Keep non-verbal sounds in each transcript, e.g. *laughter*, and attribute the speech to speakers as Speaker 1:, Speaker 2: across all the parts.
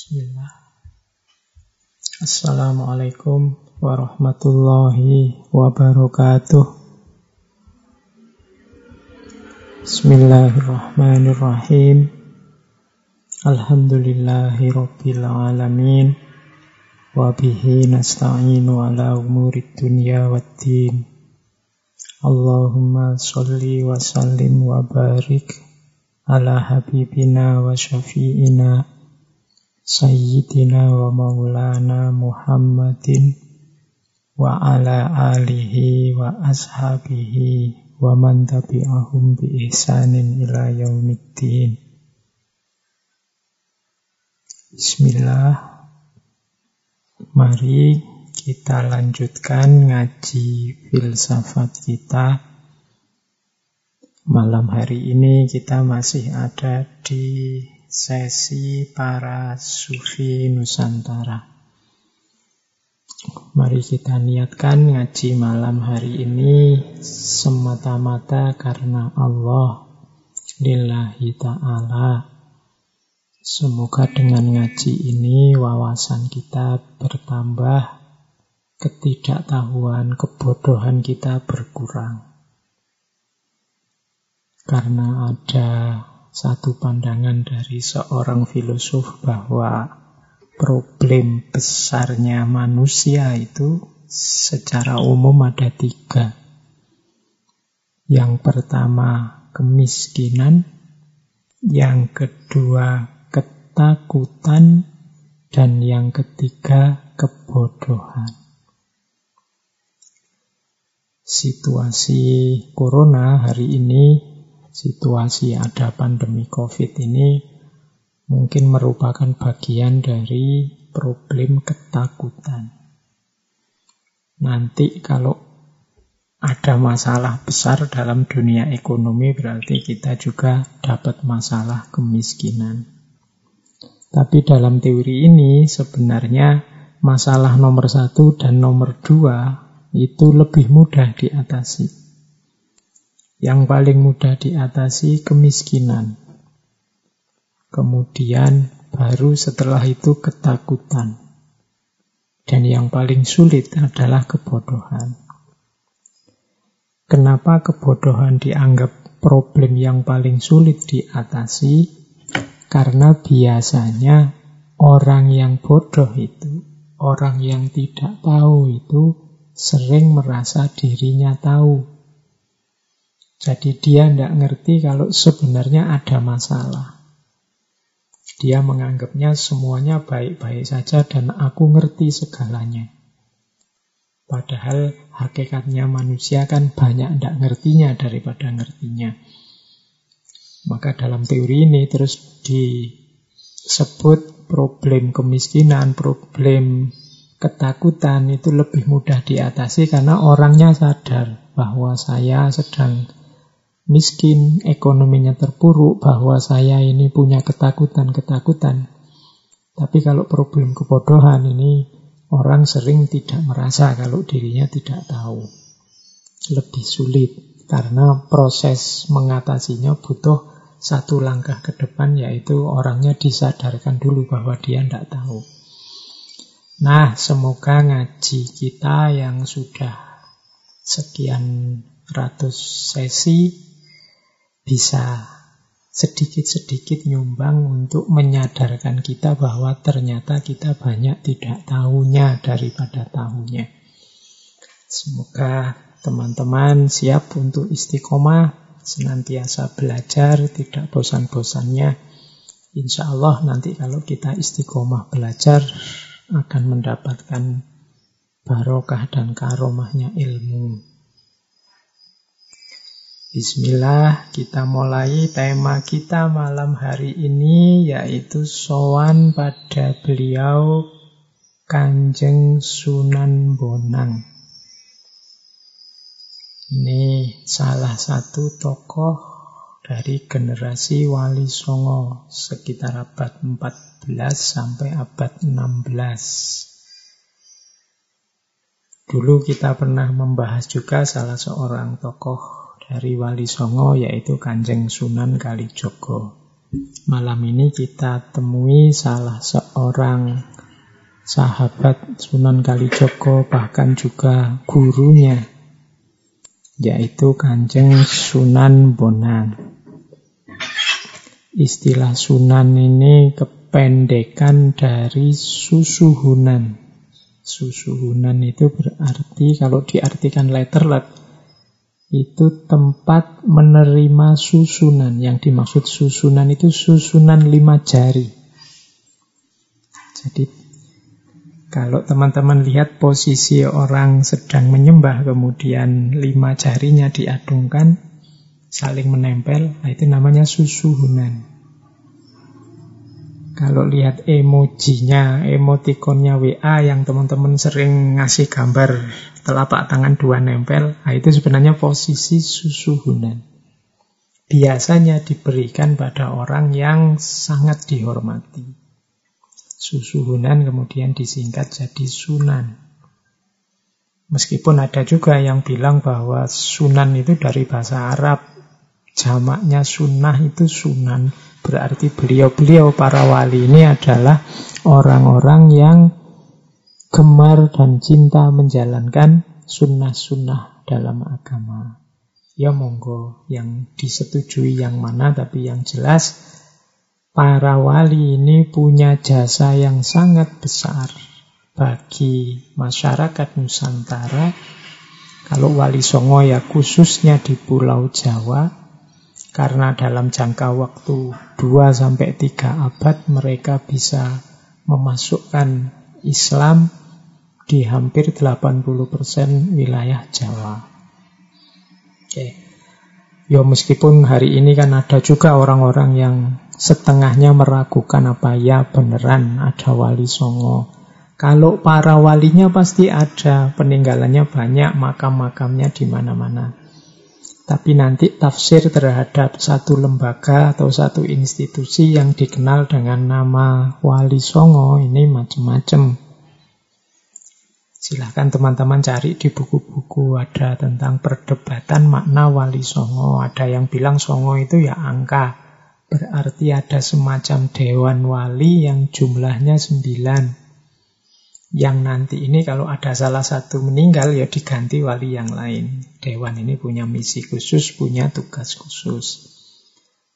Speaker 1: Bismillah. Assalamualaikum warahmatullahi wabarakatuh. Bismillahirrahmanirrahim. Alhamdulillahi rabbil alamin. Wabihi nasta'inu ala umurid dunya waddin. Allahumma salli wa sallim wa barik ala habibina wa syafi'ina Sayyidina wa maulana Muhammadin wa ala alihi wa ashabihi wa man tabi'ahum bi ihsanin ila yaumiddin Bismillah Mari kita lanjutkan ngaji filsafat kita. Malam hari ini kita masih ada di sesi para sufi Nusantara. Mari kita niatkan ngaji malam hari ini semata-mata karena Allah lillahi ta'ala. Semoga dengan ngaji ini wawasan kita bertambah, ketidaktahuan, kebodohan kita berkurang. Karena ada satu pandangan dari seorang filosof bahwa problem besarnya manusia itu secara umum ada tiga. Yang pertama kemiskinan, yang kedua ketakutan, dan yang ketiga kebodohan. Situasi corona hari ini, situasi ada pandemi COVID ini mungkin merupakan bagian dari problem ketakutan. Nanti kalau ada masalah besar dalam dunia ekonomi berarti kita juga dapat masalah kemiskinan. Tapi dalam teori ini sebenarnya masalah nomor satu dan nomor dua itu lebih mudah diatasi. Yang paling mudah diatasi kemiskinan. Kemudian baru setelah itu ketakutan. Dan yang paling sulit adalah kebodohan. Kenapa kebodohan dianggap problem yang paling sulit diatasi? Karena biasanya orang yang bodoh itu, orang yang tidak tahu itu sering merasa dirinya tahu. Jadi dia tidak ngerti kalau sebenarnya ada masalah. Dia menganggapnya semuanya baik-baik saja dan aku ngerti segalanya. Padahal hakikatnya manusia kan banyak tidak ngertinya daripada ngertinya. Maka dalam teori ini terus disebut problem kemiskinan, problem ketakutan itu lebih mudah diatasi karena orangnya sadar bahwa saya sedang miskin, ekonominya terpuruk, bahwa saya ini punya ketakutan-ketakutan. Tapi kalau problem kebodohan ini orang sering tidak merasa kalau dirinya tidak tahu. Lebih sulit karena proses mengatasinya butuh satu langkah ke depan yaitu orangnya disadarkan dulu bahwa dia tidak tahu. Nah, semoga ngaji kita yang sudah sekian ratus sesi bisa sedikit-sedikit nyumbang untuk menyadarkan kita bahwa ternyata kita banyak tidak tahunya daripada tahunya. Semoga teman-teman siap untuk istiqomah senantiasa belajar, tidak bosan-bosannya. Insya Allah nanti kalau kita istiqomah belajar akan mendapatkan barokah dan karomahnya ilmu. Bismillah, kita mulai tema kita malam hari ini yaitu sowan pada beliau Kanjeng Sunan Bonang. Ini salah satu tokoh dari generasi Wali Songo sekitar abad 14 sampai abad 16. Dulu kita pernah membahas juga salah seorang tokoh dari Wali Songo yaitu Kanjeng Sunan Kalijogo. Malam ini kita temui salah seorang sahabat Sunan Kalijogo, bahkan juga gurunya, yaitu Kanjeng Sunan Bonang. Istilah Sunan ini kependekan dari susuhunan. Susuhunan itu berarti kalau diartikan letterlet itu tempat menerima susunan. Yang dimaksud susunan itu susunan lima jari. Jadi kalau teman-teman lihat posisi orang sedang menyembah, kemudian lima jarinya diadungkan, saling menempel, nah itu namanya susuhunan. Kalau lihat emojinya, emotikonnya WA yang teman-teman sering ngasih gambar telapak tangan dua nempel, nah itu sebenarnya posisi susuhunan. Biasanya diberikan pada orang yang sangat dihormati. Susuhunan kemudian disingkat jadi sunan. Meskipun ada juga yang bilang bahwa sunan itu dari bahasa Arab, jamaknya sunnah itu sunan. Berarti beliau-beliau para wali ini adalah orang-orang yang gemar dan cinta menjalankan sunnah-sunnah dalam agama. Ya monggo yang disetujui yang mana, tapi yang jelas para wali ini punya jasa yang sangat besar bagi masyarakat Nusantara. Kalau wali songo ya khususnya di Pulau Jawa, karena dalam jangka waktu 2 sampai 3 abad mereka bisa memasukkan Islam di hampir 80% wilayah Jawa. Oke. Ya meskipun hari ini kan ada juga orang-orang yang setengahnya meragukan apa ya beneran ada wali songo. Kalau para walinya pasti ada, peninggalannya banyak, makam-makamnya di mana-mana. Tapi nanti tafsir terhadap satu lembaga atau satu institusi yang dikenal dengan nama Wali Songo ini macam-macam. Silahkan teman-teman cari di buku-buku ada tentang perdebatan makna Wali Songo. Ada yang bilang Songo itu ya angka. Berarti ada semacam dewan wali yang jumlahnya sembilan yang nanti ini kalau ada salah satu meninggal ya diganti wali yang lain. Dewan ini punya misi khusus, punya tugas khusus.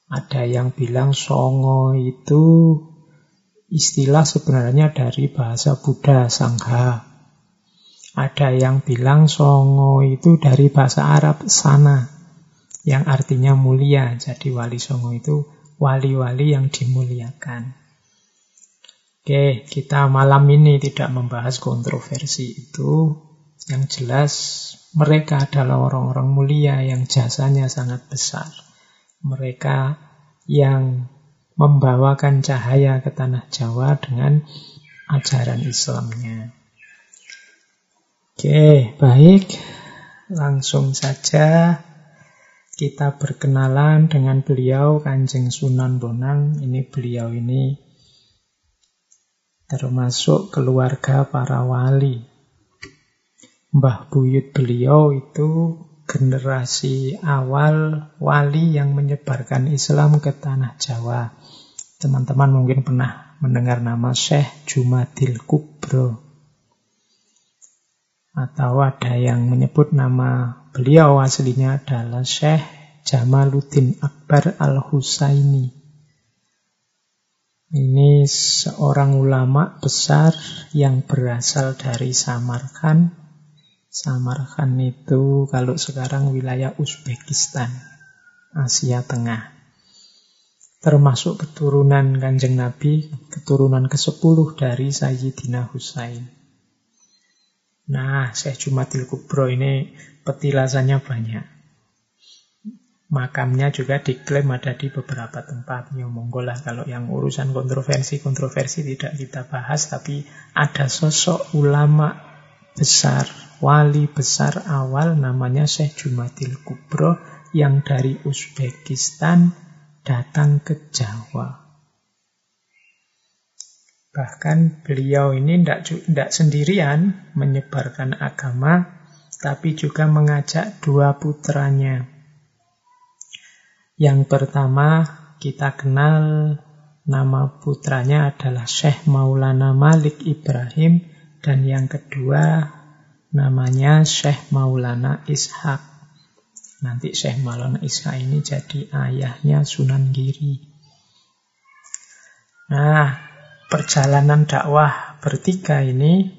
Speaker 1: Ada yang bilang songo itu istilah sebenarnya dari bahasa Buddha Sangha. Ada yang bilang songo itu dari bahasa Arab sana yang artinya mulia. Jadi wali songo itu wali-wali yang dimuliakan. Oke, kita malam ini tidak membahas kontroversi itu. Yang jelas mereka adalah orang-orang mulia yang jasanya sangat besar. Mereka yang membawakan cahaya ke tanah Jawa dengan ajaran Islamnya. Oke, baik. Langsung saja kita berkenalan dengan beliau Kanjeng Sunan Bonang. Ini beliau ini termasuk keluarga para wali. Mbah buyut beliau itu generasi awal wali yang menyebarkan Islam ke tanah Jawa. Teman-teman mungkin pernah mendengar nama Syekh Jumadil Kubro. Atau ada yang menyebut nama beliau aslinya adalah Syekh Jamaluddin Akbar Al-Husaini. Ini seorang ulama besar yang berasal dari Samarkand. Samarkand itu kalau sekarang wilayah Uzbekistan, Asia Tengah. Termasuk keturunan kanjeng Nabi, keturunan ke-10 dari Sayyidina Husain. Nah, Syekh Jumadil Kubro ini petilasannya banyak. Makamnya juga diklaim ada di beberapa tempat. Ya monggo kalau yang urusan kontroversi-kontroversi tidak kita bahas, tapi ada sosok ulama besar, wali besar awal namanya Syekh Jumadil Kubro yang dari Uzbekistan datang ke Jawa. Bahkan beliau ini tidak sendirian menyebarkan agama, tapi juga mengajak dua putranya, yang pertama kita kenal nama putranya adalah Syekh Maulana Malik Ibrahim dan yang kedua namanya Syekh Maulana Ishak. Nanti Syekh Maulana Ishak ini jadi ayahnya Sunan Giri. Nah, perjalanan dakwah bertiga ini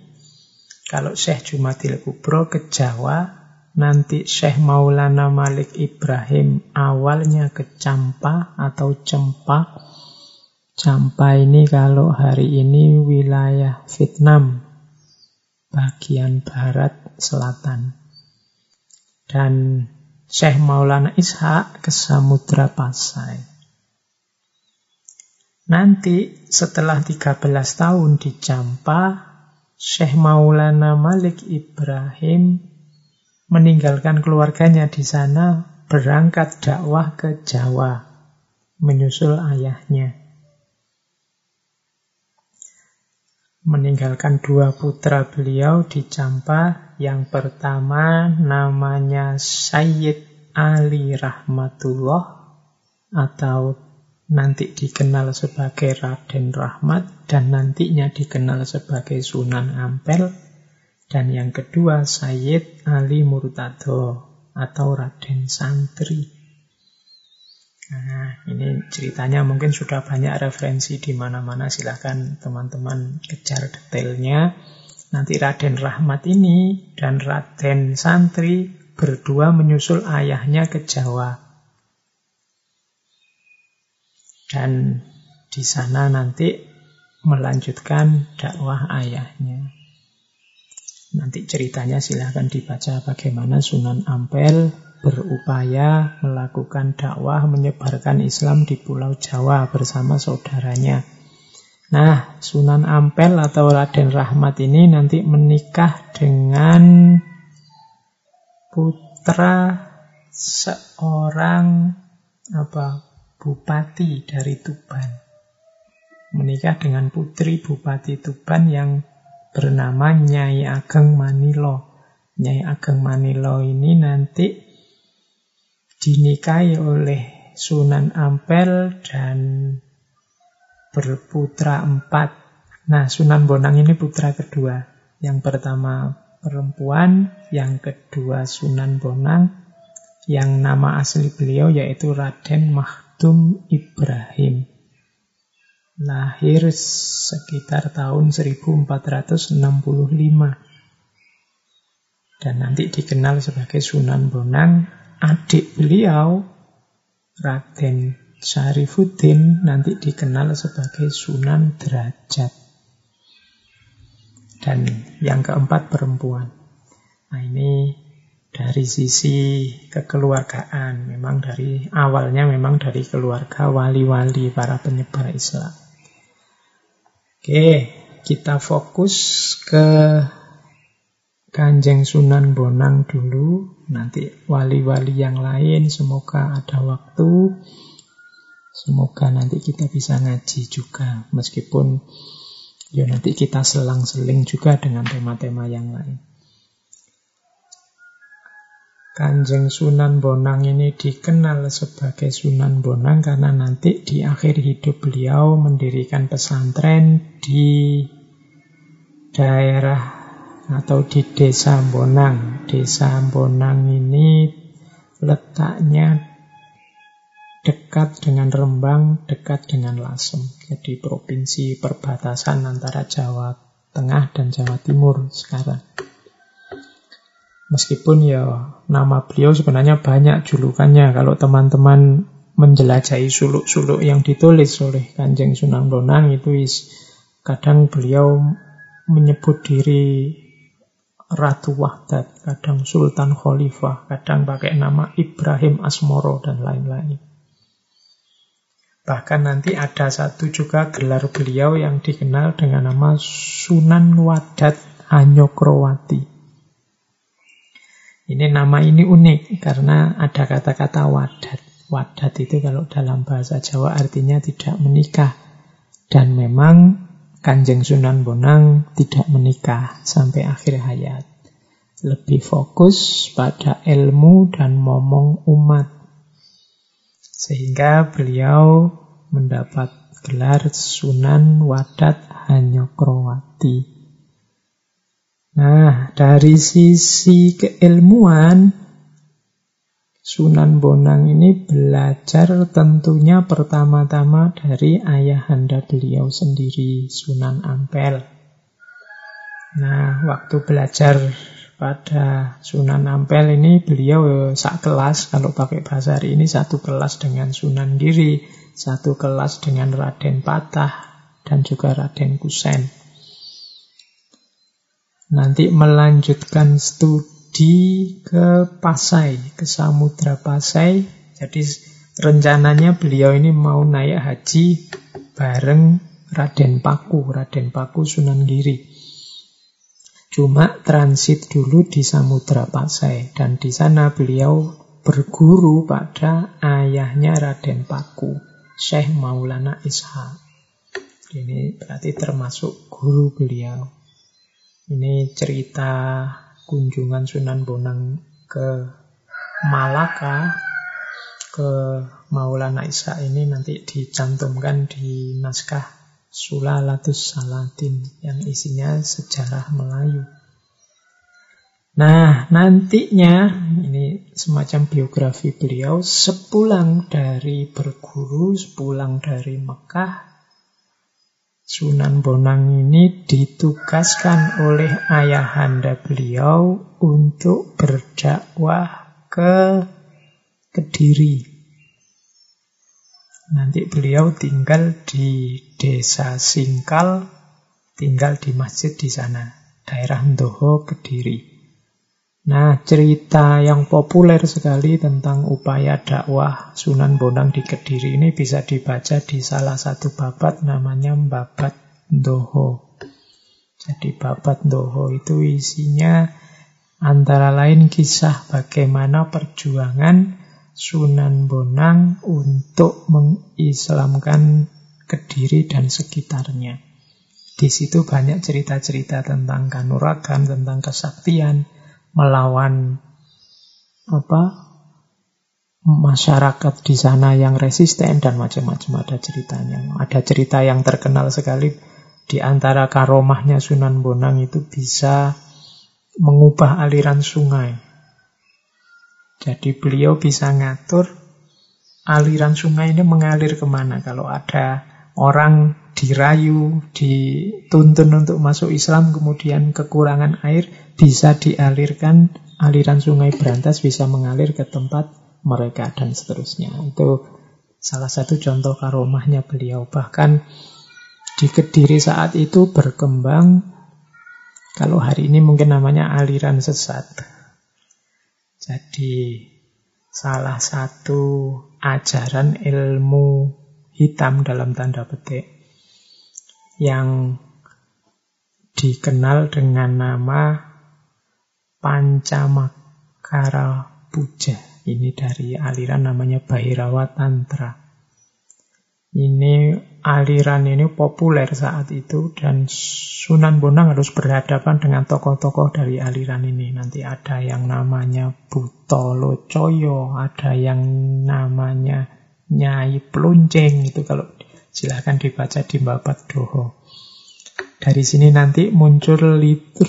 Speaker 1: kalau Syekh Jumadil Kubro ke Jawa Nanti Syekh Maulana Malik Ibrahim awalnya ke Campa atau Cempa. Campa ini kalau hari ini wilayah Vietnam, bagian barat selatan. Dan Syekh Maulana Ishak ke Samudra Pasai. Nanti setelah 13 tahun di Campa, Syekh Maulana Malik Ibrahim meninggalkan keluarganya di sana, berangkat dakwah ke Jawa, menyusul ayahnya. Meninggalkan dua putra beliau di Campa, yang pertama namanya Sayyid Ali Rahmatullah, atau nanti dikenal sebagai Raden Rahmat, dan nantinya dikenal sebagai Sunan Ampel, dan yang kedua Sayyid Ali Murtado atau Raden Santri. Nah, ini ceritanya mungkin sudah banyak referensi di mana-mana. Silahkan teman-teman kejar detailnya. Nanti Raden Rahmat ini dan Raden Santri berdua menyusul ayahnya ke Jawa. Dan di sana nanti melanjutkan dakwah ayahnya. Nanti ceritanya silahkan dibaca bagaimana Sunan Ampel berupaya melakukan dakwah menyebarkan Islam di Pulau Jawa bersama saudaranya. Nah, Sunan Ampel atau Raden Rahmat ini nanti menikah dengan putra seorang apa bupati dari Tuban. Menikah dengan putri bupati Tuban yang bernama Nyai Ageng Manilo. Nyai Ageng Manilo ini nanti dinikahi oleh Sunan Ampel dan berputra empat. Nah, Sunan Bonang ini putra kedua. Yang pertama perempuan, yang kedua Sunan Bonang, yang nama asli beliau yaitu Raden Mahdum Ibrahim lahir sekitar tahun 1465 dan nanti dikenal sebagai Sunan Bonang adik beliau Raden Syarifuddin nanti dikenal sebagai Sunan Derajat. Dan yang keempat perempuan. Nah ini dari sisi kekeluargaan. Memang dari awalnya memang dari keluarga wali-wali para penyebar Islam Oke, kita fokus ke Kanjeng Sunan Bonang dulu. Nanti wali-wali yang lain semoga ada waktu. Semoga nanti kita bisa ngaji juga. Meskipun ya nanti kita selang-seling juga dengan tema-tema yang lain. Kanjeng Sunan Bonang ini dikenal sebagai Sunan Bonang karena nanti di akhir hidup beliau mendirikan pesantren di daerah atau di desa Bonang. Desa Bonang ini letaknya dekat dengan Rembang, dekat dengan Lasem. Jadi provinsi perbatasan antara Jawa Tengah dan Jawa Timur sekarang. Meskipun ya nama beliau sebenarnya banyak julukannya. Kalau teman-teman menjelajahi suluk-suluk yang ditulis oleh Kanjeng Sunan Bonang itu is, kadang beliau menyebut diri Ratu Wahdat, kadang Sultan Khalifah, kadang pakai nama Ibrahim Asmoro dan lain-lain. Bahkan nanti ada satu juga gelar beliau yang dikenal dengan nama Sunan Wadat Anyokrowati. Ini nama ini unik karena ada kata-kata wadat. Wadat itu kalau dalam bahasa Jawa artinya tidak menikah. Dan memang Kanjeng Sunan Bonang tidak menikah sampai akhir hayat. Lebih fokus pada ilmu dan momong umat. Sehingga beliau mendapat gelar Sunan Wadat Hanyokrowati. Nah, dari sisi keilmuan, Sunan Bonang ini belajar tentunya pertama-tama dari ayahanda beliau sendiri, Sunan Ampel. Nah, waktu belajar pada Sunan Ampel ini beliau sak kelas, kalau pakai bahasa hari ini satu kelas dengan Sunan Giri, satu kelas dengan Raden Patah, dan juga Raden Kusen nanti melanjutkan studi ke Pasai, ke Samudra Pasai. Jadi rencananya beliau ini mau naik haji bareng Raden Paku, Raden Paku Sunan Giri. Cuma transit dulu di Samudra Pasai dan di sana beliau berguru pada ayahnya Raden Paku, Syekh Maulana Ishak. Ini berarti termasuk guru beliau. Ini cerita kunjungan Sunan Bonang ke Malaka ke Maulana Isa ini nanti dicantumkan di naskah Sulalatus Salatin yang isinya sejarah Melayu. Nah, nantinya ini semacam biografi beliau sepulang dari berguru, sepulang dari Mekah, Sunan Bonang ini ditugaskan oleh ayahanda beliau untuk berdakwah ke Kediri. Nanti beliau tinggal di desa Singkal, tinggal di masjid di sana, daerah Ndoho, Kediri. Nah, cerita yang populer sekali tentang upaya dakwah Sunan Bonang di Kediri ini bisa dibaca di salah satu babat namanya Babat Doho. Jadi Babat Doho itu isinya antara lain kisah bagaimana perjuangan Sunan Bonang untuk mengislamkan Kediri dan sekitarnya. Di situ banyak cerita-cerita tentang kanuragan, tentang kesaktian, melawan apa masyarakat di sana yang resisten dan macam-macam ada ceritanya. Ada cerita yang terkenal sekali di antara karomahnya Sunan Bonang itu bisa mengubah aliran sungai. Jadi beliau bisa ngatur aliran sungai ini mengalir ke mana. Kalau ada orang dirayu, dituntun untuk masuk Islam, kemudian kekurangan air, bisa dialirkan aliran sungai Berantas bisa mengalir ke tempat mereka dan seterusnya. Itu salah satu contoh karomahnya beliau. Bahkan di Kediri saat itu berkembang kalau hari ini mungkin namanya aliran sesat. Jadi salah satu ajaran ilmu hitam dalam tanda petik yang dikenal dengan nama Pancamakara Puja. Ini dari aliran namanya Bahirawa Tantra. Ini aliran ini populer saat itu dan Sunan Bonang harus berhadapan dengan tokoh-tokoh dari aliran ini. Nanti ada yang namanya Butolo Coyo, ada yang namanya Nyai Pluncing itu kalau silahkan dibaca di Babat Doho. Dari sini nanti muncul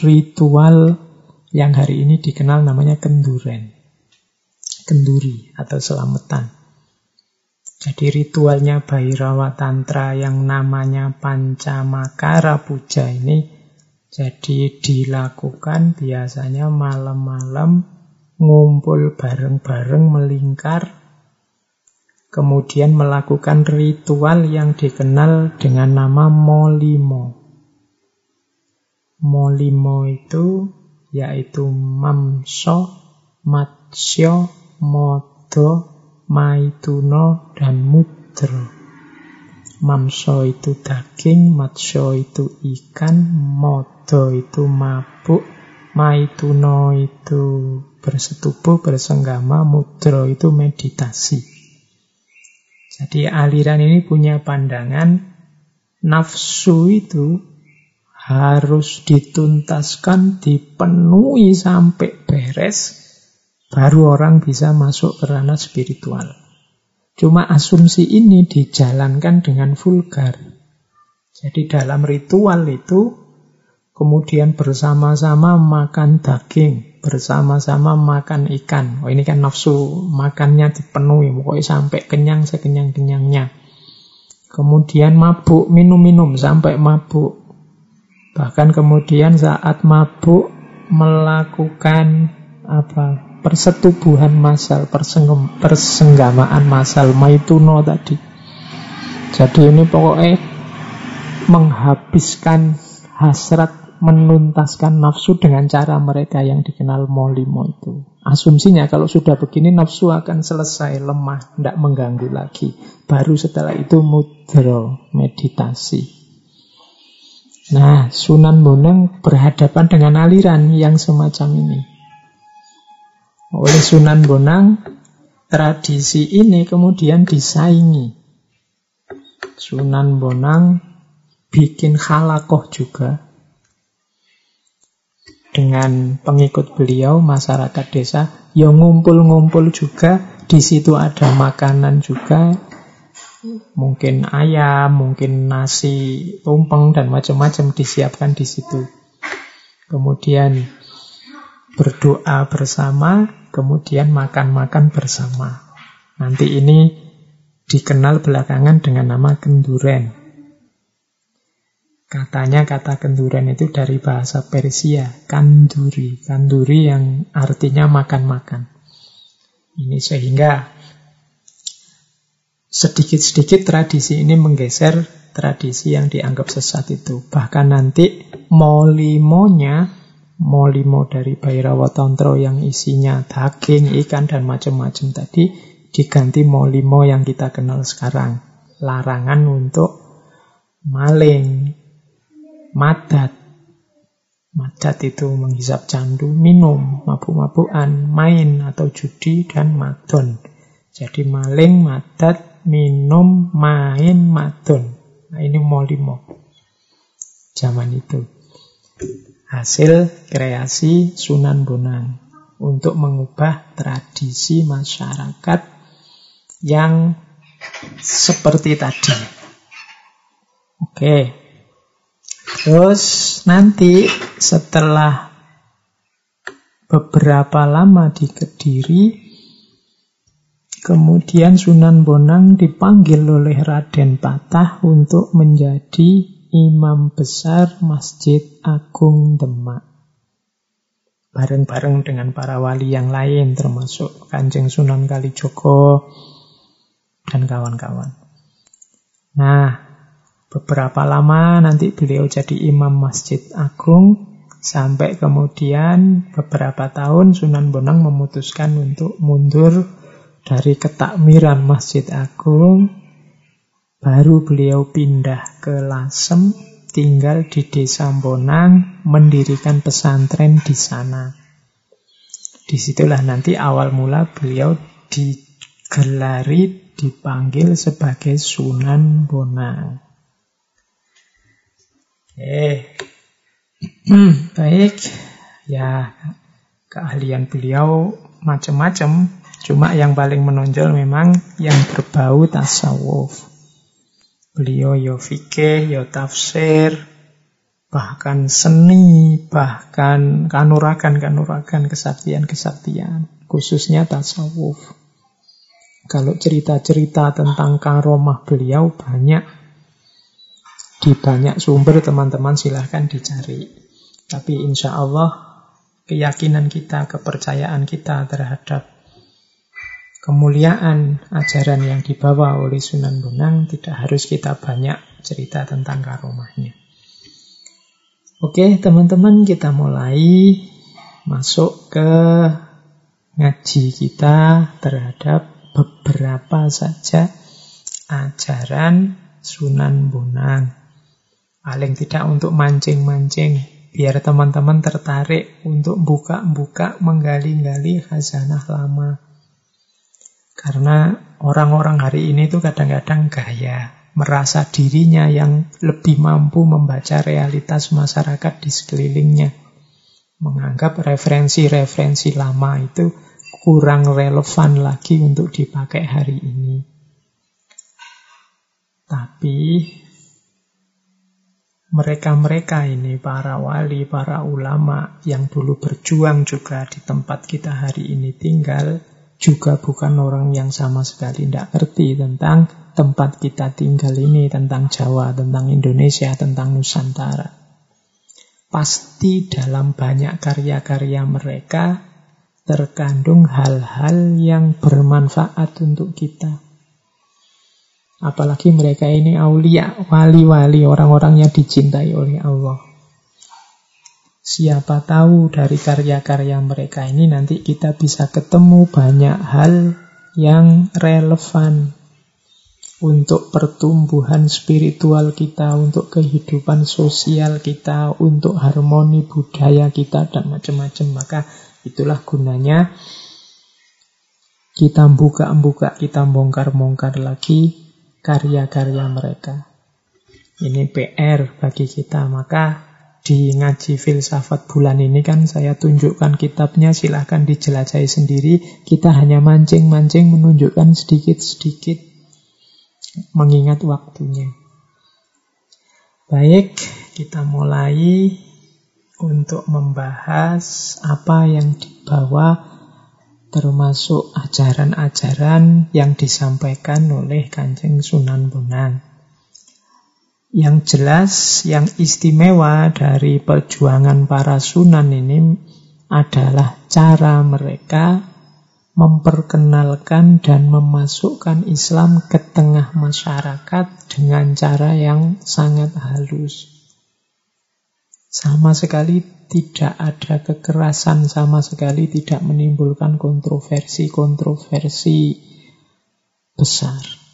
Speaker 1: ritual yang hari ini dikenal namanya kenduren. Kenduri atau selamatan. Jadi ritualnya Bhairawa Tantra yang namanya Pancamakara Puja ini jadi dilakukan biasanya malam-malam ngumpul bareng-bareng melingkar kemudian melakukan ritual yang dikenal dengan nama Molimo. Molimo itu yaitu mamso, matsyo, modo, maituno, dan mudro. Mamso itu daging, matsyo itu ikan, modo itu mabuk, maituno itu bersetubuh, bersenggama, mudro itu meditasi. Jadi aliran ini punya pandangan nafsu itu harus dituntaskan, dipenuhi sampai beres, baru orang bisa masuk ke ranah spiritual. Cuma asumsi ini dijalankan dengan vulgar. Jadi dalam ritual itu kemudian bersama-sama makan daging, bersama-sama makan ikan. Oh ini kan nafsu makannya dipenuhi, pokoknya sampai kenyang sekenyang-kenyangnya. Kemudian mabuk, minum-minum sampai mabuk. Bahkan kemudian saat mabuk melakukan apa persetubuhan masal, persenggamaan masal, maituno tadi. Jadi ini pokoknya menghabiskan hasrat, menuntaskan nafsu dengan cara mereka yang dikenal molimo itu. Asumsinya kalau sudah begini nafsu akan selesai, lemah, tidak mengganggu lagi. Baru setelah itu mudro, meditasi. Nah, Sunan Bonang berhadapan dengan aliran yang semacam ini. Oleh Sunan Bonang, tradisi ini kemudian disaingi. Sunan Bonang bikin halakoh juga dengan pengikut beliau masyarakat desa yang ngumpul-ngumpul juga di situ ada makanan juga mungkin ayam mungkin nasi tumpeng dan macam-macam disiapkan di situ kemudian berdoa bersama, kemudian makan-makan bersama. Nanti ini dikenal belakangan dengan nama kenduren. Katanya kata kenduren itu dari bahasa Persia, kanduri. Kanduri yang artinya makan-makan. Ini sehingga sedikit-sedikit tradisi ini menggeser tradisi yang dianggap sesat itu. Bahkan nanti molimonya molimo dari Bhairawa Tantro yang isinya daging, ikan, dan macam-macam tadi diganti molimo yang kita kenal sekarang. Larangan untuk maling, madat. Madat itu menghisap candu, minum, mabuk-mabukan, main atau judi, dan madon. Jadi maling, madat, minum, main, madon. Nah ini molimo. Zaman itu hasil kreasi Sunan Bonang untuk mengubah tradisi masyarakat yang seperti tadi. Oke. Terus nanti setelah beberapa lama di Kediri, kemudian Sunan Bonang dipanggil oleh Raden Patah untuk menjadi imam besar Masjid Agung Demak. Bareng-bareng dengan para wali yang lain termasuk Kanjeng Sunan Kalijogo dan kawan-kawan. Nah, beberapa lama nanti beliau jadi imam Masjid Agung sampai kemudian beberapa tahun Sunan Bonang memutuskan untuk mundur dari ketakmiran Masjid Agung Baru beliau pindah ke Lasem, tinggal di Desa Bonang, mendirikan pesantren di sana. Di situlah nanti awal mula beliau digelari, dipanggil sebagai Sunan Bonang. Eh, *clears throat* baik, ya keahlian beliau macam-macam. Cuma yang paling menonjol memang yang berbau tasawuf. Beliau yo fikih, yo tafsir, bahkan seni, bahkan kanuragan-kanuragan, kesaktian-kesaktian, khususnya tasawuf. Kalau cerita-cerita tentang karomah beliau banyak di banyak sumber teman-teman silahkan dicari. Tapi insya Allah keyakinan kita, kepercayaan kita terhadap kemuliaan ajaran yang dibawa oleh Sunan Bonang tidak harus kita banyak cerita tentang karomahnya. Oke, teman-teman, kita mulai masuk ke ngaji kita terhadap beberapa saja ajaran Sunan Bonang. Paling tidak untuk mancing-mancing, biar teman-teman tertarik untuk buka-buka, menggali-gali khazanah lama. Karena orang-orang hari ini tuh kadang-kadang gaya, merasa dirinya yang lebih mampu membaca realitas masyarakat di sekelilingnya. Menganggap referensi-referensi lama itu kurang relevan lagi untuk dipakai hari ini. Tapi mereka-mereka ini, para wali, para ulama yang dulu berjuang juga di tempat kita hari ini tinggal, juga bukan orang yang sama sekali tidak ngerti tentang tempat kita tinggal ini, tentang Jawa, tentang Indonesia, tentang Nusantara. Pasti dalam banyak karya-karya mereka terkandung hal-hal yang bermanfaat untuk kita. Apalagi mereka ini aulia, wali-wali, orang-orang yang dicintai oleh Allah. Siapa tahu dari karya-karya mereka ini nanti kita bisa ketemu banyak hal yang relevan untuk pertumbuhan spiritual kita, untuk kehidupan sosial kita, untuk harmoni budaya kita, dan macam-macam. Maka itulah gunanya kita buka-buka, kita bongkar-bongkar lagi karya-karya mereka. Ini PR bagi kita. Maka di ngaji filsafat bulan ini kan saya tunjukkan kitabnya, silahkan dijelajahi sendiri. Kita hanya mancing-mancing menunjukkan sedikit-sedikit mengingat waktunya. Baik, kita mulai untuk membahas apa yang dibawa termasuk ajaran-ajaran yang disampaikan oleh Kanjeng Sunan Bonang. Yang jelas, yang istimewa dari perjuangan para sunan ini adalah cara mereka memperkenalkan dan memasukkan Islam ke tengah masyarakat dengan cara yang sangat halus. Sama sekali tidak ada kekerasan sama sekali, tidak menimbulkan kontroversi-kontroversi besar.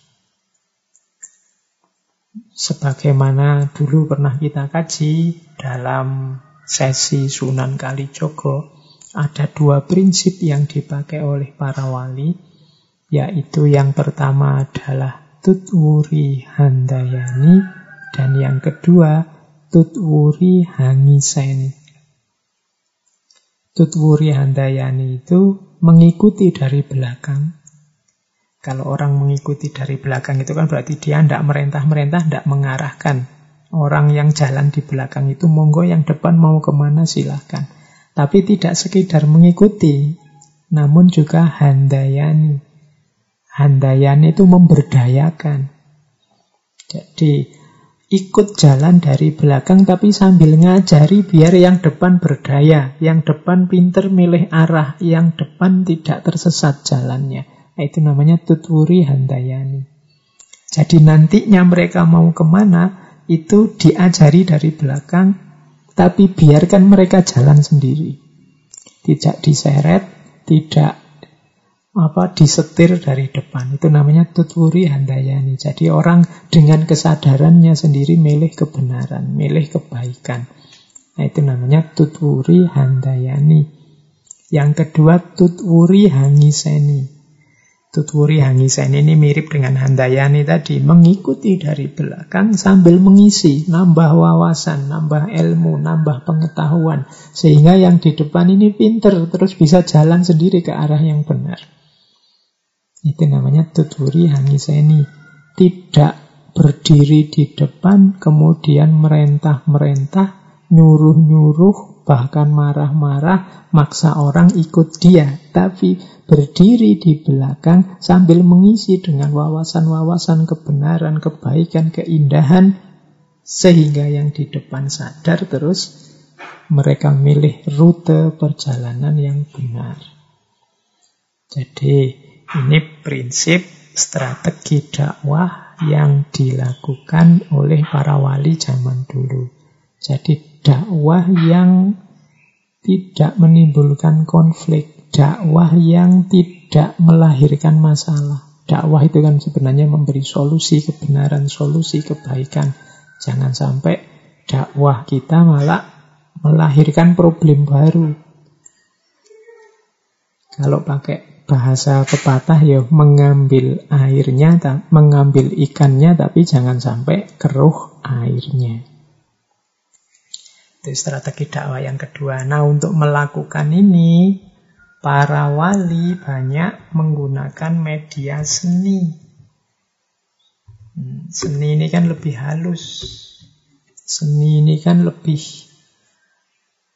Speaker 1: Sebagaimana dulu pernah kita kaji dalam sesi Sunan Kalijogo, ada dua prinsip yang dipakai oleh para wali, yaitu yang pertama adalah tutwuri handayani, dan yang kedua tutwuri hangiseni. Tutwuri Handayani itu mengikuti dari belakang. Kalau orang mengikuti dari belakang itu kan berarti dia tidak merentah-merentah, tidak mengarahkan. Orang yang jalan di belakang itu monggo yang depan mau ke mana silahkan. Tapi tidak sekedar mengikuti, namun juga handayani. Handayani itu memberdayakan. Jadi ikut jalan dari belakang tapi sambil ngajari biar yang depan berdaya, yang depan pinter milih arah, yang depan tidak tersesat jalannya. Itu namanya tuturi handayani. Jadi nantinya mereka mau ke mana, itu diajari dari belakang, tapi biarkan mereka jalan sendiri. Tidak diseret, tidak apa disetir dari depan. Itu namanya tutwuri handayani. Jadi orang dengan kesadarannya sendiri milih kebenaran, milih kebaikan. Nah, itu namanya tutwuri handayani. Yang kedua tutwuri hangiseni. Tutwuri hangiseni ini mirip dengan handayani tadi, mengikuti dari belakang sambil mengisi, nambah wawasan, nambah ilmu, nambah pengetahuan. Sehingga yang di depan ini pinter, terus bisa jalan sendiri ke arah yang benar. Itu namanya tuturi hangiseni. Tidak berdiri di depan, kemudian merentah-merentah, nyuruh-nyuruh, bahkan marah-marah, maksa orang ikut dia. Tapi berdiri di belakang sambil mengisi dengan wawasan-wawasan kebenaran, kebaikan, keindahan, sehingga yang di depan sadar terus mereka milih rute perjalanan yang benar. Jadi ini prinsip strategi dakwah yang dilakukan oleh para wali zaman dulu. Jadi dakwah yang tidak menimbulkan konflik, dakwah yang tidak melahirkan masalah. Dakwah itu kan sebenarnya memberi solusi kebenaran, solusi kebaikan. Jangan sampai dakwah kita malah melahirkan problem baru. Kalau pakai bahasa pepatah ya mengambil airnya, mengambil ikannya tapi jangan sampai keruh airnya. Itu strategi dakwah yang kedua. Nah untuk melakukan ini, para wali banyak menggunakan media seni. Hmm, seni ini kan lebih halus. Seni ini kan lebih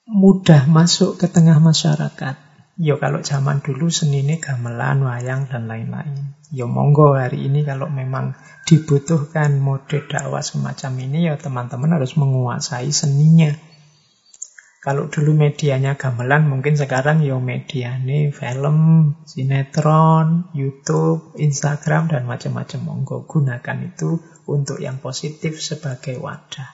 Speaker 1: mudah masuk ke tengah masyarakat. Yo kalau zaman dulu seni ini gamelan, wayang, dan lain-lain. Yo monggo hari ini kalau memang dibutuhkan mode dakwah semacam ini, ya teman-teman harus menguasai seninya. Kalau dulu medianya gamelan, mungkin sekarang yo mediane film, sinetron, YouTube, Instagram, dan macam-macam. Monggo gunakan itu untuk yang positif sebagai wadah.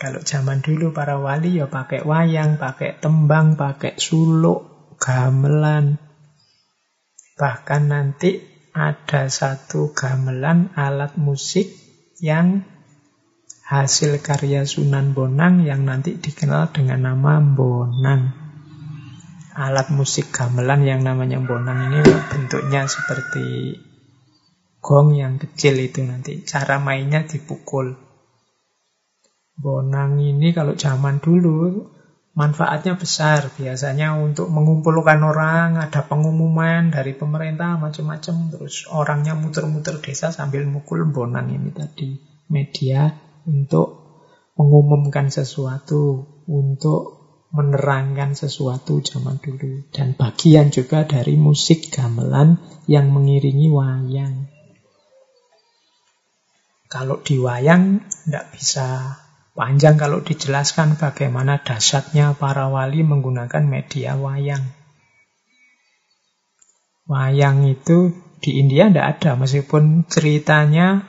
Speaker 1: Kalau zaman dulu para wali ya pakai wayang, pakai tembang, pakai suluk, gamelan. Bahkan nanti ada satu gamelan alat musik yang hasil karya Sunan Bonang yang nanti dikenal dengan nama Bonang. Alat musik gamelan yang namanya Bonang ini bentuknya seperti gong yang kecil itu nanti. Cara mainnya dipukul. Bonang ini kalau zaman dulu manfaatnya besar. Biasanya untuk mengumpulkan orang, ada pengumuman dari pemerintah macam-macam. Terus orangnya muter-muter desa sambil mukul bonang ini tadi. Media untuk mengumumkan sesuatu, untuk menerangkan sesuatu zaman dulu. Dan bagian juga dari musik gamelan yang mengiringi wayang. Kalau di wayang tidak bisa Panjang kalau dijelaskan bagaimana dasarnya para wali menggunakan media wayang. Wayang itu di India tidak ada, meskipun ceritanya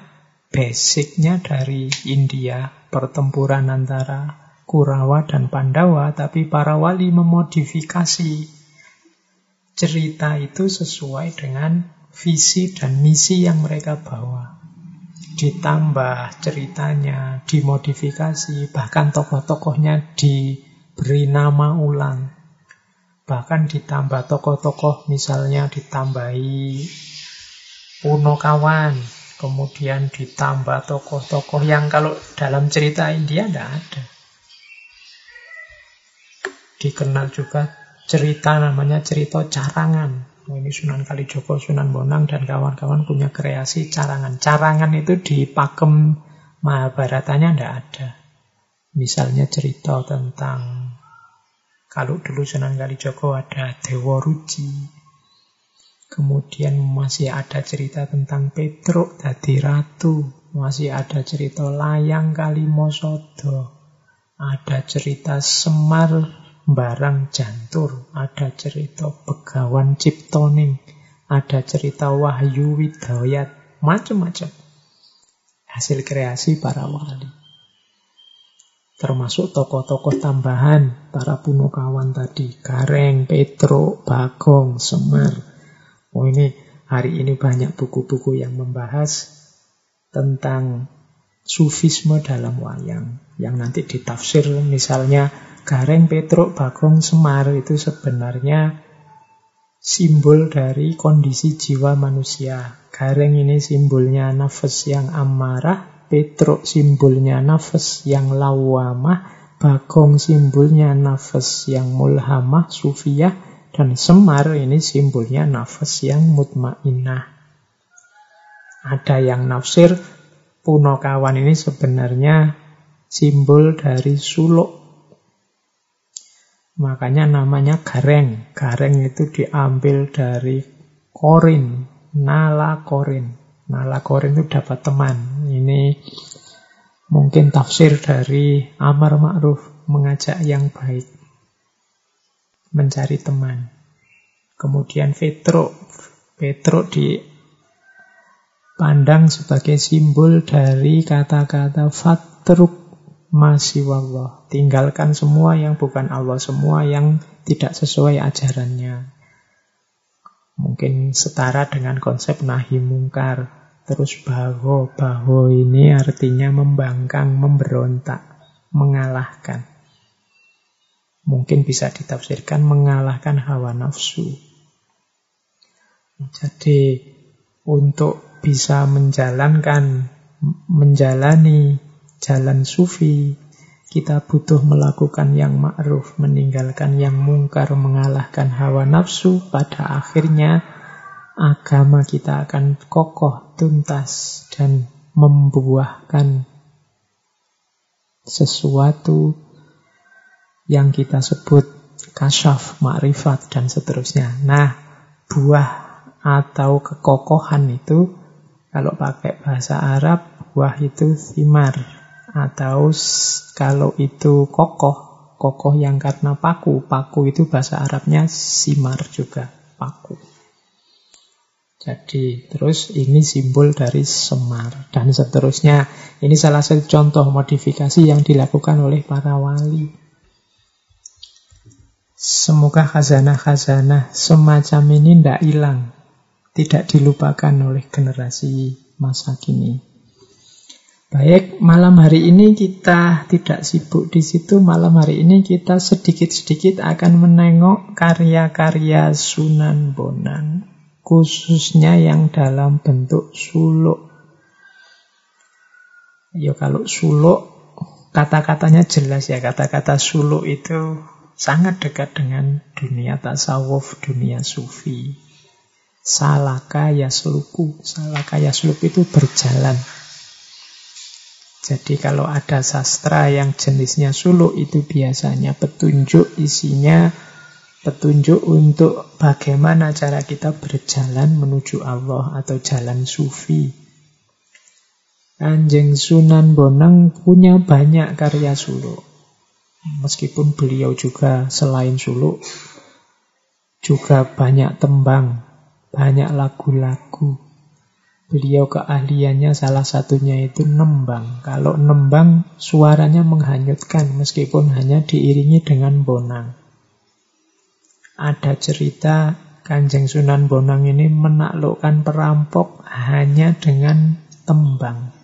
Speaker 1: basicnya dari India, pertempuran antara Kurawa dan Pandawa, tapi para wali memodifikasi cerita itu sesuai dengan visi dan misi yang mereka bawa ditambah ceritanya, dimodifikasi, bahkan tokoh-tokohnya diberi nama ulang. Bahkan ditambah tokoh-tokoh misalnya ditambahi Punokawan, kemudian ditambah tokoh-tokoh yang kalau dalam cerita India tidak ada. Dikenal juga cerita namanya cerita carangan. Oh, ini Sunan Kalijogo, Sunan Bonang, dan kawan-kawan punya kreasi carangan. Carangan itu di pakem Mahabharatanya tidak ada. Misalnya cerita tentang kalau dulu Sunan Kalijogo ada Dewa Ruci. Kemudian masih ada cerita tentang Petruk dadi ratu. Masih ada cerita Layang Kalimosodo. Ada cerita Semar Barang Jantur, ada cerita Begawan Ciptoning, ada cerita Wahyu Widayat, macam-macam. Hasil kreasi para wali. Termasuk tokoh-tokoh tambahan para punokawan tadi. Gareng, Petro, Bagong, Semar. Oh ini hari ini banyak buku-buku yang membahas tentang sufisme dalam wayang. Yang nanti ditafsir misalnya Gareng Petruk Bagong Semar itu sebenarnya simbol dari kondisi jiwa manusia. Gareng ini simbolnya nafas yang amarah, Petruk simbolnya nafas yang lawamah, Bagong simbolnya nafas yang mulhamah, sufiyah, dan Semar ini simbolnya nafas yang mutmainah. Ada yang nafsir Punokawan ini sebenarnya simbol dari suluk Makanya namanya gareng. Gareng itu diambil dari korin, nala korin. Nala korin itu dapat teman. Ini mungkin tafsir dari Amar Ma'ruf, mengajak yang baik. Mencari teman. Kemudian Petro. Petro dipandang sebagai simbol dari kata-kata fatruk masih wallah. Tinggalkan semua yang bukan Allah, semua yang tidak sesuai ajarannya. Mungkin setara dengan konsep nahi mungkar. Terus baho, baho ini artinya membangkang, memberontak, mengalahkan. Mungkin bisa ditafsirkan mengalahkan hawa nafsu. Jadi untuk bisa menjalankan, menjalani jalan sufi, kita butuh melakukan yang ma'ruf, meninggalkan yang mungkar, mengalahkan hawa nafsu. Pada akhirnya agama kita akan kokoh, tuntas dan membuahkan sesuatu yang kita sebut kasyaf, makrifat, dan seterusnya. Nah, buah atau kekokohan itu, kalau pakai bahasa Arab, buah itu thimar. Atau kalau itu kokoh, kokoh yang karena paku. Paku itu bahasa Arabnya simar juga, paku. Jadi terus ini simbol dari semar dan seterusnya. Ini salah satu contoh modifikasi yang dilakukan oleh para wali. Semoga khazanah-khazanah semacam ini tidak hilang, tidak dilupakan oleh generasi masa kini. Baik, malam hari ini kita tidak sibuk di situ. Malam hari ini kita sedikit-sedikit akan menengok karya-karya Sunan Bonang khususnya yang dalam bentuk suluk. Ya kalau suluk, kata-katanya jelas ya, kata-kata suluk itu sangat dekat dengan dunia tasawuf, dunia sufi. Salaka yasluku, salaka yasluku itu berjalan. Jadi kalau ada sastra yang jenisnya suluk itu biasanya petunjuk isinya petunjuk untuk bagaimana cara kita berjalan menuju Allah atau jalan sufi. Kanjeng Sunan Bonang punya banyak karya suluk. Meskipun beliau juga selain suluk, juga banyak tembang, banyak lagu-lagu. Beliau keahliannya salah satunya itu nembang. Kalau nembang suaranya menghanyutkan meskipun hanya diiringi dengan bonang ada cerita Kanjeng Sunan Bonang ini menaklukkan perampok hanya dengan tembang.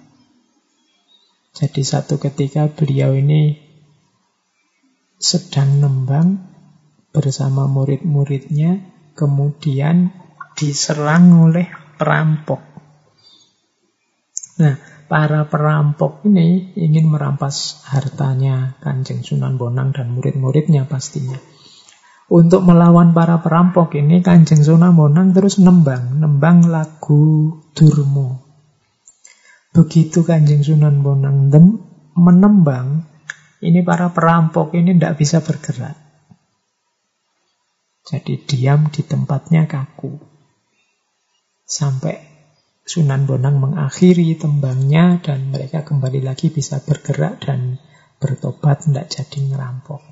Speaker 1: Jadi satu ketika beliau ini sedang nembang bersama murid-muridnya, kemudian diserang oleh perampok. Nah, para perampok ini ingin merampas hartanya Kanjeng Sunan Bonang dan murid-muridnya pastinya. Untuk melawan para perampok ini Kanjeng Sunan Bonang terus nembang, nembang lagu Durmo. Begitu Kanjeng Sunan Bonang menembang, ini para perampok ini tidak bisa bergerak. Jadi diam di tempatnya kaku. Sampai Sunan Bonang mengakhiri tembangnya dan mereka kembali lagi bisa bergerak dan bertobat tidak jadi ngerampok.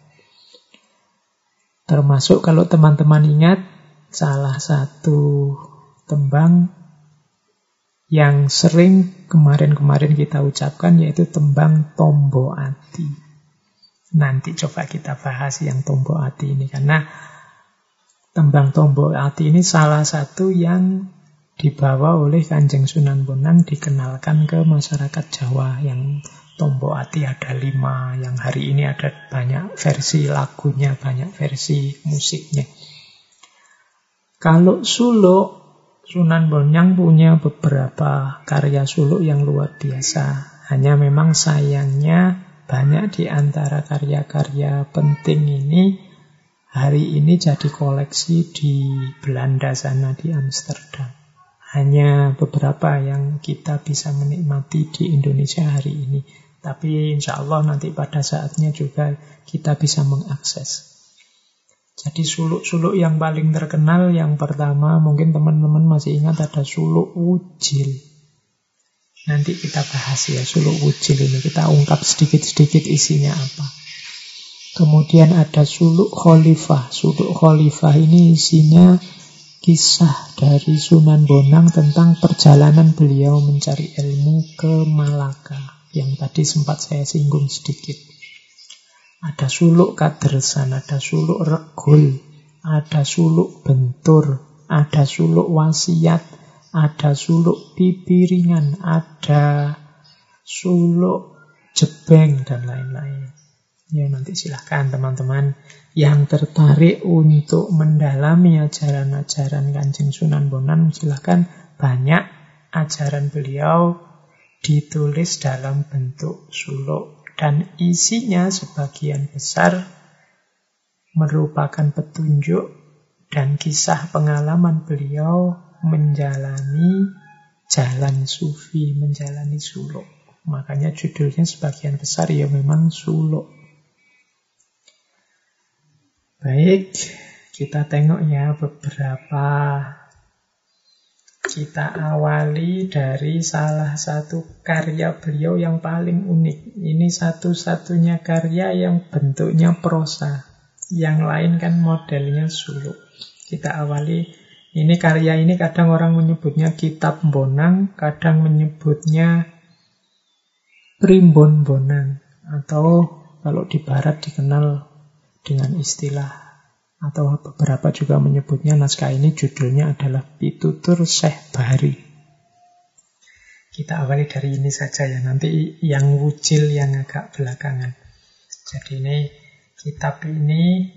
Speaker 1: Termasuk kalau teman-teman ingat salah satu tembang yang sering kemarin-kemarin kita ucapkan yaitu tembang Tombo Ati. Nanti coba kita bahas yang Tombo Ati ini karena tembang Tombo Ati ini salah satu yang dibawa oleh Kanjeng Sunan Bonang dikenalkan ke masyarakat Jawa yang Tombo Ati ada lima, yang hari ini ada banyak versi lagunya, banyak versi musiknya. Kalau suluk, Sunan Bonang punya beberapa karya suluk yang luar biasa. Hanya memang sayangnya banyak di antara karya-karya penting ini hari ini jadi koleksi di Belanda sana di Amsterdam. Hanya beberapa yang kita bisa menikmati di Indonesia hari ini. Tapi insya Allah nanti pada saatnya juga kita bisa mengakses. Jadi suluk-suluk yang paling terkenal yang pertama mungkin teman-teman masih ingat ada suluk ujil. Nanti kita bahas ya suluk ujil ini. Kita ungkap sedikit-sedikit isinya apa. Kemudian ada suluk khalifah. Suluk khalifah ini isinya kisah dari Sunan Bonang tentang perjalanan beliau mencari ilmu ke Malaka yang tadi sempat saya singgung sedikit. Ada suluk kadersan, ada suluk regul, ada suluk bentur, ada suluk wasiat, ada suluk pipiringan, ada suluk jebeng, dan lain-lain. Ya nanti silahkan teman-teman yang tertarik untuk mendalami ajaran-ajaran Kanjeng Sunan Bonang silahkan banyak ajaran beliau ditulis dalam bentuk suluk dan isinya sebagian besar merupakan petunjuk dan kisah pengalaman beliau menjalani jalan sufi menjalani suluk. Makanya judulnya sebagian besar ya memang suluk. Baik, kita tengok ya beberapa kita awali dari salah satu karya beliau yang paling unik. Ini satu-satunya karya yang bentuknya prosa. Yang lain kan modelnya suluk. Kita awali, ini karya ini kadang orang menyebutnya kitab bonang, kadang menyebutnya primbon bonang. Atau kalau di barat dikenal dengan istilah atau beberapa juga menyebutnya naskah ini judulnya adalah Pitutur Syekh Bahari. Kita awali dari ini saja ya, nanti yang wujil yang agak belakangan. Jadi ini kitab ini,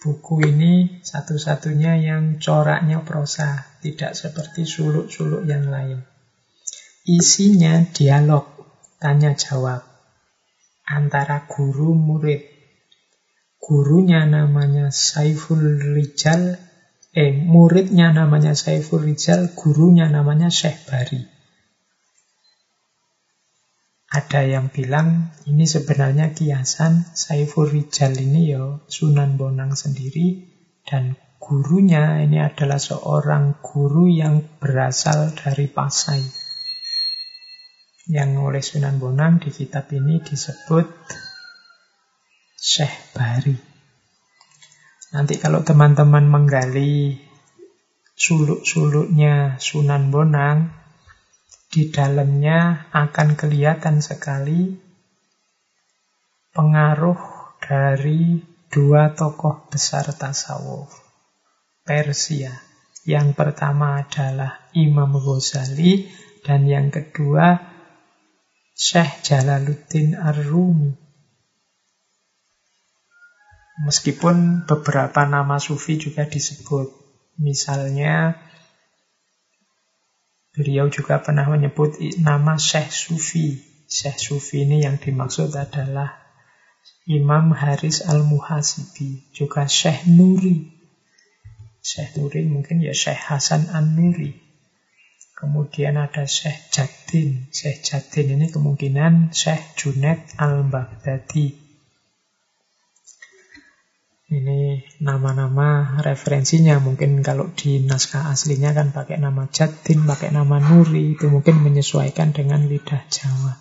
Speaker 1: buku ini satu-satunya yang coraknya prosa, tidak seperti suluk-suluk yang lain. Isinya dialog, tanya jawab antara guru murid gurunya namanya Saiful Rijal, eh muridnya namanya Saiful Rijal, gurunya namanya Syekh Bari. Ada yang bilang ini sebenarnya kiasan Saiful Rijal ini ya Sunan Bonang sendiri dan gurunya ini adalah seorang guru yang berasal dari Pasai. Yang oleh Sunan Bonang di kitab ini disebut Syekh Bari. Nanti kalau teman-teman menggali suluk-suluknya Sunan Bonang, di dalamnya akan kelihatan sekali pengaruh dari dua tokoh besar tasawuf Persia. Yang pertama adalah Imam Ghazali dan yang kedua Syekh Jalaluddin Ar-Rumi. Meskipun beberapa nama sufi juga disebut. Misalnya beliau juga pernah menyebut nama Syekh Sufi. Syekh Sufi ini yang dimaksud adalah Imam Haris Al-Muhasibi, juga Syekh Nuri. Syekh Nuri mungkin ya Syekh Hasan An-Nuri. Kemudian ada Syekh Jadin. Syekh Jadin ini kemungkinan Syekh Junaid Al-Baghdadi. Ini nama-nama referensinya. Mungkin kalau di naskah aslinya kan pakai nama Jatin, pakai nama Nuri. Itu mungkin menyesuaikan dengan lidah Jawa.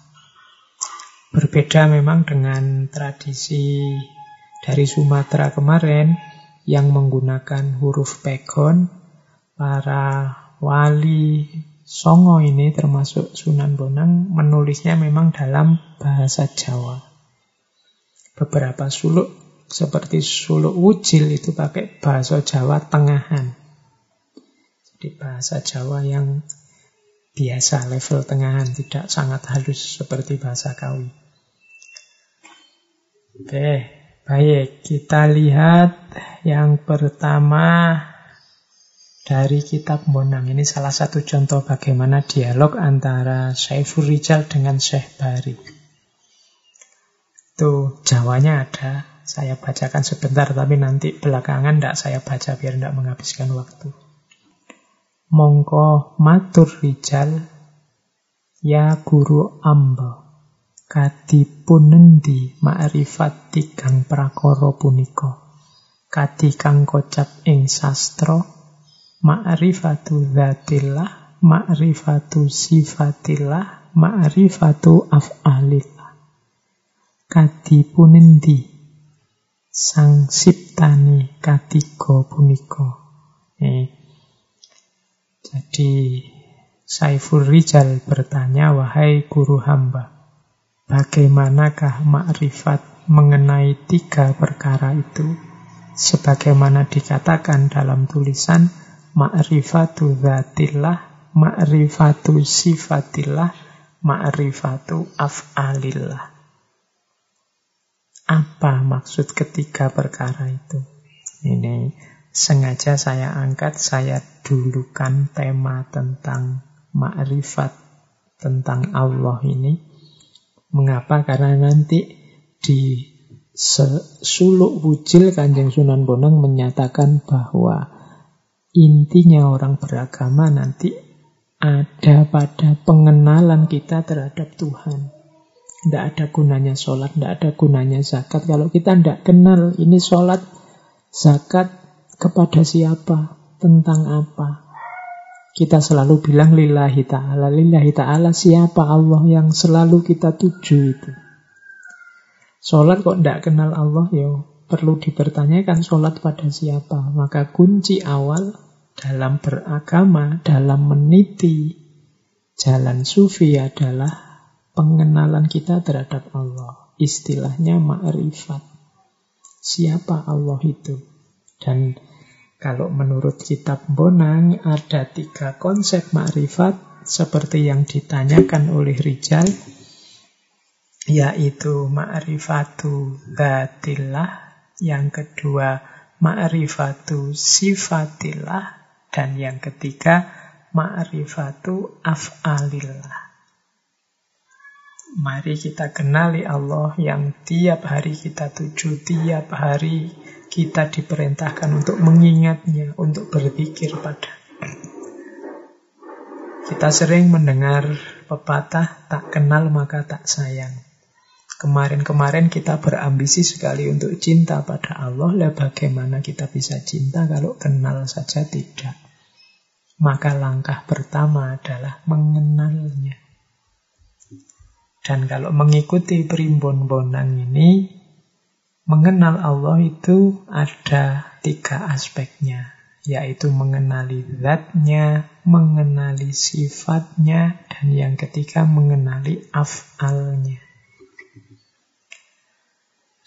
Speaker 1: Berbeda memang dengan tradisi dari Sumatera kemarin yang menggunakan huruf pegon. Para wali Songo ini termasuk Sunan Bonang menulisnya memang dalam bahasa Jawa. Beberapa suluk seperti suluk wujil itu pakai bahasa Jawa tengahan. Jadi bahasa Jawa yang biasa, level tengahan, tidak sangat halus seperti bahasa Kawi. Oke, baik. Kita lihat yang pertama dari kitab Bonang. Ini salah satu contoh bagaimana dialog antara Saiful Rijal dengan Syekh Bari. Itu Jawanya ada, saya bacakan sebentar, tapi nanti belakangan tidak saya baca biar tidak menghabiskan waktu. Mongko matur rijal, ya guru amba, kadipun nendi ma'rifat tigang prakara punika. Kadi kang kocap ing sastra, ma'rifatu dzatillah, ma'rifatu sifatillah, ma'rifatu af'alillah. Kadipun nendi sang siptani katiga punika. Eh, jadi Saiful Rijal bertanya, wahai guru hamba, bagaimanakah makrifat mengenai tiga perkara itu? Sebagaimana dikatakan dalam tulisan, ma'rifatu dzatillah, ma'rifatu sifatillah, ma'rifatu af'alillah. Apa maksud ketiga perkara itu? Ini sengaja saya angkat, saya dulukan tema tentang makrifat, tentang Allah ini. Mengapa? Karena nanti di suluk wujil Kanjeng Sunan Bonang menyatakan bahwa intinya orang beragama nanti ada pada pengenalan kita terhadap Tuhan. Tidak ada gunanya sholat, tidak ada gunanya zakat. Kalau kita tidak kenal ini sholat, zakat kepada siapa, tentang apa. Kita selalu bilang lillahi ta'ala. Lillahi ta'ala siapa Allah yang selalu kita tuju itu. Sholat kok tidak kenal Allah, ya perlu dipertanyakan sholat pada siapa. Maka kunci awal dalam beragama, dalam meniti jalan sufi adalah pengenalan kita terhadap Allah. Istilahnya ma'rifat. Siapa Allah itu? Dan kalau menurut kitab Bonang ada tiga konsep ma'rifat seperti yang ditanyakan oleh Rijal yaitu ma'rifatu dhatillah yang kedua ma'rifatu sifatillah dan yang ketiga ma'rifatu af'alillah Mari kita kenali Allah yang tiap hari kita tuju, tiap hari kita diperintahkan untuk mengingatnya, untuk berpikir pada. Kita sering mendengar pepatah, tak kenal maka tak sayang. Kemarin-kemarin kita berambisi sekali untuk cinta pada Allah, lah bagaimana kita bisa cinta kalau kenal saja tidak? Maka langkah pertama adalah mengenalnya. Dan kalau mengikuti primbon bonang ini, mengenal Allah itu ada tiga aspeknya, yaitu mengenali zatnya, mengenali sifatnya, dan yang ketiga mengenali afalnya.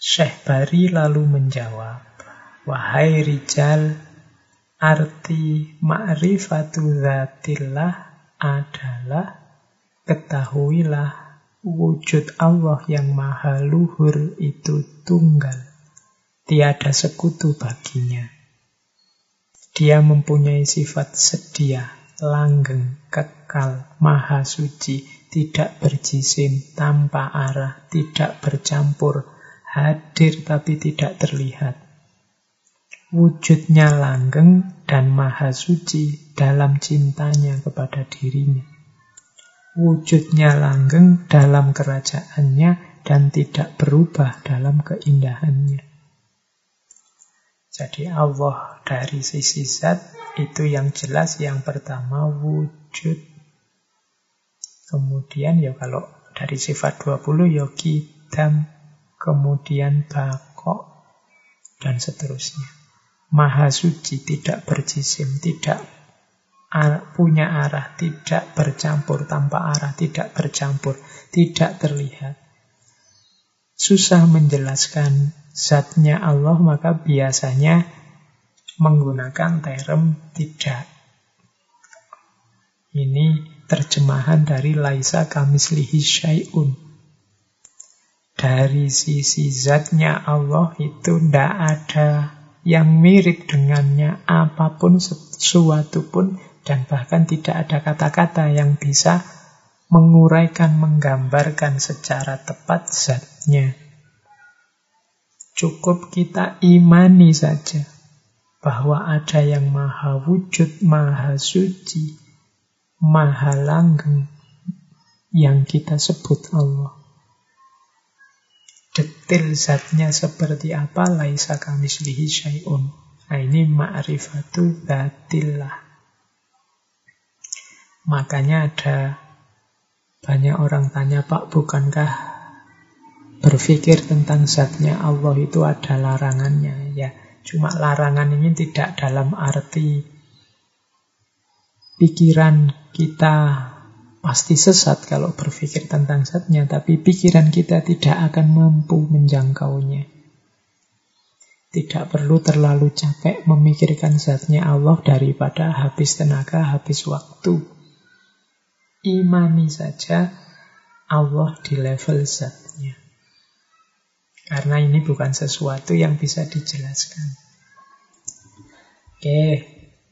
Speaker 1: Syekh Bari lalu menjawab, Wahai Rijal, arti ma'rifatu zatillah adalah ketahuilah wujud Allah yang maha luhur itu tunggal. Tiada sekutu baginya. Dia mempunyai sifat sedia, langgeng, kekal, maha suci, tidak berjisim, tanpa arah, tidak bercampur, hadir tapi tidak terlihat. Wujudnya langgeng dan maha suci dalam cintanya kepada dirinya wujudnya langgeng dalam kerajaannya dan tidak berubah dalam keindahannya. Jadi Allah dari sisi zat itu yang jelas yang pertama wujud. Kemudian ya kalau dari sifat 20 ya kidam, kemudian bakok, dan seterusnya. Maha suci, tidak berjisim, tidak punya arah, tidak bercampur tanpa arah, tidak bercampur, tidak terlihat. Susah menjelaskan zatnya Allah, maka biasanya menggunakan term tidak. Ini terjemahan dari Laisa Kamislihi Syai'un. Dari sisi zatnya Allah itu tidak ada yang mirip dengannya apa pun sesuatu pun dan bahkan tidak ada kata-kata yang bisa menguraikan, menggambarkan secara tepat zatnya. Cukup kita imani saja bahwa ada yang maha wujud, maha suci, maha langgeng yang kita sebut Allah. Detil zatnya seperti apa, laisa kamislihi syai'un. Nah ini ma'rifatu dhatillah. Makanya ada banyak orang tanya, Pak, bukankah berpikir tentang zatnya Allah itu ada larangannya? Ya, cuma larangan ini tidak dalam arti pikiran kita pasti sesat kalau berpikir tentang zatnya, tapi pikiran kita tidak akan mampu menjangkaunya. Tidak perlu terlalu capek memikirkan zatnya Allah daripada habis tenaga, habis waktu imani saja Allah di level zatnya. Karena ini bukan sesuatu yang bisa dijelaskan. Oke,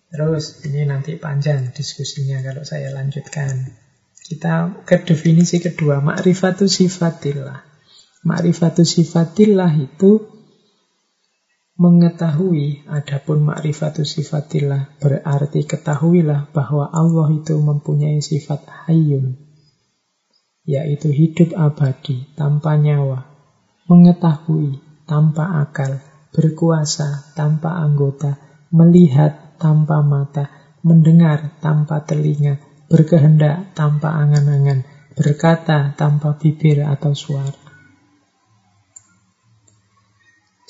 Speaker 1: terus ini nanti panjang diskusinya kalau saya lanjutkan. Kita ke definisi kedua, ma'rifatu sifatillah. Ma'rifatu sifatillah itu mengetahui adapun ma'rifatus sifatillah berarti ketahuilah bahwa Allah itu mempunyai sifat hayyun yaitu hidup abadi tanpa nyawa mengetahui tanpa akal berkuasa tanpa anggota melihat tanpa mata mendengar tanpa telinga berkehendak tanpa angan-angan berkata tanpa bibir atau suara.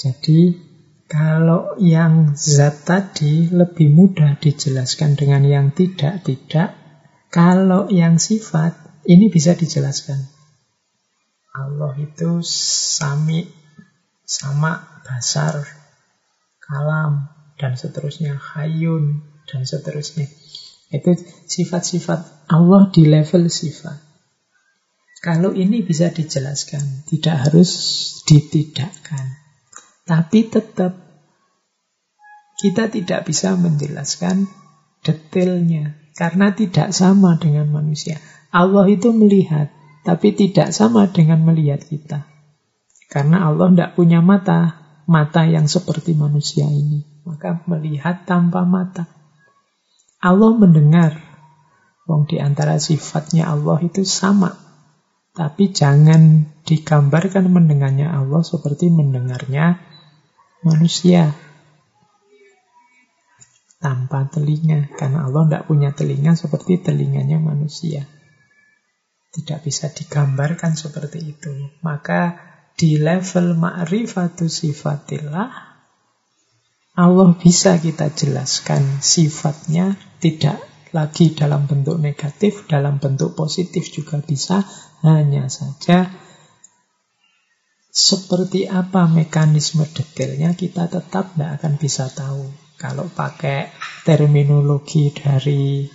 Speaker 1: Jadi kalau yang zat tadi lebih mudah dijelaskan dengan yang tidak-tidak. Kalau yang sifat, ini bisa dijelaskan. Allah itu sami, sama, basar, kalam, dan seterusnya, hayun, dan seterusnya. Itu sifat-sifat Allah di level sifat. Kalau ini bisa dijelaskan, tidak harus ditidakkan. Tapi tetap kita tidak bisa menjelaskan detailnya karena tidak sama dengan manusia. Allah itu melihat, tapi tidak sama dengan melihat kita. Karena Allah tidak punya mata, mata yang seperti manusia ini. Maka melihat tanpa mata. Allah mendengar. Wong di antara sifatnya Allah itu sama. Tapi jangan digambarkan mendengarnya Allah seperti mendengarnya manusia. Tanpa telinga karena Allah tidak punya telinga seperti telinganya manusia. Tidak bisa digambarkan seperti itu. Maka di level ma'rifatu sifatillah Allah bisa kita jelaskan sifatnya tidak lagi dalam bentuk negatif, dalam bentuk positif juga bisa. Hanya saja seperti apa mekanisme detailnya kita tetap tidak akan bisa tahu. Kalau pakai terminologi dari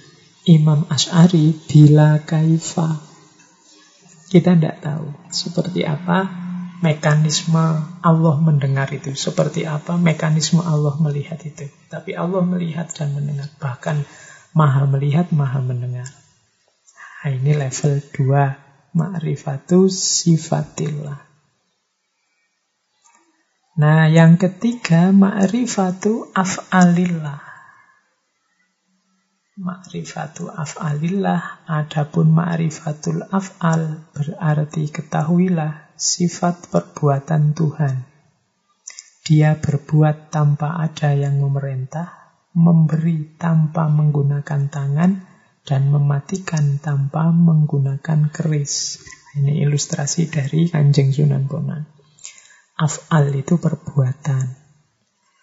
Speaker 1: Imam Ash'ari, bila kaifa. Kita tidak tahu seperti apa mekanisme Allah mendengar itu. Seperti apa mekanisme Allah melihat itu. Tapi Allah melihat dan mendengar. Bahkan maha melihat, maha mendengar. Nah, ini level 2. Ma'rifatu sifatillah. Nah, yang ketiga ma'rifatu af'alillah. Ma'rifatu af'alillah adapun ma'rifatul af'al berarti ketahuilah sifat perbuatan Tuhan. Dia berbuat tanpa ada yang memerintah, memberi tanpa menggunakan tangan, dan mematikan tanpa menggunakan keris. Ini ilustrasi dari Kanjeng Sunan Bonang. Af'al itu perbuatan.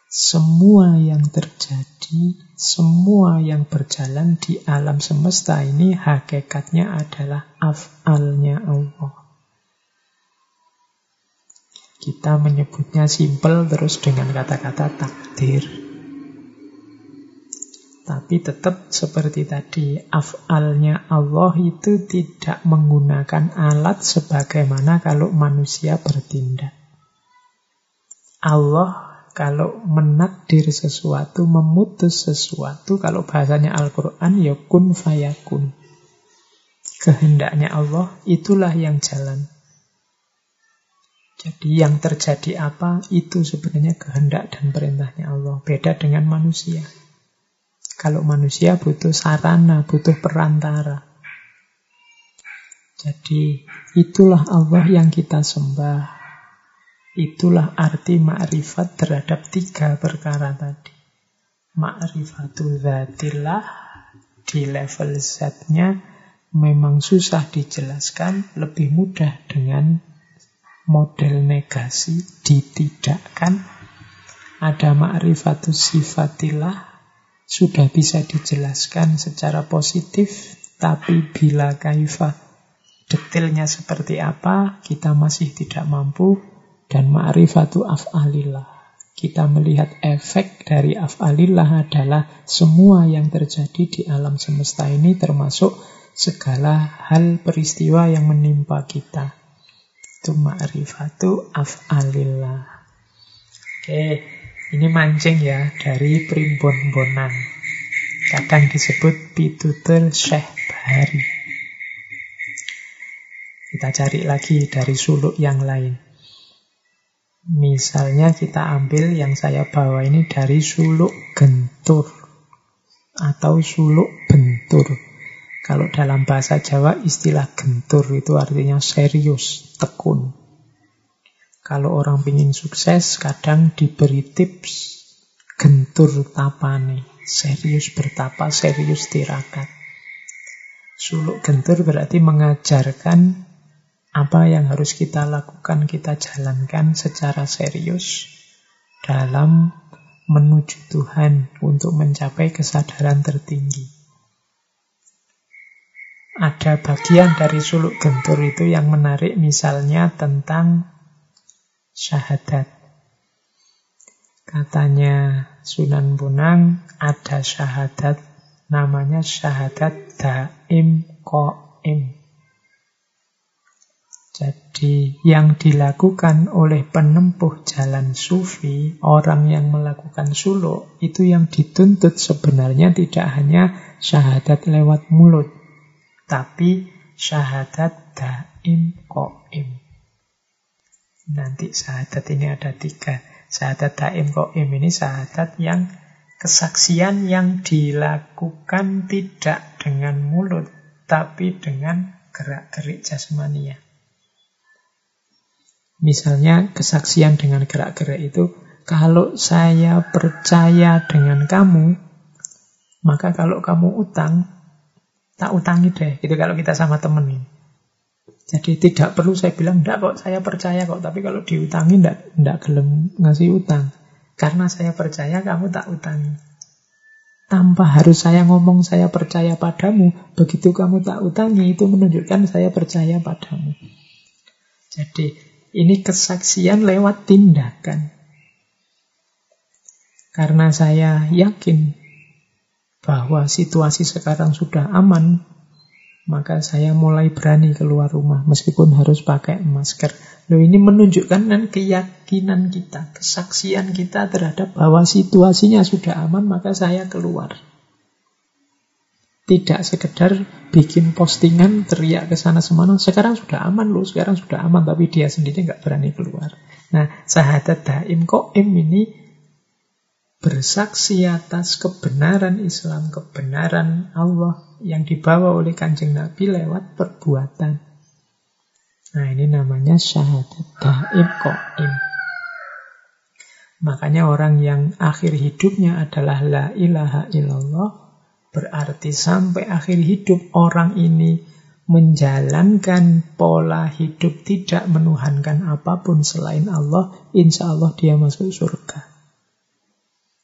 Speaker 1: Semua yang terjadi, semua yang berjalan di alam semesta ini hakikatnya adalah af'alnya Allah. Kita menyebutnya simpel terus dengan kata-kata takdir. Tapi tetap seperti tadi, af'alnya Allah itu tidak menggunakan alat sebagaimana kalau manusia bertindak. Allah kalau menakdir sesuatu, memutus sesuatu, kalau bahasanya Al-Quran, ya kun fayakun. Kehendaknya Allah, itulah yang jalan. Jadi yang terjadi apa, itu sebenarnya kehendak dan perintahnya Allah. Beda dengan manusia. Kalau manusia butuh sarana, butuh perantara. Jadi itulah Allah yang kita sembah. Itulah arti ma'rifat terhadap tiga perkara tadi. Ma'rifatul zatillah di level zatnya memang susah dijelaskan, lebih mudah dengan model negasi ditidakkan. Ada ma'rifatul sifatillah sudah bisa dijelaskan secara positif, tapi bila kaifah detailnya seperti apa, kita masih tidak mampu dan ma'rifatu af'alillah. Kita melihat efek dari af'alillah adalah semua yang terjadi di alam semesta ini termasuk segala hal peristiwa yang menimpa kita. Itu ma'rifatu af'alillah. Oke, ini mancing ya dari primbon bonang. Kadang disebut pitutul syekh bahari. Kita cari lagi dari suluk yang lain. Misalnya kita ambil yang saya bawa ini dari suluk gentur atau suluk bentur. Kalau dalam bahasa Jawa istilah gentur itu artinya serius, tekun. Kalau orang ingin sukses kadang diberi tips gentur tapane, serius bertapa, serius tirakat. Suluk gentur berarti mengajarkan apa yang harus kita lakukan, kita jalankan secara serius dalam menuju Tuhan untuk mencapai kesadaran tertinggi. Ada bagian dari suluk gentur itu yang menarik misalnya tentang syahadat. Katanya Sunan Bonang ada syahadat namanya syahadat daim koim. Jadi yang dilakukan oleh penempuh jalan sufi, orang yang melakukan suluk, itu yang dituntut sebenarnya tidak hanya syahadat lewat mulut, tapi syahadat daim koim. Nanti syahadat ini ada tiga. Syahadat daim koim ini syahadat yang kesaksian yang dilakukan tidak dengan mulut, tapi dengan gerak-gerik jasmania. Misalnya kesaksian dengan gerak-gerak itu, kalau saya percaya dengan kamu, maka kalau kamu utang, tak utangi deh. Itu kalau kita sama temen. Jadi tidak perlu saya bilang, enggak kok saya percaya kok. Tapi kalau diutangi, enggak, enggak gelem ngasih utang. Karena saya percaya, kamu tak utangi. Tanpa harus saya ngomong saya percaya padamu, begitu kamu tak utangi, itu menunjukkan saya percaya padamu. Jadi ini kesaksian lewat tindakan. Karena saya yakin bahwa situasi sekarang sudah aman, maka saya mulai berani keluar rumah meskipun harus pakai masker. Loh ini menunjukkan kan keyakinan kita, kesaksian kita terhadap bahwa situasinya sudah aman, maka saya keluar. Tidak sekedar bikin postingan teriak ke sana semana. Sekarang sudah aman loh, sekarang sudah aman. Tapi dia sendiri nggak berani keluar. Nah, sahadat daim koim ini bersaksi atas kebenaran Islam, kebenaran Allah yang dibawa oleh kanjeng Nabi lewat perbuatan. Nah ini namanya syahadat daim koim. Makanya orang yang akhir hidupnya adalah la ilaha illallah Berarti sampai akhir hidup orang ini menjalankan pola hidup tidak menuhankan apa pun selain Allah, insya Allah dia masuk surga.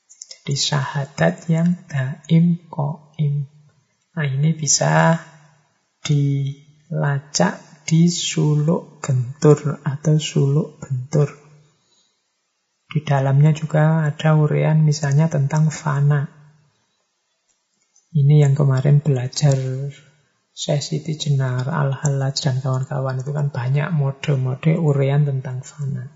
Speaker 1: Jadi syahadat yang daim koim. Nah ini bisa dilacak di suluk gentur atau suluk bentur. Di dalamnya juga ada urean misalnya tentang fana. Ini yang kemarin belajar saya Siti Jenar, Al-Halaj, dan kawan-kawan itu kan banyak mode-mode urean tentang fana.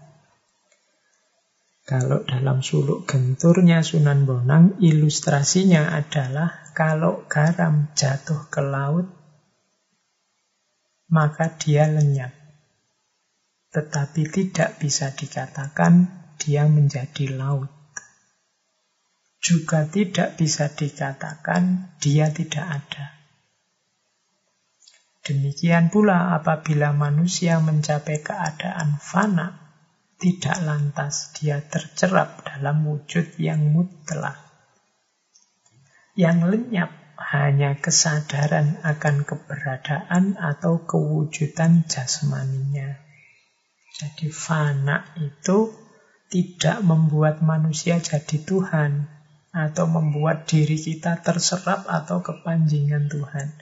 Speaker 1: Kalau dalam suluk genturnya Sunan Bonang, ilustrasinya adalah kalau garam jatuh ke laut, maka dia lenyap. Tetapi tidak bisa dikatakan dia menjadi laut juga tidak bisa dikatakan dia tidak ada. Demikian pula apabila manusia mencapai keadaan fana, tidak lantas dia tercerap dalam wujud yang mutlak. Yang lenyap hanya kesadaran akan keberadaan atau kewujudan jasmaninya. Jadi fana itu tidak membuat manusia jadi Tuhan, atau membuat diri kita terserap atau kepanjingan Tuhan.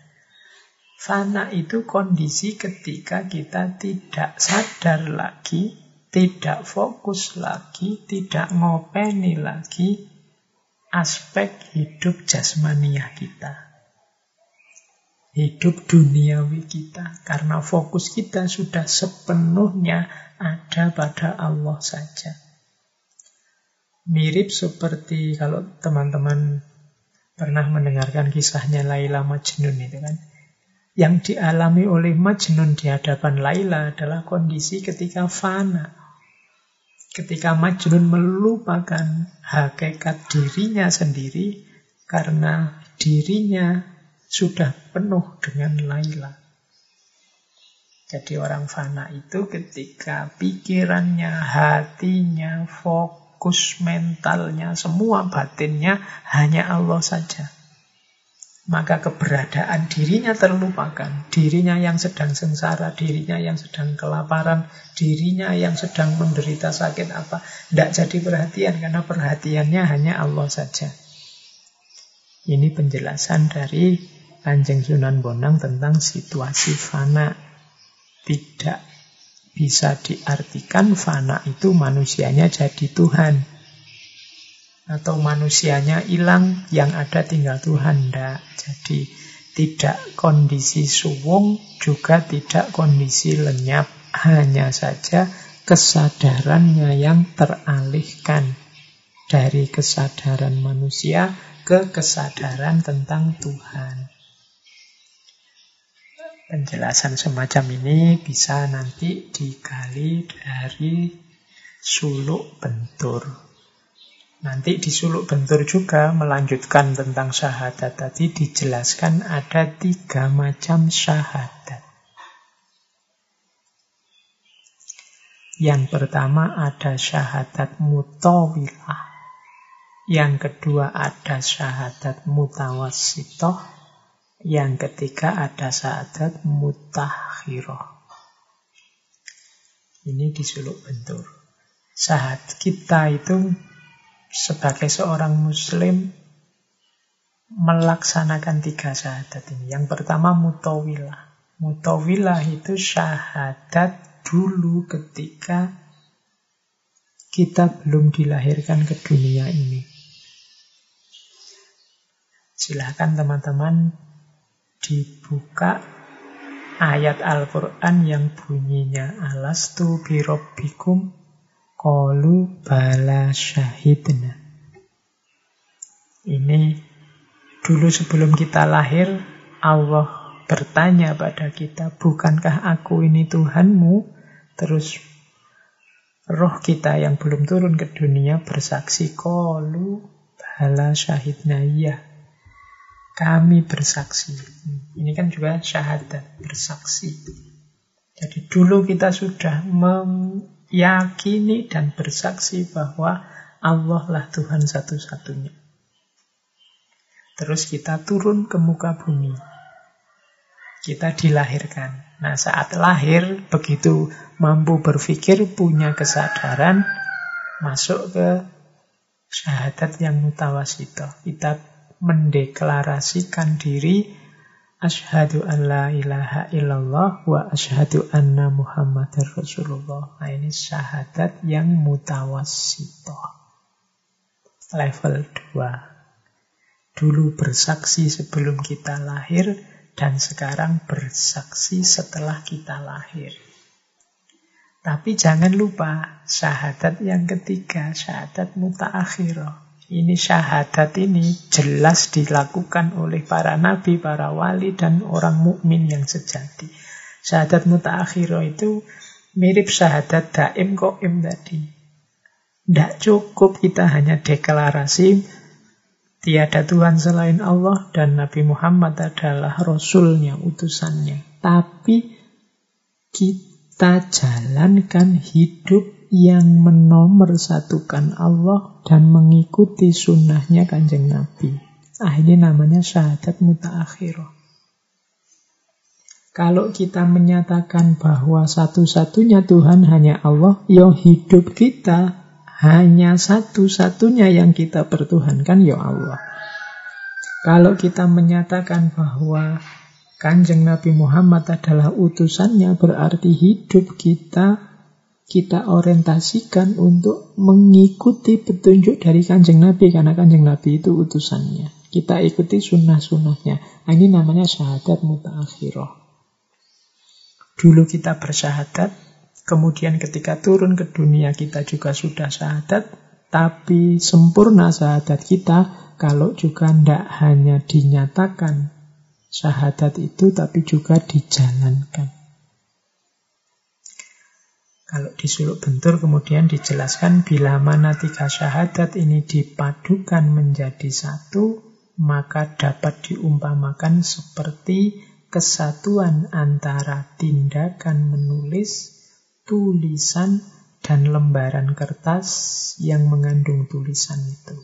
Speaker 1: Fana itu kondisi ketika kita tidak sadar lagi, tidak fokus lagi, tidak ngopeni lagi aspek hidup jasmaniah kita. Hidup duniawi kita. Karena fokus kita sudah sepenuhnya ada pada Allah saja. Mirip seperti kalau teman-teman pernah mendengarkan kisahnya Laila Majnun itu kan. Yang dialami oleh Majnun di hadapan Laila adalah kondisi ketika fana. Ketika Majnun melupakan hakikat dirinya sendiri karena dirinya sudah penuh dengan Laila. Jadi orang fana itu ketika pikirannya, hatinya, fokus mentalnya, semua batinnya hanya Allah saja. Maka keberadaan dirinya terlupakan. Dirinya yang sedang sengsara, dirinya yang sedang kelaparan, dirinya yang sedang menderita sakit apa. Tidak jadi perhatian karena perhatiannya hanya Allah saja. Ini penjelasan dari Kanjeng Sunan Bonang tentang situasi fana tidak bisa diartikan fana itu manusianya jadi Tuhan. Atau manusianya hilang, yang ada tinggal Tuhan. Tidak. Jadi tidak kondisi suwung, juga tidak kondisi lenyap. Hanya saja kesadarannya yang teralihkan dari kesadaran manusia ke kesadaran tentang Tuhan. Penjelasan semacam ini bisa nanti digali dari suluk bentur. Nanti di suluk bentur juga melanjutkan tentang syahadat tadi dijelaskan ada tiga macam syahadat. Yang pertama ada syahadat mutawilah. Yang kedua ada syahadat mutawasitoh. Yang ketiga ada syahadat mutahhiroh. Ini disuluk bentur. Saat kita itu sebagai seorang muslim melaksanakan tiga syahadat ini. Yang pertama mutawilah. Mutawilah itu syahadat dulu ketika kita belum dilahirkan ke dunia ini. Silahkan teman-teman dibuka ayat Al-Quran yang bunyinya Alastu birobbikum Kolu bala syahidna. Ini dulu sebelum kita lahir Allah bertanya pada kita Bukankah aku ini Tuhanmu? Terus roh kita yang belum turun ke dunia bersaksi Kolu bala syahidna. Iya kami bersaksi. Ini kan juga syahadat, bersaksi. Jadi dulu kita sudah meyakini dan bersaksi bahwa Allah lah Tuhan satu-satunya. Terus kita turun ke muka bumi. Kita dilahirkan. Nah saat lahir, begitu mampu berpikir, punya kesadaran, masuk ke syahadat yang mutawasito. Kita mendeklarasikan diri asyhadu an la ilaha illallah wa asyhadu anna muhammadar rasulullah. Nah ini syahadat yang mutawassito. Level 2. Dulu bersaksi sebelum kita lahir dan sekarang bersaksi setelah kita lahir. Tapi jangan lupa syahadat yang ketiga, syahadat mutaakhirah. Ini syahadat ini jelas dilakukan oleh para nabi, para wali, dan orang mukmin yang sejati. Syahadat mutaakhiro itu mirip syahadat daim koim tadi. Tidak cukup kita hanya deklarasi tiada Tuhan selain Allah dan Nabi Muhammad adalah Rasulnya, utusannya. Tapi kita jalankan hidup yang menomorsatukan Allah dan mengikuti sunnahnya kanjeng Nabi. Ah ini namanya syahadat mutaakhirah. Kalau kita menyatakan bahwa satu-satunya Tuhan hanya Allah, ya hidup kita hanya satu-satunya yang kita pertuhankan ya Allah. Kalau kita menyatakan bahwa Kanjeng Nabi Muhammad adalah utusannya, berarti hidup kita kita orientasikan untuk mengikuti petunjuk dari kanjeng Nabi karena kanjeng Nabi itu utusannya. Kita ikuti sunnah-sunnahnya. Nah, ini namanya syahadat mutaakhirah. Dulu kita bersyahadat, kemudian ketika turun ke dunia kita juga sudah syahadat, tapi sempurna syahadat kita kalau juga tidak hanya dinyatakan syahadat itu, tapi juga dijalankan. Kalau di suluk bentur kemudian dijelaskan bila mana tiga syahadat ini dipadukan menjadi satu, maka dapat diumpamakan seperti kesatuan antara tindakan menulis, tulisan, dan lembaran kertas yang mengandung tulisan itu.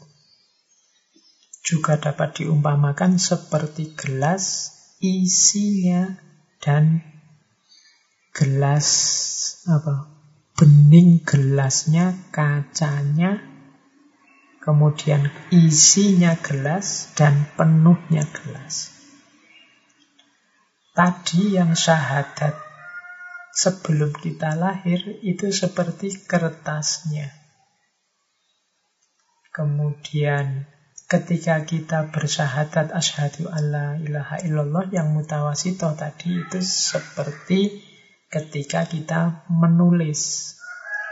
Speaker 1: Juga dapat diumpamakan seperti gelas, isinya, dan gelas apa bening gelasnya, kacanya, kemudian isinya gelas dan penuhnya gelas. Tadi yang syahadat sebelum kita lahir itu seperti kertasnya. Kemudian ketika kita bersyahadat asyhadu alla ilaha illallah yang mutawasito tadi itu seperti ketika kita menulis.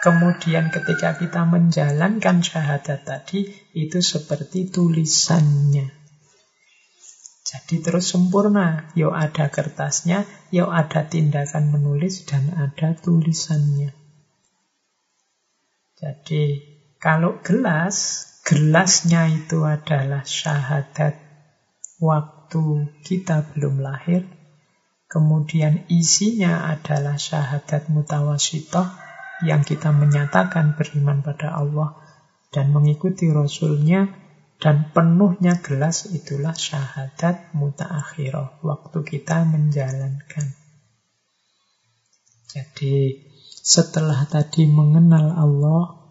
Speaker 1: Kemudian ketika kita menjalankan syahadat tadi, itu seperti tulisannya. Jadi terus sempurna. Yo ada kertasnya, yo ada tindakan menulis, dan ada tulisannya. Jadi kalau gelas, gelasnya itu adalah syahadat waktu kita belum lahir, Kemudian isinya adalah syahadat mutawasitoh yang kita menyatakan beriman pada Allah dan mengikuti Rasulnya dan penuhnya gelas itulah syahadat mutaakhirah waktu kita menjalankan. Jadi setelah tadi mengenal Allah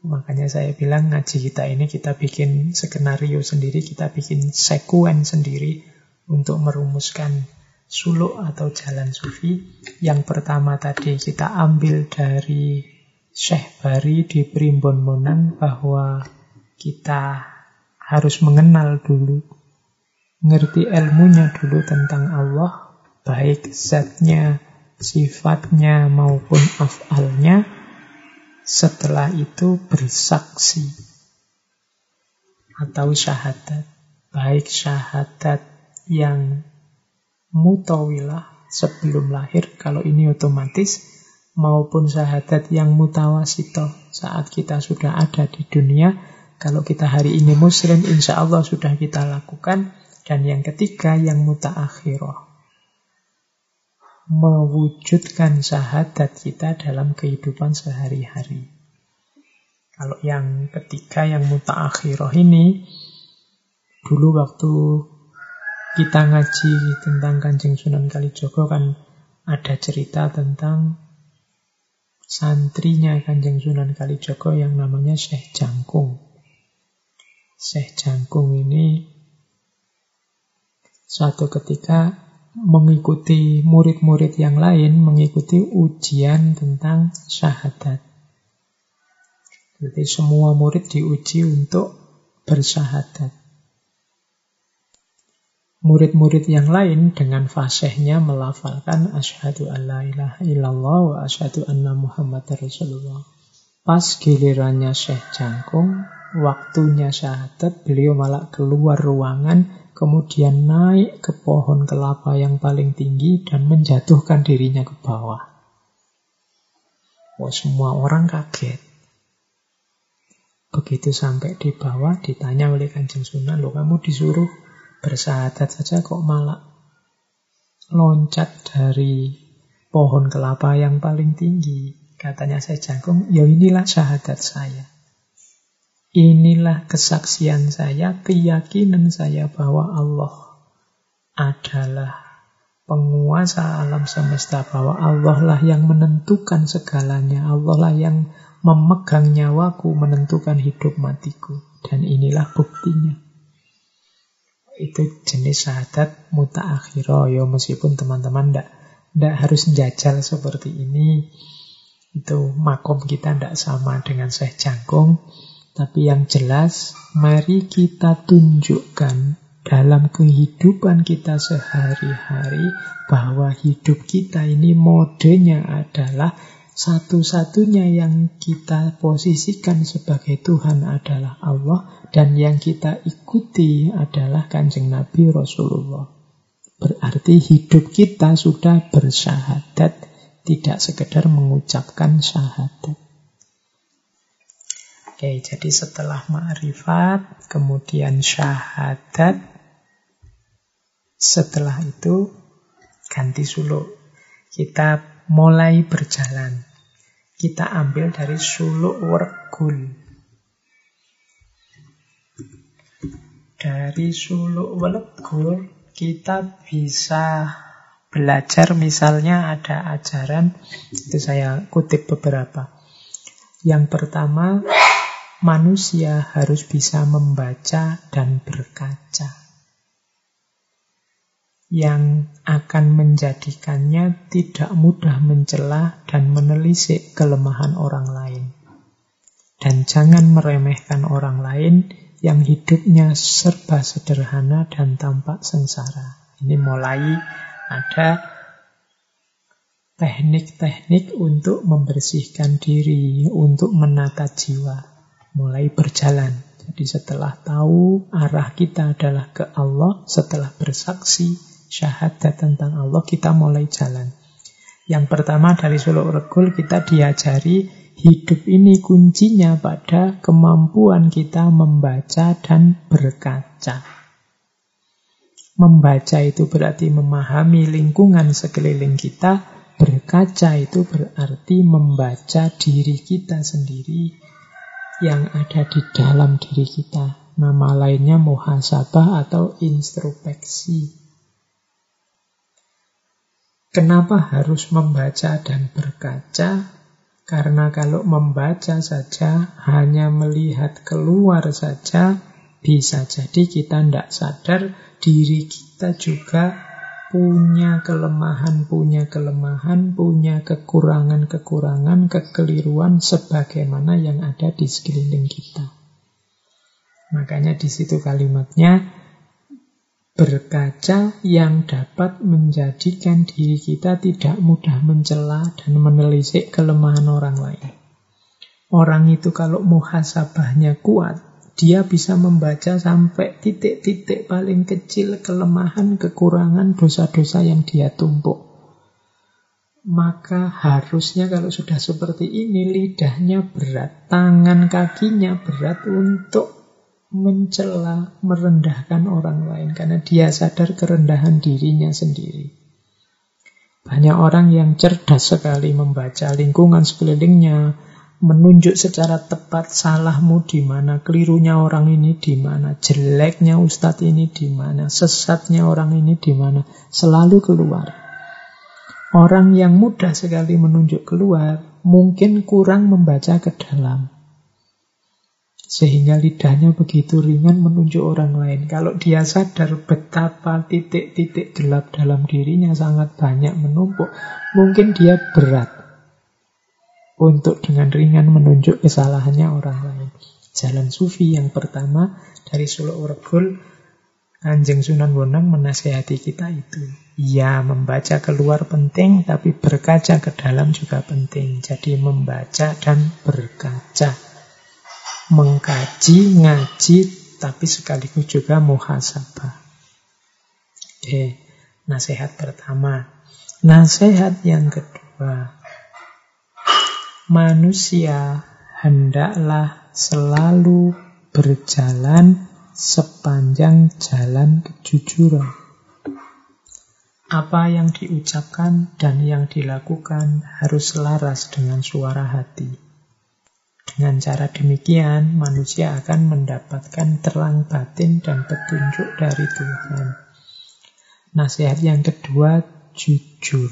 Speaker 1: Makanya saya bilang ngaji kita ini kita bikin skenario sendiri, kita bikin sekuen sendiri untuk merumuskan suluk atau jalan sufi. Yang pertama tadi kita ambil dari Syekh Bari di Primbon Monan bahwa kita harus mengenal dulu, ngerti ilmunya dulu tentang Allah, baik zatnya, sifatnya maupun afalnya. Setelah itu bersaksi atau syahadat, baik syahadat yang mutawilah sebelum lahir, kalau ini otomatis, maupun syahadat yang mutawasito saat kita sudah ada di dunia. Kalau kita hari ini muslim, insya Allah sudah kita lakukan. Dan yang ketiga, yang mutaakhirah. Mewujudkan syahadat kita dalam kehidupan sehari-hari. Kalau yang ketiga, yang mutaakhirah ini, dulu waktu kita ngaji tentang Kanjeng Sunan Kalijogo kan ada cerita tentang santrinya Kanjeng Sunan Kalijogo yang namanya Syekh Jangkung. Syekh Jangkung ini suatu ketika mengikuti murid-murid yang lain mengikuti ujian tentang syahadat. Jadi semua murid diuji untuk bersyahadat. Murid-murid yang lain dengan fasihnya melafalkan asyhadu alla ilaha illallah wa asyhadu anna muhammad rasulullah. Pas gilirannya Syekh Jangkung, waktunya syahadat, beliau malah keluar ruangan, kemudian naik ke pohon kelapa yang paling tinggi dan menjatuhkan dirinya ke bawah. Wah, semua orang kaget. Begitu sampai di bawah, ditanya oleh Kanjeng Sunan, lo kamu disuruh bersahadat saja kok malah loncat dari pohon kelapa yang paling tinggi. Katanya saya jangkung, ya inilah syahadat saya. Inilah kesaksian saya, keyakinan saya bahwa Allah adalah penguasa alam semesta, bahwa Allah lah yang menentukan segalanya, Allah lah yang memegang nyawaku, menentukan hidup matiku. Dan inilah buktinya itu jenis syahadat mutaakhiro ya meskipun teman-teman ndak ndak harus jajal seperti ini. Itu makom kita ndak sama dengan Syekh Jangkung. Tapi yang jelas mari kita tunjukkan dalam kehidupan kita sehari-hari bahwa hidup kita ini modenya adalah satu-satunya yang kita posisikan sebagai Tuhan adalah Allah dan yang kita ikuti adalah kanjeng Nabi Rasulullah. Berarti hidup kita sudah bersyahadat tidak sekedar mengucapkan syahadat. Oke, jadi setelah ma'rifat, kemudian syahadat, setelah itu ganti suluk. Kita mulai berjalan. Kita ambil dari suluk wergul. Dari suluk wergul kita bisa belajar misalnya ada ajaran itu saya kutip beberapa. Yang pertama manusia harus bisa membaca dan berkaca. Yang akan menjadikannya tidak mudah mencela dan menelisik kelemahan orang lain. Dan jangan meremehkan orang lain yang hidupnya serba sederhana dan tampak sengsara. Ini mulai ada teknik-teknik untuk membersihkan diri, untuk menata jiwa mulai berjalan. Jadi setelah tahu arah kita adalah ke Allah, setelah bersaksi syahadat tentang Allah, kita mulai jalan. Yang pertama dari suluk regul kita diajari hidup ini kuncinya pada kemampuan kita membaca dan berkaca. Membaca itu berarti memahami lingkungan sekeliling kita, berkaca itu berarti membaca diri kita sendiri, yang ada di dalam diri kita. Nama lainnya muhasabah atau introspeksi. Kenapa harus membaca dan berkaca? Karena kalau membaca saja, hanya melihat keluar saja, bisa jadi kita tidak sadar diri kita juga punya kelemahan, punya kelemahan, punya kekurangan-kekurangan, kekeliruan sebagaimana yang ada di sekeliling kita. Makanya di situ kalimatnya berkaca yang dapat menjadikan diri kita tidak mudah mencela dan menelisik kelemahan orang lain. Orang itu kalau muhasabahnya kuat, dia bisa membaca sampai titik-titik paling kecil kelemahan, kekurangan, dosa-dosa yang dia tumpuk. Maka harusnya kalau sudah seperti ini lidahnya berat, tangan kakinya berat untuk mencela, merendahkan orang lain karena dia sadar kerendahan dirinya sendiri. Banyak orang yang cerdas sekali membaca lingkungan sekelilingnya, menunjuk secara tepat salahmu di mana, kelirunya orang ini di mana, jeleknya ustadz ini di mana, sesatnya orang ini di mana, selalu keluar. Orang yang mudah sekali menunjuk keluar mungkin kurang membaca ke dalam. Sehingga lidahnya begitu ringan menunjuk orang lain. Kalau dia sadar betapa titik-titik gelap dalam dirinya sangat banyak menumpuk, mungkin dia berat untuk dengan ringan menunjuk kesalahannya orang lain. Jalan sufi yang pertama dari Solo Uregul, Kanjeng Sunan Bonang menasehati kita itu. Ya, membaca keluar penting, tapi berkaca ke dalam juga penting. Jadi membaca dan berkaca. Mengkaji, ngaji, tapi sekaligus juga muhasabah. Oke, nasihat pertama. Nasihat yang kedua, manusia hendaklah selalu berjalan sepanjang jalan kejujuran. Apa yang diucapkan dan yang dilakukan harus selaras dengan suara hati. Dengan cara demikian, manusia akan mendapatkan terang batin dan petunjuk dari Tuhan. Nasihat yang kedua, jujur.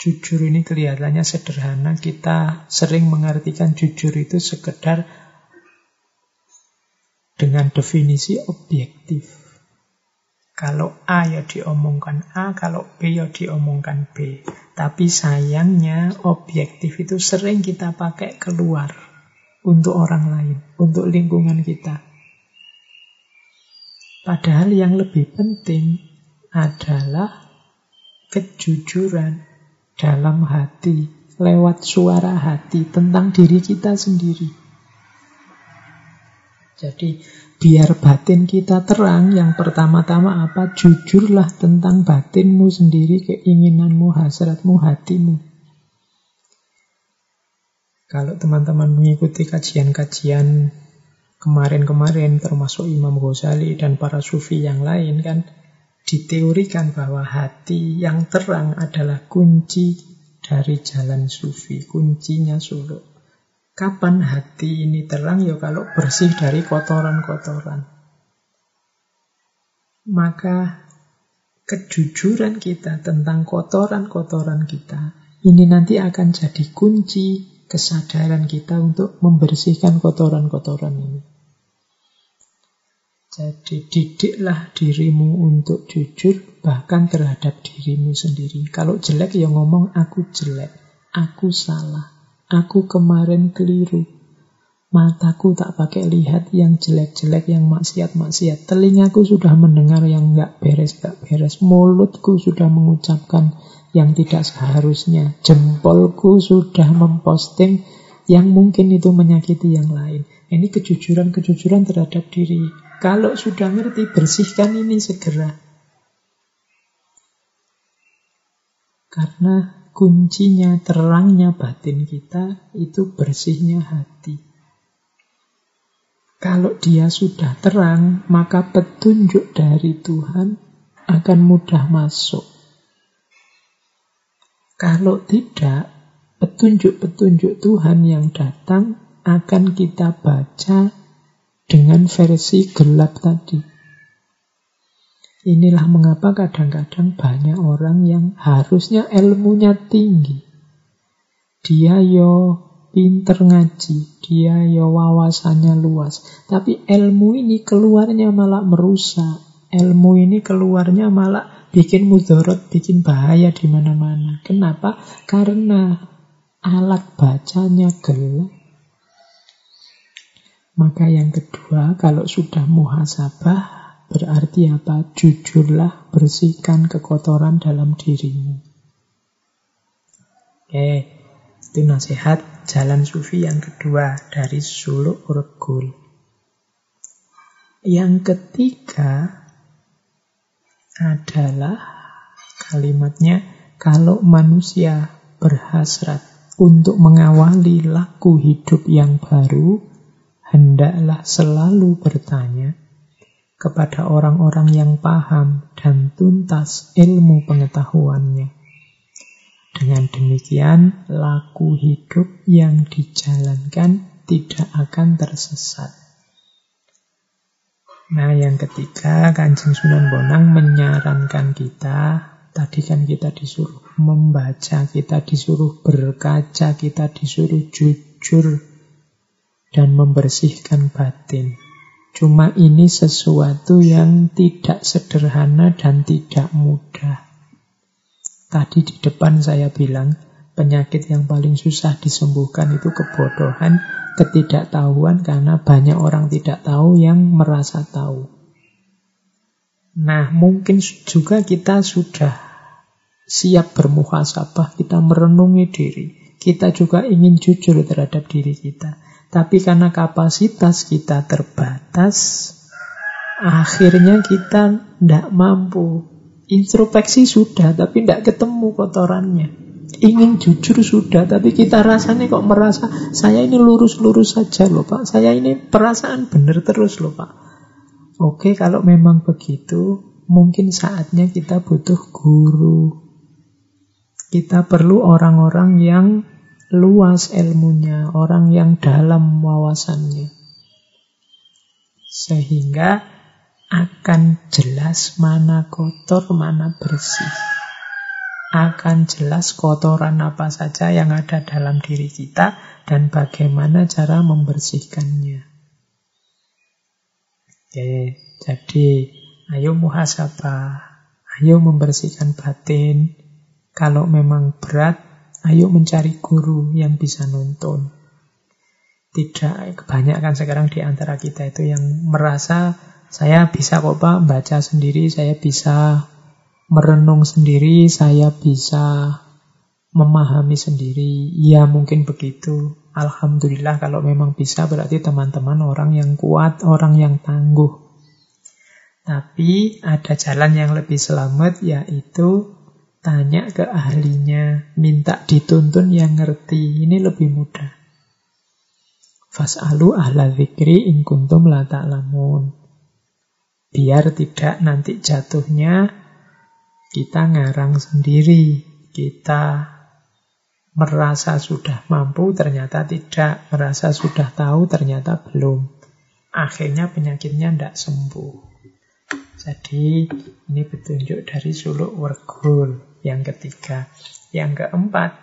Speaker 1: Jujur ini kelihatannya sederhana, kita sering mengartikan jujur itu sekedar dengan definisi objektif. Kalau A ya diomongkan A, kalau B ya diomongkan B. Tapi sayangnya objektif itu sering kita pakai keluar untuk orang lain, untuk lingkungan kita. Padahal yang lebih penting adalah kejujuran, dalam hati, lewat suara hati tentang diri kita sendiri. Jadi Biar batin kita terang, yang pertama-tama apa? Jujurlah tentang batinmu sendiri, keinginanmu, hasratmu, hatimu. Kalau teman-teman mengikuti kajian-kajian kemarin-kemarin, termasuk Imam Ghazali dan para sufi yang lain kan, diteorikan bahwa hati yang terang adalah kunci dari jalan sufi, kuncinya suluk. Kapan hati ini terang? Ya kalau bersih dari kotoran-kotoran. Maka kejujuran kita tentang kotoran-kotoran kita ini nanti akan jadi kunci kesadaran kita untuk membersihkan kotoran-kotoran ini. Jadi didiklah dirimu untuk jujur bahkan terhadap dirimu sendiri. Kalau jelek ya ngomong aku jelek, aku salah. Aku kemarin keliru. Mataku tak pakai lihat yang jelek-jelek, yang maksiat-maksiat. Telingaku sudah mendengar yang nggak beres-nggak beres. Mulutku sudah mengucapkan yang tidak seharusnya. Jempolku sudah memposting yang mungkin itu menyakiti yang lain. Ini kejujuran-kejujuran terhadap diri. Kalau sudah ngerti, bersihkan ini segera. Karena kuncinya terangnya batin kita itu bersihnya hati. Kalau dia sudah terang, maka petunjuk dari Tuhan akan mudah masuk. Kalau tidak, petunjuk-petunjuk Tuhan yang datang akan kita baca dengan versi gelap tadi. Inilah mengapa kadang-kadang banyak orang yang harusnya ilmunya tinggi. Dia yo pinter ngaji, dia yo wawasannya luas. Tapi ilmu ini keluarnya malah merusak. Ilmu ini keluarnya malah bikin mudorot, bikin bahaya di mana-mana. Kenapa? Karena alat bacanya gelap. Maka yang kedua, kalau sudah muhasabah, Berarti apa? Jujurlah, bersihkan kekotoran dalam dirimu. Oke, itu nasihat jalan sufi yang kedua dari suluk regul. Yang ketiga adalah kalimatnya kalau manusia berhasrat untuk mengawali laku hidup yang baru, hendaklah selalu bertanya, kepada orang-orang yang paham dan tuntas ilmu pengetahuannya. Dengan demikian, laku hidup yang dijalankan tidak akan tersesat. Nah, yang ketiga, Kanjeng Sunan Bonang menyarankan kita, tadi kan kita disuruh membaca, kita disuruh berkaca, kita disuruh jujur dan membersihkan batin. Cuma ini sesuatu yang tidak sederhana dan tidak mudah. Tadi di depan saya bilang, penyakit yang paling susah disembuhkan itu kebodohan, ketidaktahuan karena banyak orang tidak tahu yang merasa tahu. Nah, mungkin juga kita sudah siap bermuhasabah, kita merenungi diri. Kita juga ingin jujur terhadap diri kita. Tapi karena kapasitas kita terbatas, akhirnya kita tidak mampu. Introspeksi sudah, tapi tidak ketemu kotorannya. Ingin jujur sudah, tapi kita rasanya kok merasa saya ini lurus-lurus saja loh Pak. Saya ini perasaan benar terus loh Pak. Oke, kalau memang begitu, mungkin saatnya kita butuh guru. Kita perlu orang-orang yang luas ilmunya, orang yang dalam wawasannya. Sehingga akan jelas mana kotor, mana bersih. Akan jelas kotoran apa saja yang ada dalam diri kita dan bagaimana cara membersihkannya. Oke, jadi ayo muhasabah, ayo membersihkan batin. Kalau memang berat, Ayo mencari guru yang bisa nonton. Tidak kebanyakan sekarang di antara kita itu yang merasa saya bisa kok Pak baca sendiri, saya bisa merenung sendiri, saya bisa memahami sendiri. Ya mungkin begitu. Alhamdulillah kalau memang bisa berarti teman-teman orang yang kuat, orang yang tangguh. Tapi ada jalan yang lebih selamat yaitu tanya ke ahlinya, minta dituntun yang ngerti. Ini lebih mudah. Fas'alu ahla zikri in kuntum la ta'lamun. Biar tidak nanti jatuhnya kita ngarang sendiri. Kita merasa sudah mampu, ternyata tidak. Merasa sudah tahu, ternyata belum. Akhirnya penyakitnya tidak sembuh. Jadi ini petunjuk dari suluk wergul yang ketiga. Yang keempat,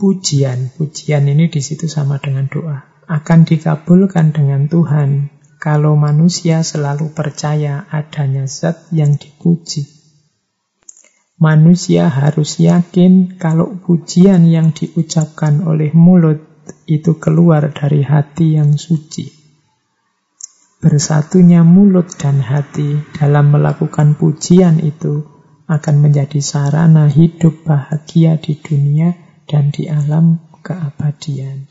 Speaker 1: pujian. Pujian ini di situ sama dengan doa. Akan dikabulkan dengan Tuhan kalau manusia selalu percaya adanya zat yang dipuji. Manusia harus yakin kalau pujian yang diucapkan oleh mulut itu keluar dari hati yang suci. Bersatunya mulut dan hati dalam melakukan pujian itu akan menjadi sarana hidup bahagia di dunia dan di alam keabadian.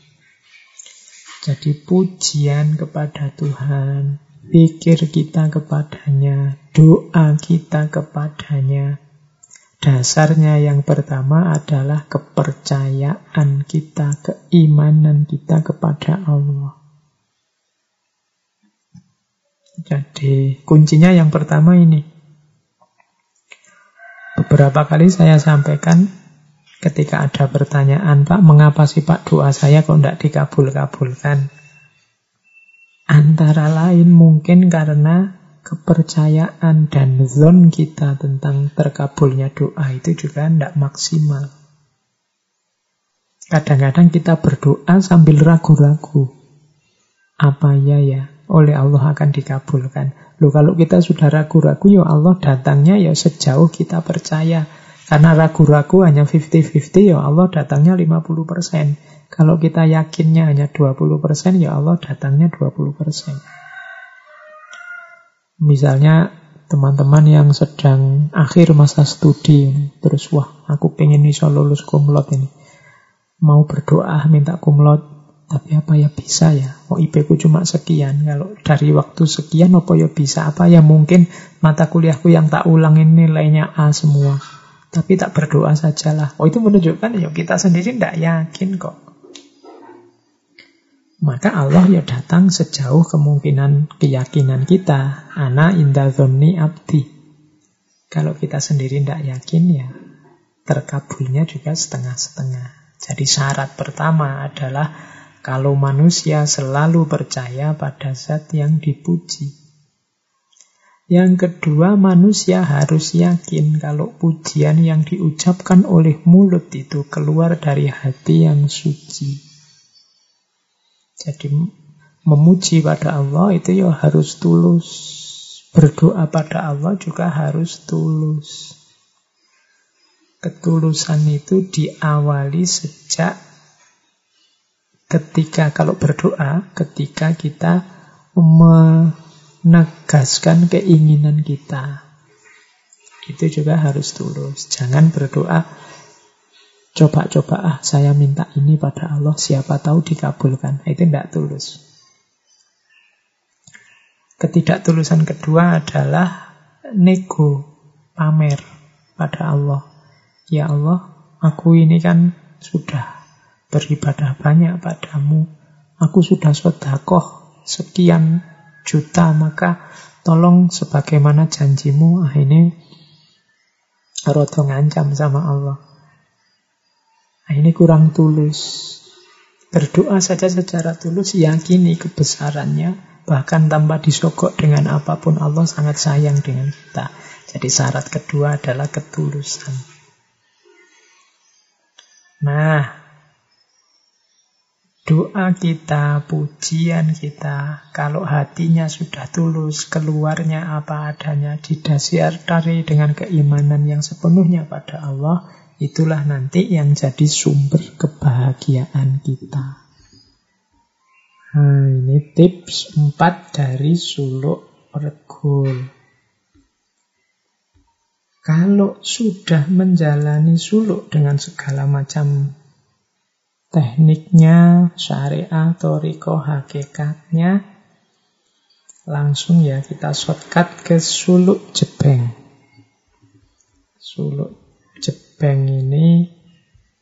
Speaker 1: Jadi pujian kepada Tuhan, pikir kita kepadanya, doa kita kepadanya, Dasarnya yang pertama adalah kepercayaan kita, keimanan kita kepada Allah. Jadi kuncinya yang pertama ini. Beberapa kali saya sampaikan ketika ada pertanyaan, Pak, mengapa sih Pak doa saya kok tidak dikabul-kabulkan? Antara lain mungkin karena kepercayaan dan zon kita tentang terkabulnya doa itu juga tidak maksimal. Kadang-kadang kita berdoa sambil ragu-ragu. Apa ya ya oleh Allah akan dikabulkan. Loh kalau kita sudah ragu-ragu ya Allah datangnya ya sejauh kita percaya. Karena ragu-ragu hanya 50-50 ya Allah datangnya 50%. Kalau kita yakinnya hanya 20% ya Allah datangnya 20%. Misalnya teman-teman yang sedang akhir masa studi terus wah aku pengen iso lulus kumlot ini mau berdoa minta kumlot tapi apa ya bisa ya oh IP ku cuma sekian kalau dari waktu sekian apa ya bisa apa ya mungkin mata kuliahku yang tak ulang ini nilainya A semua tapi tak berdoa sajalah oh itu menunjukkan ya kita sendiri tidak yakin kok maka Allah ya datang sejauh kemungkinan keyakinan kita. Ana inda abdi. Kalau kita sendiri tidak yakin ya terkabulnya juga setengah-setengah. Jadi syarat pertama adalah kalau manusia selalu percaya pada zat yang dipuji. Yang kedua, manusia harus yakin kalau pujian yang diucapkan oleh mulut itu keluar dari hati yang suci. Jadi memuji pada Allah itu ya harus tulus. Berdoa pada Allah juga harus tulus. Ketulusan itu diawali sejak ketika kalau berdoa, ketika kita menegaskan keinginan kita. Itu juga harus tulus. Jangan berdoa Coba-coba ah saya minta ini pada Allah, siapa tahu dikabulkan. Itu tidak tulus. Ketidaktulusan kedua adalah nego, pamer pada Allah. Ya Allah, aku ini kan sudah beribadah banyak padamu. Aku sudah sodakoh sekian juta, maka tolong sebagaimana janjimu, ini rodo ngancam sama Allah. Ini kurang tulus. Berdoa saja secara tulus, yakini kebesarannya, bahkan tanpa disogok dengan apa pun Allah sangat sayang dengan kita. Jadi syarat kedua adalah ketulusan. Nah, doa kita, pujian kita, kalau hatinya sudah tulus, keluarnya apa adanya, didasari dengan keimanan yang sepenuhnya pada Allah, Itulah nanti yang jadi sumber kebahagiaan kita. Nah, ini tips 4 dari suluk regul. Kalau sudah menjalani suluk dengan segala macam tekniknya, syariah, toriko, hakikatnya. Langsung ya kita shortcut ke suluk jebeng. Suluk jebeng ini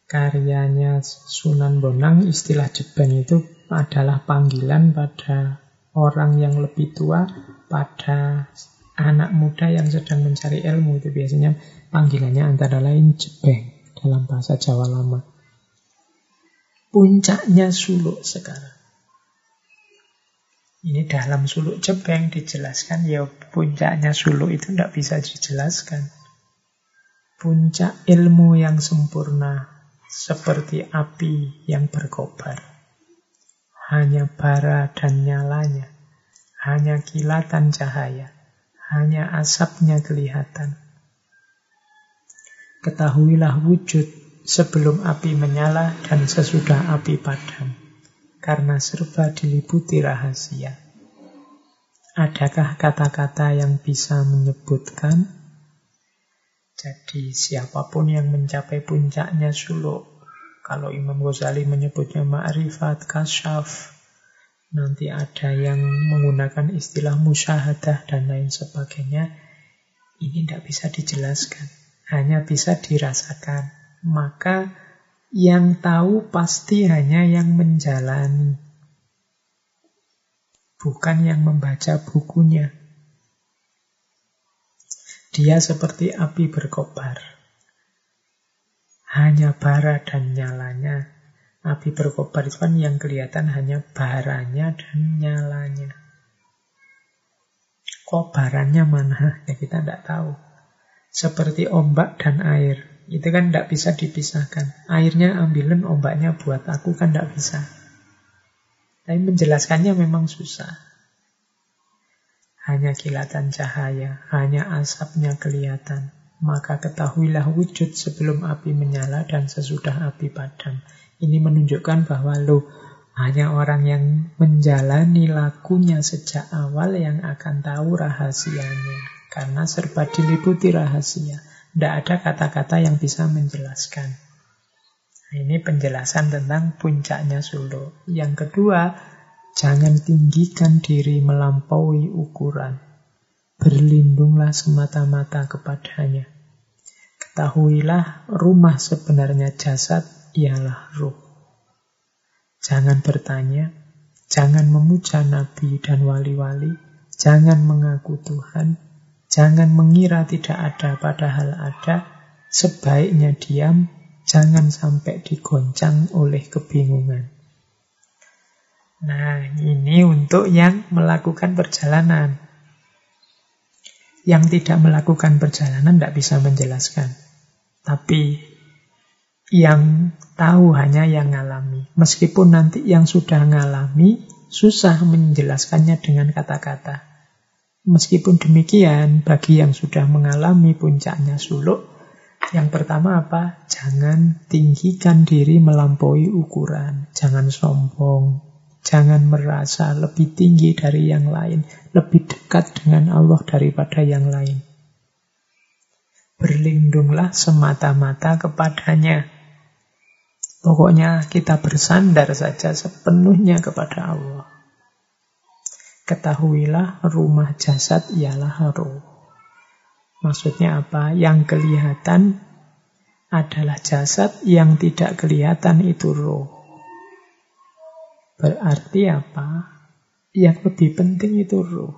Speaker 1: karyanya Sunan Bonang, istilah jebeng itu adalah panggilan pada orang yang lebih tua, pada anak muda yang sedang mencari ilmu. Itu biasanya panggilannya antara lain jebeng dalam bahasa Jawa lama. Puncaknya suluk sekarang. Ini dalam suluk jebeng dijelaskan, ya puncaknya suluk itu tidak bisa dijelaskan. Puncak ilmu yang sempurna, seperti api yang berkobar. Hanya bara dan nyalanya, hanya kilatan cahaya, hanya asapnya kelihatan. Ketahuilah wujud sebelum api menyala dan sesudah api padam, karena serba diliputi rahasia. Adakah kata-kata yang bisa menyebutkan jadi siapa pun yang mencapai puncaknya suluk, kalau Imam Ghazali menyebutnya ma'rifat, kasyaf, nanti ada yang menggunakan istilah musyahadah dan lain sebagainya, ini tidak bisa dijelaskan, hanya bisa dirasakan. Maka yang tahu pasti hanya yang menjalani, bukan yang membaca bukunya. Dia seperti api berkobar. Hanya bara dan nyalanya. Api berkobar itu kan yang kelihatan hanya baranya dan nyalanya. Kobarannya mana? Ya kita tidak tahu. Seperti ombak dan air. Itu kan tidak bisa dipisahkan. Airnya ambilin, ombaknya buat aku kan tidak bisa. Tapi menjelaskannya memang susah. Hanya kilatan cahaya, hanya asapnya kelihatan. Maka ketahuilah wujud sebelum api menyala dan sesudah api padam. Ini menunjukkan bahwa lo hanya orang yang menjalani lakunya sejak awal yang akan tahu rahasianya. Karena serba diliputi rahasia. Tidak ada kata-kata yang bisa menjelaskan. Nah, ini penjelasan tentang puncaknya Solo. Yang kedua, Jangan tinggikan diri melampaui ukuran. Berlindunglah semata-mata kepadanya. Ketahuilah rumah sebenarnya jasad ialah ruh. Jangan bertanya, jangan memuja nabi dan wali-wali, jangan mengaku Tuhan, jangan mengira tidak ada padahal ada, sebaiknya diam, jangan sampai digoncang oleh kebingungan. Nah, ini untuk yang melakukan perjalanan. Yang tidak melakukan perjalanan tidak bisa menjelaskan. Tapi yang tahu hanya yang ngalami. Meskipun nanti yang sudah ngalami, susah menjelaskannya dengan kata-kata. Meskipun demikian, bagi yang sudah mengalami puncaknya suluk, yang pertama apa? Jangan tinggikan diri melampaui ukuran. Jangan sombong, Jangan merasa lebih tinggi dari yang lain, lebih dekat dengan Allah daripada yang lain. Berlindunglah semata-mata kepadanya. Pokoknya kita bersandar saja sepenuhnya kepada Allah. Ketahuilah rumah jasad ialah roh. Maksudnya apa? Yang kelihatan adalah jasad, yang tidak kelihatan itu roh. Berarti apa? Yang lebih penting itu ruh.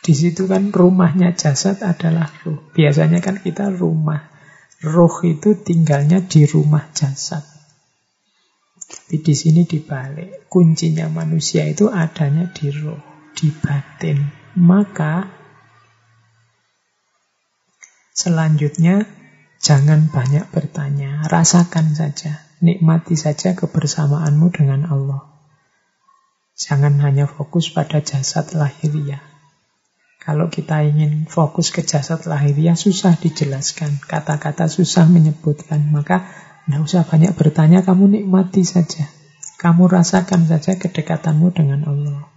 Speaker 1: Di situ kan rumahnya jasad adalah ruh. Biasanya kan kita rumah. Ruh itu tinggalnya di rumah jasad. Tapi di sini dibalik. Kuncinya manusia itu adanya di ruh, di batin. Maka selanjutnya jangan banyak bertanya, rasakan saja. Nikmati saja kebersamaanmu dengan Allah. Jangan hanya fokus pada jasad lahiriah. Kalau kita ingin fokus ke jasad lahiriah, susah dijelaskan. Kata-kata susah menyebutkan. Maka tidak usah banyak bertanya, kamu nikmati saja. Kamu rasakan saja kedekatanmu dengan Allah.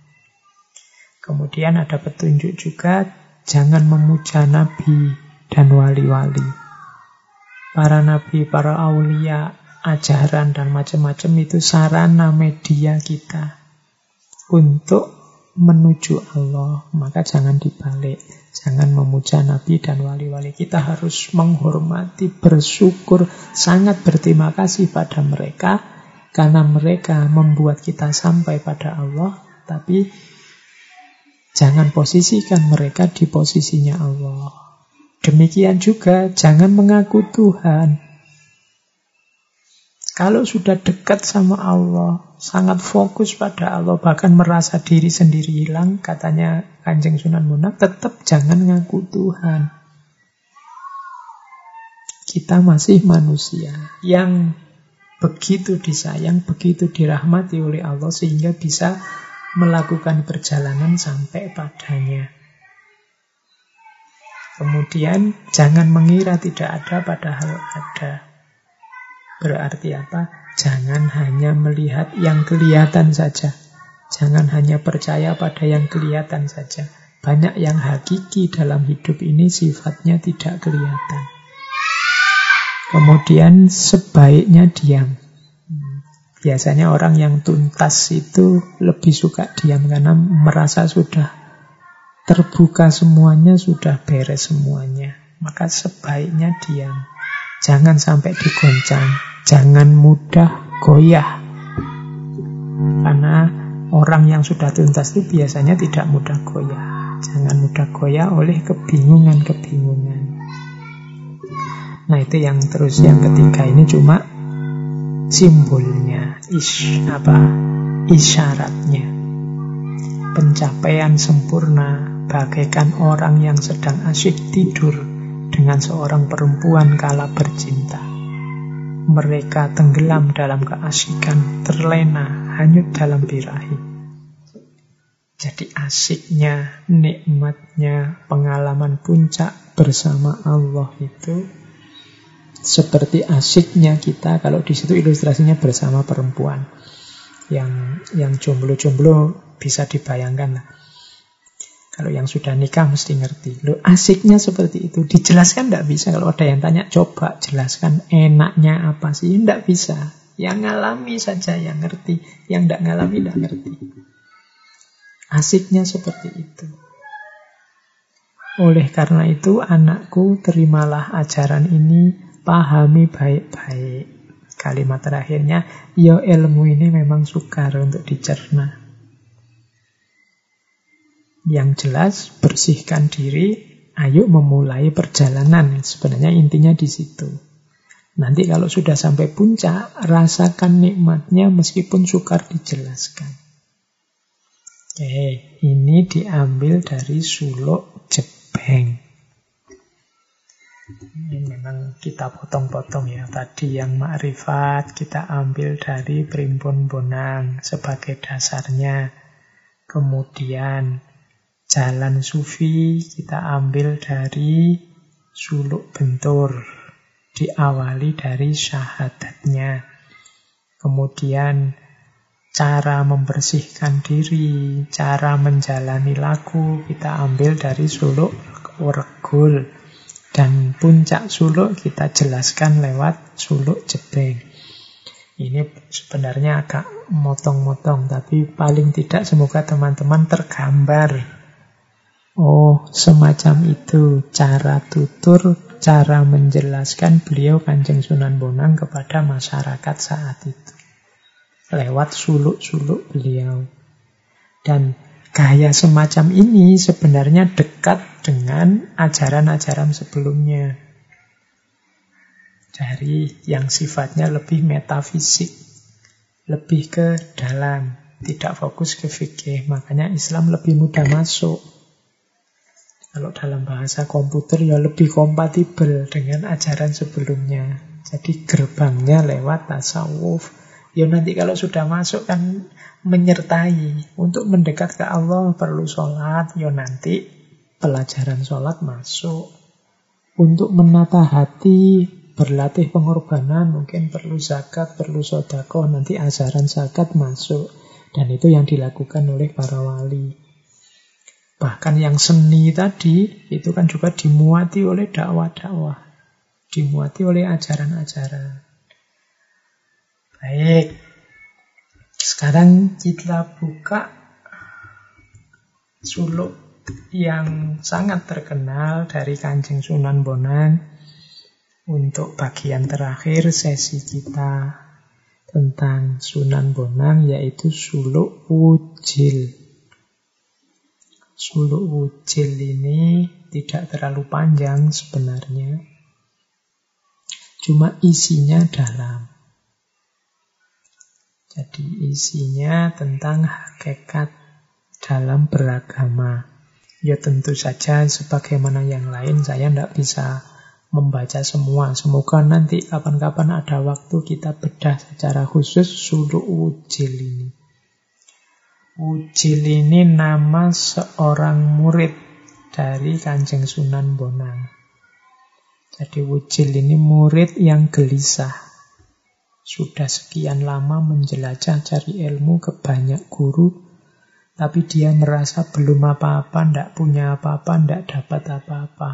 Speaker 1: Kemudian ada petunjuk juga, jangan memuja nabi dan wali-wali. para nabi, para aulia, ajaran dan macam-macam itu sarana media kita untuk menuju Allah. Maka jangan dibalik. Jangan memuja Nabi dan wali-wali. Kita harus menghormati, bersyukur, sangat berterima kasih pada mereka. Karena mereka membuat kita sampai pada Allah. Tapi jangan posisikan mereka di posisinya Allah. Demikian juga jangan mengaku Tuhan. Kalau sudah dekat sama Allah, sangat fokus pada Allah, bahkan merasa diri sendiri hilang, katanya Kanjeng Sunan Munak, tetap jangan ngaku Tuhan. Kita masih manusia yang begitu disayang, begitu dirahmati oleh Allah, sehingga bisa melakukan perjalanan sampai padanya. Kemudian jangan mengira tidak ada padahal ada. Berarti apa? Jangan hanya melihat yang kelihatan saja. Jangan hanya percaya pada yang kelihatan saja. Banyak yang hakiki dalam hidup ini sifatnya tidak kelihatan. Kemudian sebaiknya diam. Biasanya orang yang tuntas itu lebih suka diam karena merasa sudah terbuka semuanya, sudah beres semuanya. Maka sebaiknya diam. Jangan sampai digoncang. Jangan mudah goyah. Karena orang yang sudah tuntas itu biasanya tidak mudah goyah. Jangan mudah goyah oleh kebingungan-kebingungan. Nah itu yang terus yang ketiga ini cuma simbolnya, is apa isyaratnya. Pencapaian sempurna bagaikan orang yang sedang asyik tidur dengan seorang perempuan kala bercinta. Mereka tenggelam dalam keasikan, terlena, hanyut dalam birahi. Jadi asiknya, nikmatnya, pengalaman puncak bersama Allah itu seperti asiknya kita kalau di situ ilustrasinya bersama perempuan yang yang jomblo-jomblo bisa dibayangkan lah. Kalau yang sudah nikah mesti ngerti. Lo asiknya seperti itu. Dijelaskan tidak bisa. Kalau ada yang tanya, coba jelaskan enaknya apa sih? Tidak bisa. Yang ngalami saja yang ngerti. Yang tidak ngalami tidak ngerti. Asiknya seperti itu. Oleh karena itu, anakku terimalah ajaran ini, pahami baik-baik. Kalimat terakhirnya, ya ilmu ini memang sukar untuk dicerna. Yang jelas, bersihkan diri, ayo memulai perjalanan. Sebenarnya intinya di situ. Nanti kalau sudah sampai puncak, rasakan nikmatnya meskipun sukar dijelaskan. Oke, ini diambil dari suluk jebeng. Ini memang kita potong-potong ya. Tadi yang makrifat kita ambil dari Primbon Bonang sebagai dasarnya. Kemudian Jalan sufi kita ambil dari suluk bentur. Diawali dari syahadatnya. Kemudian cara membersihkan diri, cara menjalani lagu kita ambil dari suluk regul. Dan puncak suluk kita jelaskan lewat suluk jebeng. Ini sebenarnya agak motong-motong, tapi paling tidak semoga teman-teman tergambar Oh, semacam itu cara tutur, cara menjelaskan beliau Kanjeng Sunan Bonang kepada masyarakat saat itu. Lewat suluk-suluk beliau. Dan gaya semacam ini sebenarnya dekat dengan ajaran-ajaran sebelumnya. Dari yang sifatnya lebih metafisik, lebih ke dalam, tidak fokus ke fikih. Makanya Islam lebih mudah masuk kalau dalam bahasa komputer ya lebih kompatibel dengan ajaran sebelumnya. Jadi gerbangnya lewat tasawuf. Ya nanti kalau sudah masuk kan menyertai. Untuk mendekat ke Allah perlu sholat. Ya nanti pelajaran sholat masuk. Untuk menata hati, berlatih pengorbanan, mungkin perlu zakat, perlu sodako, nanti ajaran zakat masuk. Dan itu yang dilakukan oleh para wali. Bahkan yang seni tadi itu kan juga dimuati oleh dakwah-dakwah. dimuati oleh ajaran-ajaran. Baik, sekarang kita buka suluk yang sangat terkenal dari Kanjeng Sunan Bonang untuk bagian terakhir sesi kita tentang Sunan Bonang yaitu suluk wujil. Suluk wujil ini tidak terlalu panjang sebenarnya. Cuma isinya dalam. Jadi isinya tentang hakikat dalam beragama. Ya tentu saja sebagaimana yang lain saya tidak bisa membaca semua. Semoga nanti kapan-kapan ada waktu kita bedah secara khusus suluk wujil ini. Wujil ini nama seorang murid dari Kanjeng Sunan Bonang. Jadi wujil ini murid yang gelisah. Sudah sekian lama menjelajah cari ilmu ke banyak guru, tapi dia merasa belum apa-apa, tidak punya apa-apa, tidak dapat apa-apa.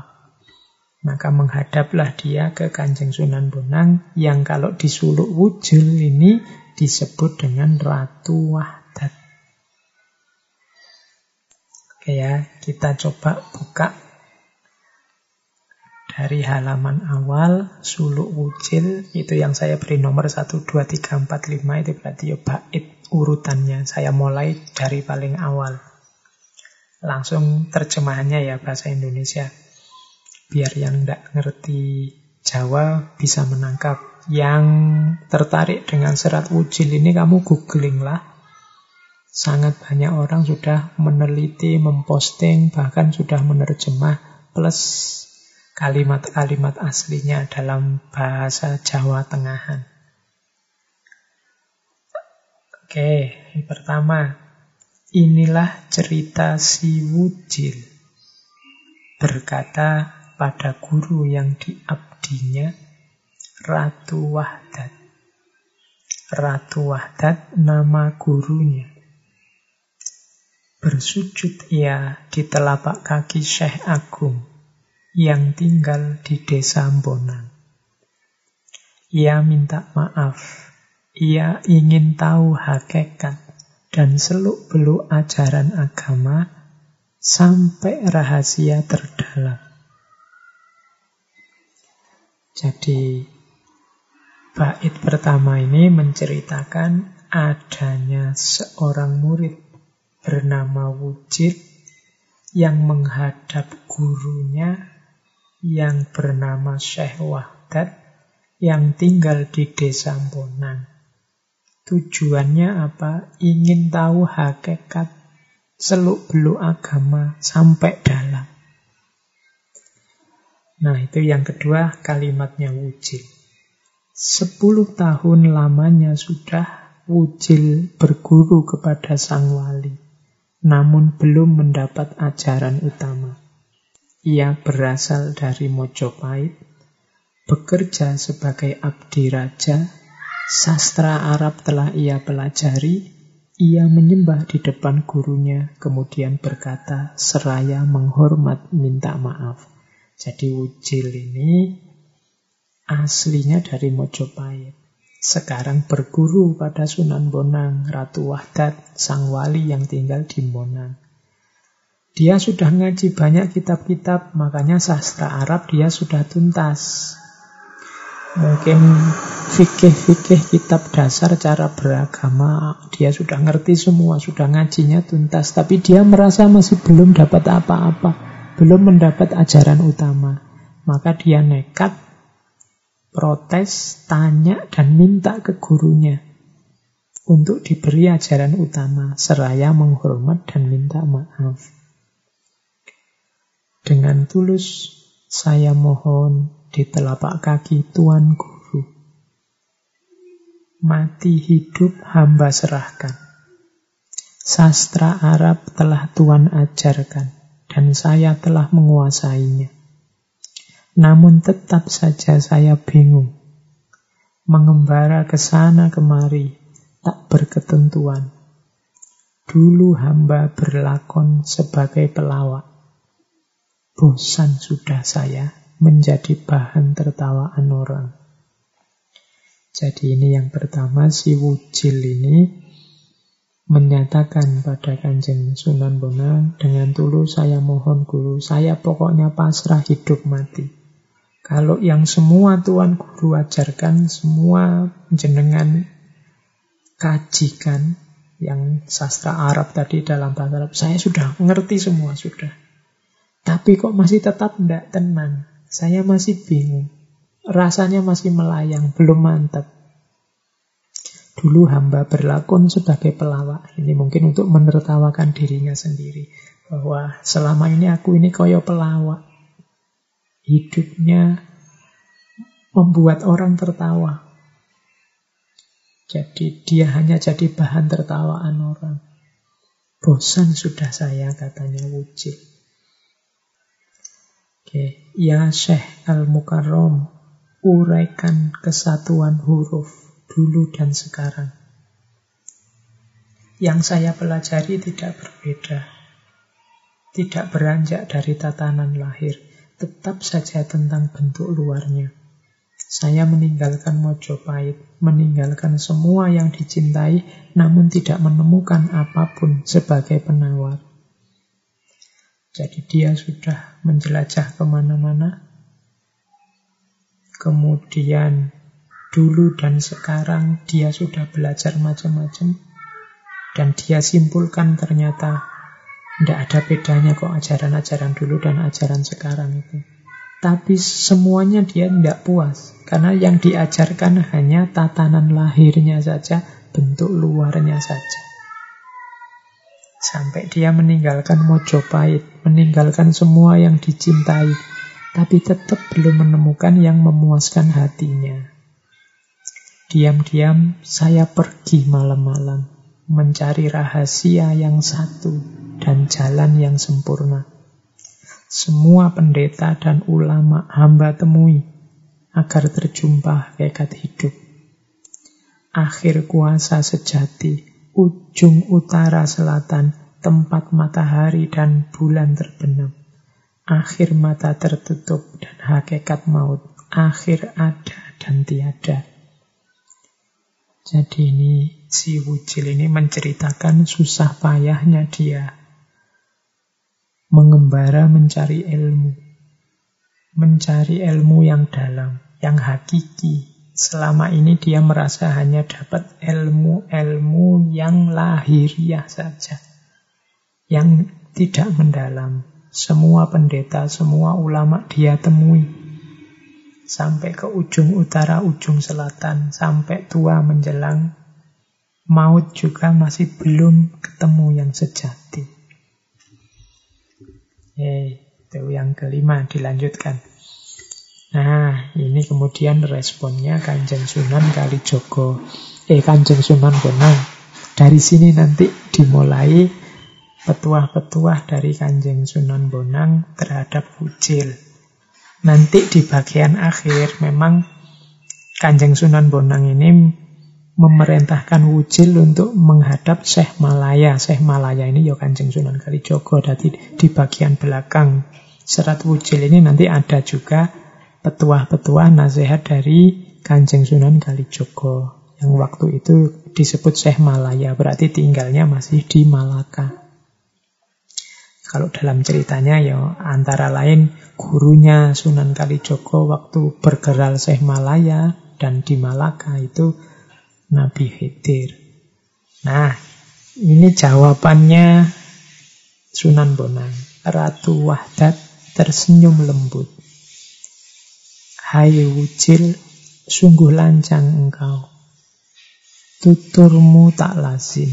Speaker 1: Maka menghadaplah dia ke Kanjeng Sunan Bonang yang kalau di Suluk Wujul ini disebut dengan Ratu Wahdat. Oke ya, kita coba buka dari halaman awal Suluk Wujil itu yang saya beri nomor 1, 2, 3, 4, 5 itu berarti ya bait urutannya. Saya mulai dari paling awal. Langsung terjemahannya ya bahasa Indonesia biar yang tidak ngerti Jawa bisa menangkap. Yang tertarik dengan serat wujil ini kamu googling lah. Sangat banyak orang sudah meneliti, memposting, bahkan sudah menerjemah plus kalimat-kalimat aslinya dalam bahasa Jawa Tengahan. Oke, yang pertama. Inilah cerita si wujil. Berkata pada guru yang diabdinya Ratu Wahdat. Ratu Wahdat nama gurunya. Bersujud ia di telapak kaki Syekh Agung yang tinggal di desa Bonang. Ia minta maaf. Ia ingin tahu hakikat dan seluk-beluk ajaran agama sampai rahasia terdalam. Jadi bait pertama ini menceritakan adanya seorang murid bernama Wujid yang menghadap gurunya yang bernama Syekh Wahdat yang tinggal di desa Bonang. Tujuannya apa? Ingin tahu hakikat seluk-beluk agama sampai dalam. Nah, itu yang kedua kalimatnya wujil. Sepuluh tahun lamanya sudah wujil berguru kepada sang wali, namun belum mendapat ajaran utama. Ia berasal dari Mojopahit, bekerja sebagai abdi raja, sastra Arab telah ia pelajari, ia menyembah di depan gurunya, kemudian berkata seraya menghormat minta maaf. Jadi Wujil ini aslinya dari Mojopahit. Sekarang berguru pada Sunan Bonang, Ratu Wahdat, sang wali yang tinggal di Bonang. Dia sudah ngaji banyak kitab-kitab, makanya sastra Arab dia sudah tuntas. Mungkin fikih-fikih kitab dasar cara beragama dia sudah ngerti semua, sudah ngajinya tuntas, tapi dia merasa masih belum dapat apa-apa belum mendapat ajaran utama. Maka dia nekat protes, tanya, dan minta ke gurunya untuk diberi ajaran utama, seraya menghormat dan minta maaf. Dengan tulus, saya mohon di telapak kaki Tuan Guru. Mati hidup hamba serahkan. Sastra Arab telah Tuan ajarkan dan saya telah menguasainya. Namun tetap saja saya bingung. Mengembara ke sana kemari, tak berketentuan. Dulu hamba berlakon sebagai pelawak. Bosan sudah saya menjadi bahan tertawaan orang. Jadi ini yang pertama, si wujil ini menyatakan pada kanjeng Sunan Bonang dengan tulus saya mohon guru, saya pokoknya pasrah hidup mati. Kalau yang semua Tuan Guru ajarkan, semua jenengan kajikan, yang sastra Arab tadi dalam bahasa Arab, saya sudah ngerti semua, sudah. Tapi kok masih tetap tidak tenang. Saya masih bingung. Rasanya masih melayang, belum mantap. Dulu hamba berlakon sebagai pelawak. Ini mungkin untuk menertawakan dirinya sendiri. Bahwa selama ini aku ini koyo pelawak. Hidupnya membuat orang tertawa. Jadi dia hanya jadi bahan tertawaan orang. Bosan sudah saya katanya wujud. Oke, ya Syekh Al-Mukarram, uraikan kesatuan huruf dulu dan sekarang. Yang saya pelajari tidak berbeda. Tidak beranjak dari tatanan lahir, tetap saja tentang bentuk luarnya. Saya meninggalkan Mojopahit, meninggalkan semua yang dicintai, namun tidak menemukan apa pun sebagai penawar. Jadi dia sudah menjelajah ke mana-mana. Kemudian dulu dan sekarang dia sudah belajar macam-macam. Dan dia simpulkan ternyata tidak ada bedanya kok ajaran-ajaran dulu dan ajaran sekarang itu. Tapi semuanya dia tidak puas. Karena yang diajarkan hanya tatanan lahirnya saja, bentuk luarnya saja. Sampai dia meninggalkan Mojopahit, meninggalkan semua yang dicintai, tapi tetap belum menemukan yang memuaskan hatinya. Diam-diam saya pergi malam-malam mencari rahasia yang satu dan jalan yang sempurna. Semua pendeta dan ulama hamba temui agar terjumpa hakikat hidup. Akhir kuasa sejati ujung utara selatan, tempat matahari dan bulan terbenam. Akhir mata tertutup dan hakikat maut, akhir ada dan tiada. Jadi ini si Wujil ini menceritakan susah payahnya dia mengembara mencari ilmu. Mencari ilmu yang dalam, yang hakiki, Selama ini dia merasa hanya dapat ilmu-ilmu yang lahiriah saja. Yang tidak mendalam. Semua pendeta, semua ulama dia temui. Sampai ke ujung utara, ujung selatan. Sampai tua menjelang maut juga masih belum ketemu yang sejati. Eh, itu yang kelima dilanjutkan. Nah, ini kemudian responnya Kanjeng Sunan Kalijogo. Eh, Kanjeng Sunan Bonang. Dari sini nanti dimulai petuah-petuah dari Kanjeng Sunan Bonang terhadap Wujil. Nanti di bagian akhir memang Kanjeng Sunan Bonang ini memerintahkan Wujil untuk menghadap Syekh Malaya. Syekh Malaya ini ya Kanjeng Sunan Kalijogo. Jadi di bagian belakang serat Wujil ini nanti ada juga petuah-petuah nasihat dari Kanjeng Sunan Kalijogo yang waktu itu disebut Syekh Malaya, berarti tinggalnya masih di Malaka. Kalau dalam ceritanya ya antara lain gurunya Sunan Kalijogo waktu bergeral Syekh Malaya dan di Malaka itu Nabi Khidir. Nah, ini jawabannya Sunan Bonang. Ratu Wahdat tersenyum lembut. Hai wujil, sungguh lancang engkau. Tuturmu tak lazim.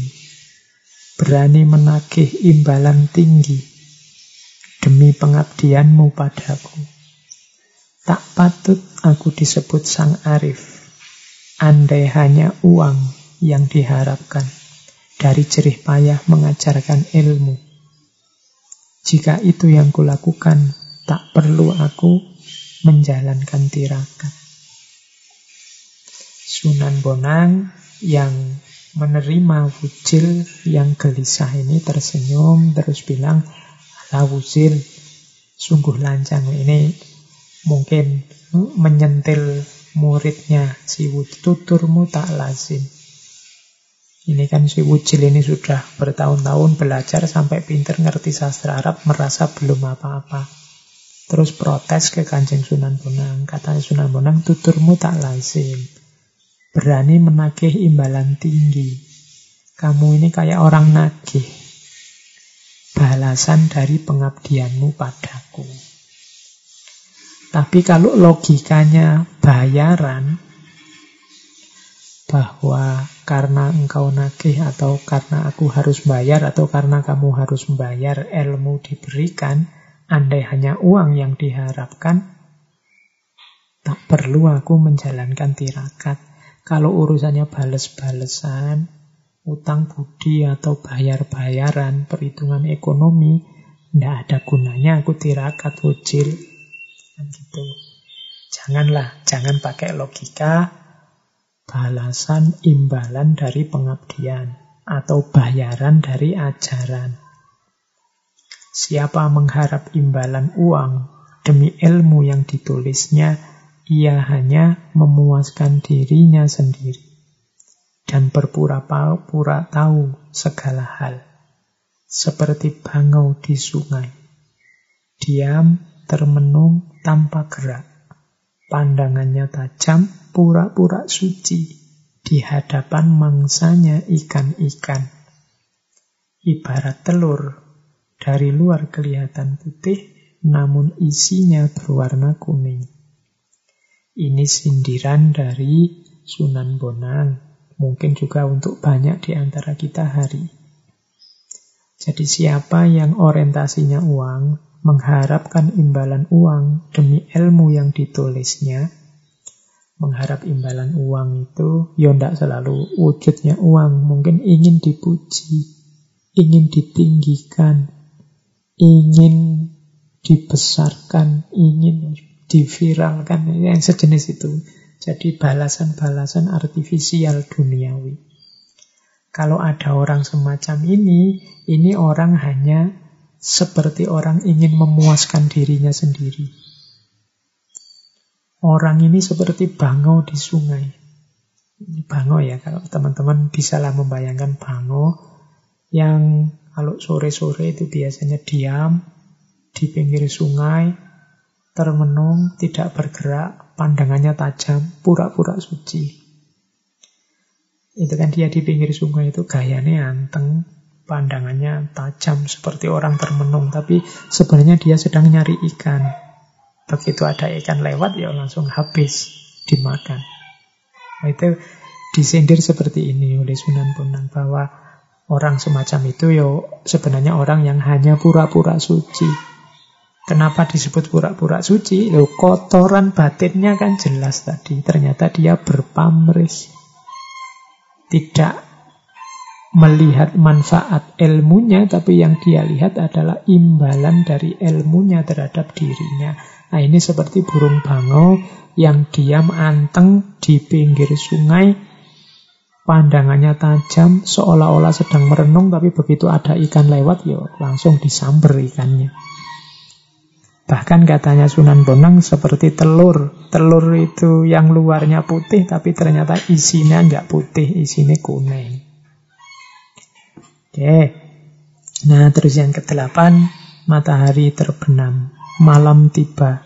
Speaker 1: Berani menagih imbalan tinggi demi pengabdianmu padaku. Tak patut aku disebut sang arif, andai hanya uang yang diharapkan dari jerih payah mengajarkan ilmu. Jika itu yang kulakukan, tak perlu aku menjalankan tirakat. Sunan Bonang yang menerima wujil yang gelisah ini tersenyum terus bilang ala wujil sungguh lancang ini Mungkin menyentil muridnya si tuturmu tak lazim. Ini kan si Wujil ini sudah bertahun-tahun belajar sampai pinter ngerti sastra Arab, merasa belum apa-apa. Terus protes ke kanjeng Sunan Bonang. Katanya Sunan Bonang, tuturmu tak lazim. Berani menagih imbalan tinggi. Kamu ini kayak orang nagih. Balasan dari pengabdianmu padaku. Tapi kalau logikanya bayaran, bahwa karena engkau nagih atau karena aku harus bayar atau karena kamu harus membayar ilmu diberikan, andai hanya uang yang diharapkan, tak perlu aku menjalankan tirakat. Kalau urusannya bales-balesan, utang budi atau bayar-bayaran, perhitungan ekonomi, tidak ada gunanya aku tirakat wujil. Gitu. Janganlah, jangan pakai logika, balasan imbalan dari pengabdian atau bayaran dari ajaran. Siapa mengharap imbalan uang demi ilmu yang ditulisnya, ia hanya memuaskan dirinya sendiri dan berpura-pura tahu segala hal, seperti bangau di sungai. Diam, termenung, tanpa gerak. Pandangannya tajam, pura-pura suci di hadapan mangsanya ikan-ikan. Ibarat telur, dari luar kelihatan putih, namun isinya berwarna kuning. Ini sindiran dari Sunan Bonang, mungkin juga untuk banyak di antara kita hari. Jadi siapa yang orientasinya uang, mengharapkan imbalan uang demi ilmu yang ditulisnya, mengharap imbalan uang itu ya tidak selalu wujudnya uang. Mungkin ingin dipuji, ingin ditinggikan, ingin dibesarkan, ingin diviralkan, yang sejenis itu. Jadi balasan-balasan artifisial duniawi. Kalau ada orang semacam ini, ini orang hanya seperti orang ingin memuaskan dirinya sendiri. Orang ini seperti bangau di sungai. Ini bangau ya, kalau teman-teman bisalah membayangkan bangau yang kalau sore-sore itu biasanya diam di pinggir sungai, termenung, tidak bergerak, pandangannya tajam, pura-pura suci. Itu kan dia di pinggir sungai itu gayanya anteng, pandangannya tajam seperti orang termenung, tapi sebenarnya dia sedang nyari ikan. Begitu ada ikan lewat, ya langsung habis dimakan. Nah, itu disindir seperti ini oleh Sunan Bonang bahwa orang semacam itu ya sebenarnya orang yang hanya pura-pura suci. Kenapa disebut pura-pura suci? Loh, kotoran batinnya kan jelas tadi. Ternyata dia berpamrih. Tidak melihat manfaat ilmunya, tapi yang dia lihat adalah imbalan dari ilmunya terhadap dirinya. Nah ini seperti burung bangau yang diam anteng di pinggir sungai, pandangannya tajam, seolah-olah sedang merenung, tapi begitu ada ikan lewat, ya langsung disamber ikannya. Bahkan katanya Sunan Bonang seperti telur. Telur itu yang luarnya putih, tapi ternyata isinya nggak putih, isinya kuning. Oke. Nah, terus yang kedelapan, matahari terbenam. Malam tiba,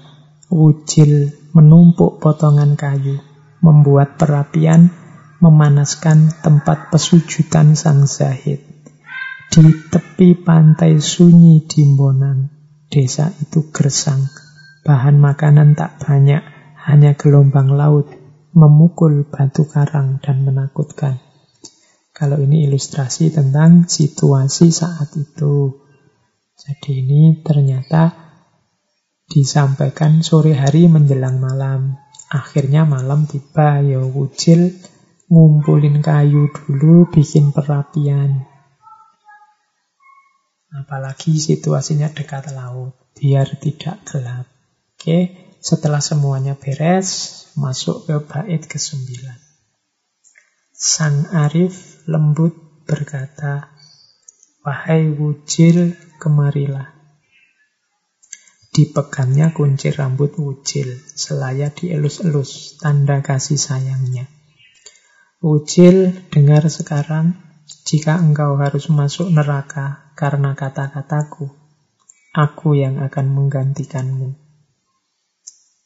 Speaker 1: wujil menumpuk potongan kayu, membuat perapian, memanaskan tempat pesujudan sang zahid. Di tepi pantai sunyi di Mbonang, desa itu gersang. Bahan makanan tak banyak, hanya gelombang laut memukul batu karang dan menakutkan. Kalau ini ilustrasi tentang situasi saat itu. Jadi ini ternyata disampaikan sore hari menjelang malam. Akhirnya malam tiba, ya wujil ngumpulin kayu dulu, bikin perapian. Apalagi situasinya dekat laut, biar tidak gelap. Oke, setelah semuanya beres, masuk ke bait ke-9. Sang Arif lembut berkata, Wahai wujil, kemarilah. Dipegangnya kunci rambut wujil, selaya dielus-elus, tanda kasih sayangnya. Wujil, dengar sekarang, jika engkau harus masuk neraka karena kata-kataku, aku yang akan menggantikanmu.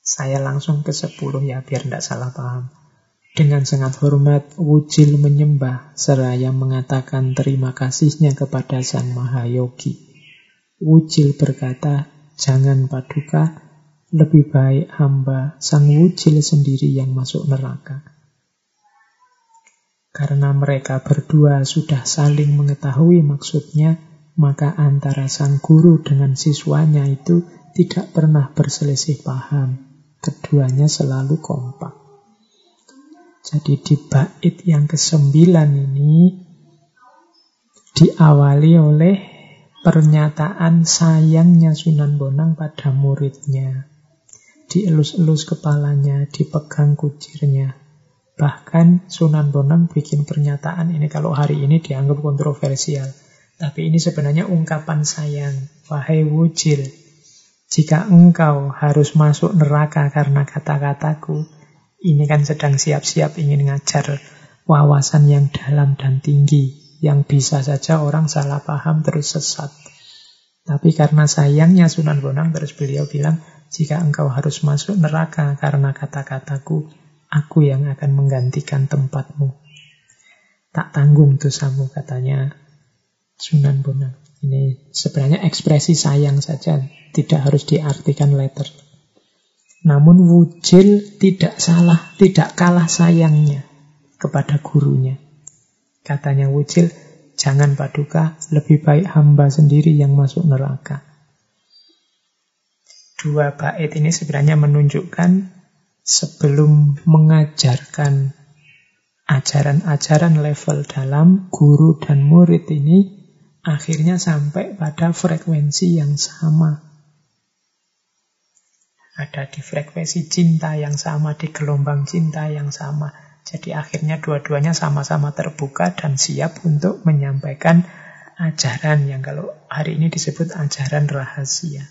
Speaker 1: Saya langsung ke sepuluh ya, biar tidak salah paham. Dengan sangat hormat, Wujil menyembah seraya mengatakan terima kasihnya kepada Sang Mahayogi. Wujil berkata, jangan paduka, lebih baik hamba sang wujil sendiri yang masuk neraka. Karena mereka berdua sudah saling mengetahui maksudnya, maka antara sang guru dengan siswanya itu tidak pernah berselisih paham. Keduanya selalu kompak. Jadi di bait yang kesembilan ini diawali oleh pernyataan sayangnya Sunan Bonang pada muridnya. Dielus-elus kepalanya, dipegang kucirnya. Bahkan Sunan Bonang bikin pernyataan ini kalau hari ini dianggap kontroversial. Tapi ini sebenarnya ungkapan sayang. Wahai wujil, jika engkau harus masuk neraka karena kata-kataku, ini kan sedang siap-siap ingin ngajar wawasan yang dalam dan tinggi yang bisa saja orang salah paham terus sesat. Tapi karena sayangnya Sunan Bonang terus beliau bilang, jika engkau harus masuk neraka karena kata-kataku, aku yang akan menggantikan tempatmu. Tak tanggung dosamu katanya Sunan Bonang. Ini sebenarnya ekspresi sayang saja, tidak harus diartikan letter. Namun wujil tidak salah, tidak kalah sayangnya kepada gurunya. Katanya Wujil, jangan paduka, lebih baik hamba sendiri yang masuk neraka. Dua bait ini sebenarnya menunjukkan sebelum mengajarkan ajaran-ajaran level dalam, guru dan murid ini akhirnya sampai pada frekuensi yang sama. Ada di frekuensi cinta yang sama, di gelombang cinta yang sama. Jadi akhirnya dua-duanya sama-sama terbuka dan siap untuk menyampaikan ajaran yang kalau hari ini disebut ajaran rahasia.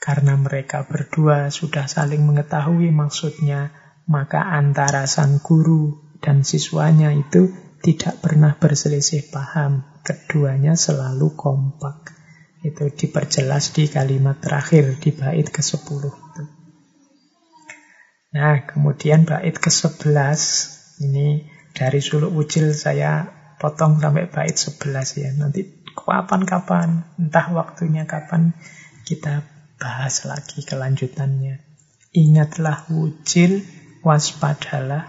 Speaker 1: Karena mereka berdua sudah saling mengetahui maksudnya, maka antara sang guru dan siswanya itu tidak pernah berselisih paham. Keduanya selalu kompak. Itu diperjelas di kalimat terakhir di bait ke-10 itu. Nah, kemudian bait ke-11 ini dari suluk wujil saya potong sampai bait 11 ya. Nanti kapan-kapan, entah waktunya kapan kita bahas lagi kelanjutannya. Ingatlah wujil, waspadalah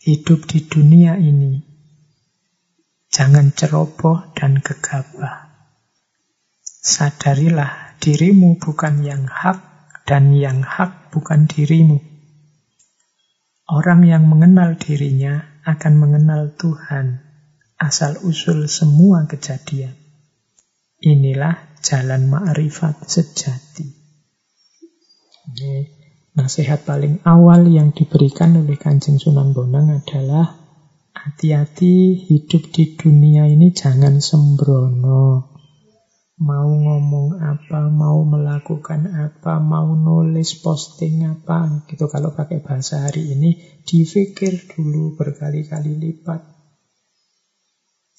Speaker 1: hidup di dunia ini. Jangan ceroboh dan gegabah. Sadarilah dirimu bukan yang hak dan yang hak bukan dirimu. Orang yang mengenal dirinya akan mengenal Tuhan, asal-usul semua kejadian. Inilah jalan ma'rifat sejati. Ini nasihat paling awal yang diberikan oleh Kanjeng Sunan Bonang adalah hati-hati hidup di dunia ini jangan sembrono mau ngomong apa, mau melakukan apa, mau nulis posting apa, gitu kalau pakai bahasa hari ini, dipikir dulu berkali-kali lipat.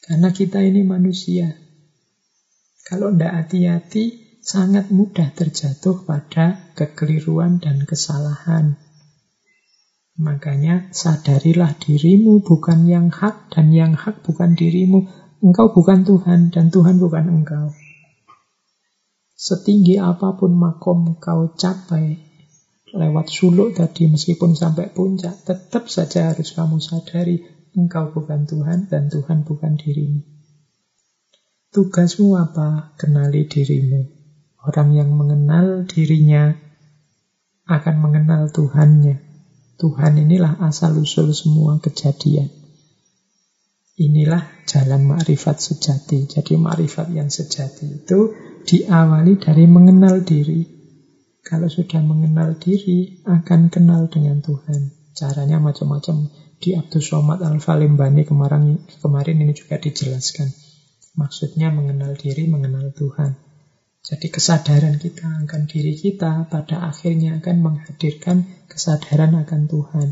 Speaker 1: Karena kita ini manusia. Kalau tidak hati-hati, sangat mudah terjatuh pada kekeliruan dan kesalahan. Makanya sadarilah dirimu bukan yang hak dan yang hak bukan dirimu. Engkau bukan Tuhan dan Tuhan bukan engkau. Setinggi apa pun makom kau capai lewat suluk tadi meskipun sampai puncak, tetap saja harus kamu sadari engkau bukan Tuhan dan Tuhan bukan dirimu. Tugasmu apa? Kenali dirimu. Orang yang mengenal dirinya akan mengenal Tuhannya. Tuhan inilah asal-usul semua kejadian. Inilah jalan makrifat sejati. Jadi makrifat yang sejati itu diawali dari mengenal diri. Kalau sudah mengenal diri, akan kenal dengan Tuhan. Caranya macam-macam. Di Abdus Somad Al-Falimbani kemarin, kemarin ini juga dijelaskan. Maksudnya mengenal diri, mengenal Tuhan. Jadi kesadaran kita akan diri kita pada akhirnya akan menghadirkan kesadaran akan Tuhan.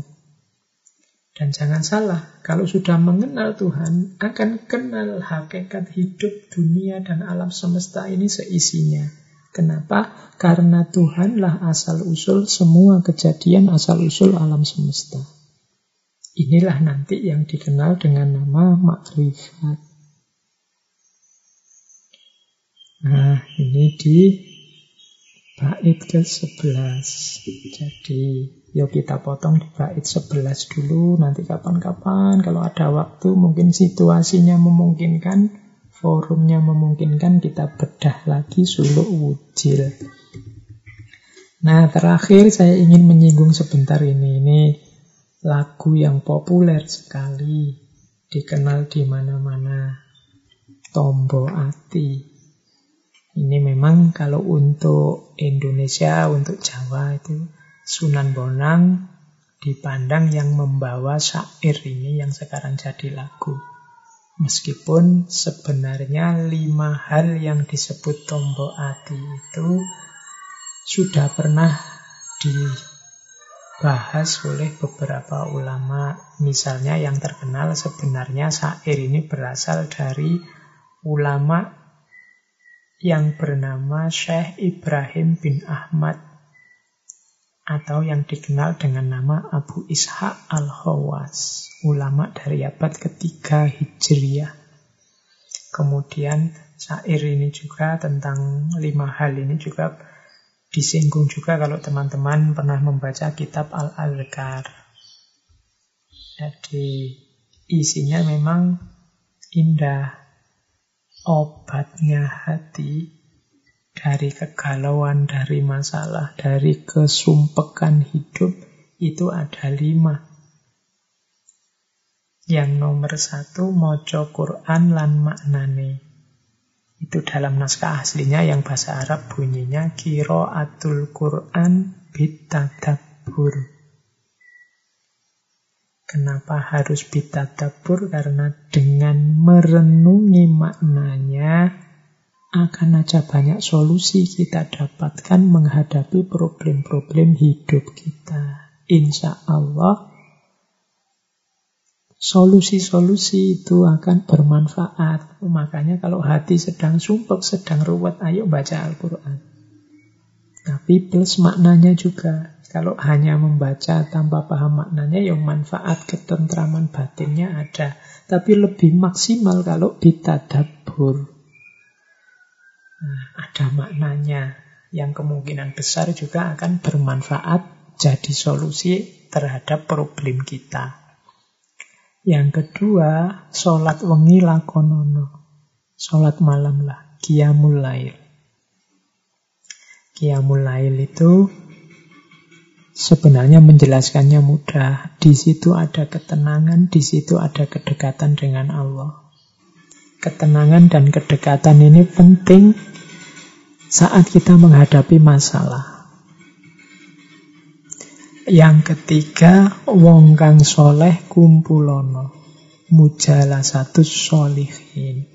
Speaker 1: Dan jangan salah, kalau sudah mengenal Tuhan, akan kenal hakikat hidup dunia dan alam semesta ini seisinya. Kenapa? Karena Tuhanlah asal-usul semua kejadian asal-usul alam semesta. Inilah nanti yang dikenal dengan nama makrifat. Nah, ini di bait ke-11. Jadi, yuk kita potong di bait 11 dulu. Nanti kapan-kapan kalau ada waktu, mungkin situasinya memungkinkan, forumnya memungkinkan, kita bedah lagi suluk wujil. Nah, terakhir saya ingin menyinggung sebentar ini. Ini lagu yang populer sekali, dikenal di mana-mana. Tombo Ati. Ini memang kalau untuk Indonesia, untuk Jawa itu Sunan Bonang dipandang yang membawa syair ini yang sekarang jadi lagu. Meskipun sebenarnya lima hal yang disebut tombo ati itu sudah pernah dibahas oleh beberapa ulama. Misalnya yang terkenal sebenarnya syair ini berasal dari ulama yang bernama Syekh Ibrahim bin Ahmad atau yang dikenal dengan nama Abu Ishaq Al-Hawas, ulama dari abad ketiga Hijriah. Kemudian syair ini juga tentang lima hal ini juga disinggung juga kalau teman-teman pernah membaca kitab Al-Azkar. Jadi isinya memang indah, obatnya hati dari kegalauan, dari masalah, dari kesumpekan hidup itu ada lima. Yang nomor satu, mojo Quran lan maknane. Itu dalam naskah aslinya yang bahasa Arab bunyinya kiro atul Quran bitadabbur. Kenapa harus bitadabur? Karena dengan merenungi maknanya akan aja banyak solusi kita dapatkan menghadapi problem-problem hidup kita. Insya Allah solusi-solusi itu akan bermanfaat. Makanya kalau hati sedang sumpek, sedang ruwet, ayo baca Al-Quran. Tapi plus maknanya juga. Kalau hanya membaca tanpa paham maknanya, yang manfaat ketentraman batinnya ada. Tapi lebih maksimal kalau bitadabur. Nah, ada maknanya yang kemungkinan besar juga akan bermanfaat jadi solusi terhadap problem kita. Yang kedua, sholat wengi lakonono. Sholat malam lah, kiamul lail. Kiamul lail itu Sebenarnya menjelaskannya mudah. Di situ ada ketenangan, di situ ada kedekatan dengan Allah. Ketenangan dan kedekatan ini penting saat kita menghadapi masalah. Yang ketiga, wong kang soleh kumpulono. Mujalah satu solihin.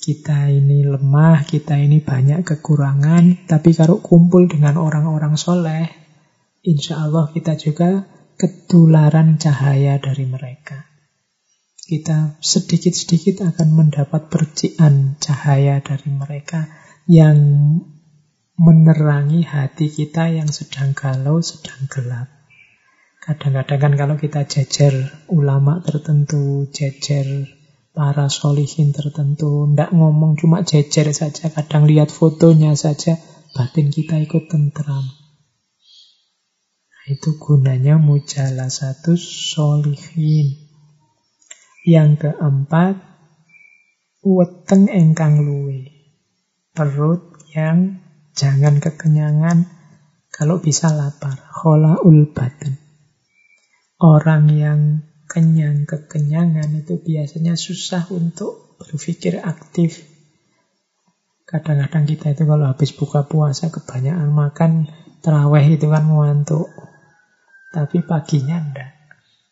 Speaker 1: Kita ini lemah, kita ini banyak kekurangan, tapi kalau kumpul dengan orang-orang soleh, insya Allah kita juga ketularan cahaya dari mereka. Kita sedikit-sedikit akan mendapat percikan cahaya dari mereka yang menerangi hati kita yang sedang galau, sedang gelap. Kadang-kadang kan kalau kita jejer ulama tertentu, jejer para solihin tertentu, ndak ngomong cuma jejer saja, kadang lihat fotonya saja, batin kita ikut tentram. Itu gunanya mujalah satu solihin. Yang keempat, weteng engkang luwe. Perut yang jangan kekenyangan, kalau bisa lapar. ul badan. Orang yang kenyang kekenyangan itu biasanya susah untuk berpikir aktif. Kadang-kadang kita itu kalau habis buka puasa kebanyakan makan terawih itu kan ngantuk. Tapi paginya enggak.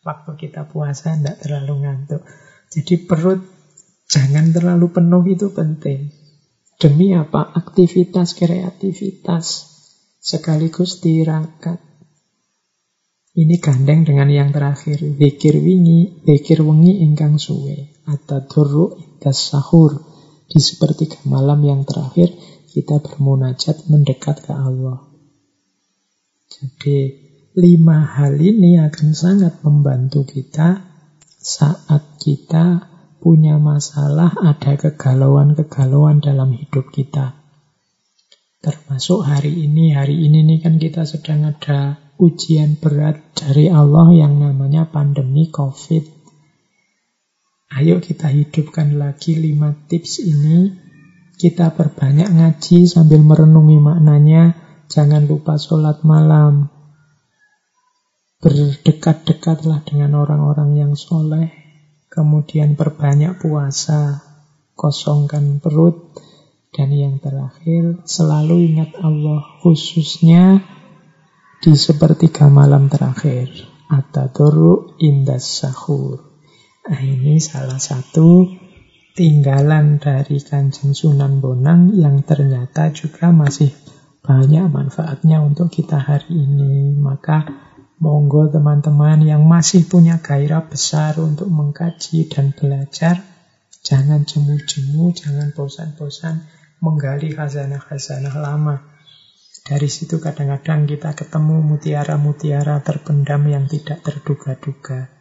Speaker 1: Waktu kita puasa enggak terlalu ngantuk. Jadi perut jangan terlalu penuh itu penting. Demi apa? Aktivitas, kreativitas. Sekaligus tirakat. Ini gandeng dengan yang terakhir. Zikir wingi, zikir wengi ingkang suwe. Atadurru idas sahur. Di sepertiga malam yang terakhir, kita bermunajat mendekat ke Allah. Jadi, lima hal ini akan sangat membantu kita saat kita punya masalah, ada kegalauan-kegalauan dalam hidup kita. Termasuk hari ini, hari ini nih kan kita sedang ada ujian berat dari Allah yang namanya pandemi COVID. Ayo kita hidupkan lagi lima tips ini. Kita perbanyak ngaji sambil merenungi maknanya. Jangan lupa sholat malam. Berdekat-dekatlah dengan orang-orang yang soleh. Kemudian perbanyak puasa. Kosongkan perut. Dan yang terakhir, selalu ingat Allah khususnya di sepertiga malam terakhir. Ataduru indas sahur. Nah, ini salah satu tinggalan dari Kanjeng Sunan Bonang yang ternyata juga masih banyak manfaatnya untuk kita hari ini. Maka monggo teman-teman yang masih punya gairah besar untuk mengkaji dan belajar, jangan jemu-jemu, jangan bosan-bosan menggali khazanah-khazanah lama. Dari situ kadang-kadang kita ketemu mutiara-mutiara terpendam yang tidak terduga-duga.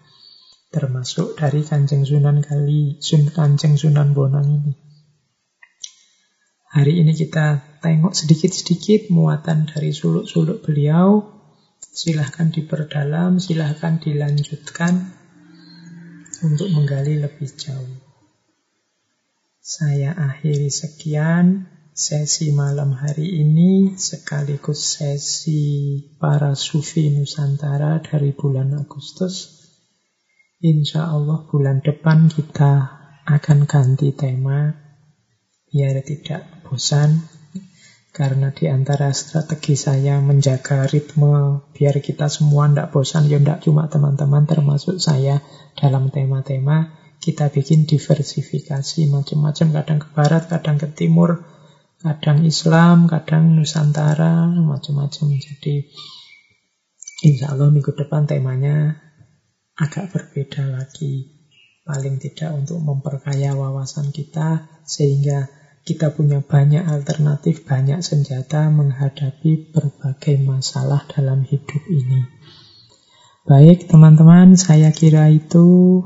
Speaker 1: Termasuk dari Kanjeng Sunan Kali, Sun Kanjeng Sunan Bonang ini. Hari ini kita tengok sedikit-sedikit muatan dari suluk-suluk beliau. Silahkan diperdalam, silahkan dilanjutkan untuk menggali lebih jauh. Saya akhiri sekian sesi malam hari ini sekaligus sesi para sufi Nusantara dari bulan Agustus. Insya Allah bulan depan kita akan ganti tema biar tidak bosan karena di antara strategi saya menjaga ritme biar kita semua tidak bosan ya tidak cuma teman-teman termasuk saya dalam tema-tema kita bikin diversifikasi macam-macam kadang ke barat kadang ke timur kadang Islam, kadang Nusantara, macam-macam. Jadi insya Allah minggu depan temanya agak berbeda lagi. Paling tidak untuk memperkaya wawasan kita sehingga kita punya banyak alternatif, banyak senjata menghadapi berbagai masalah dalam hidup ini. Baik teman-teman, saya kira itu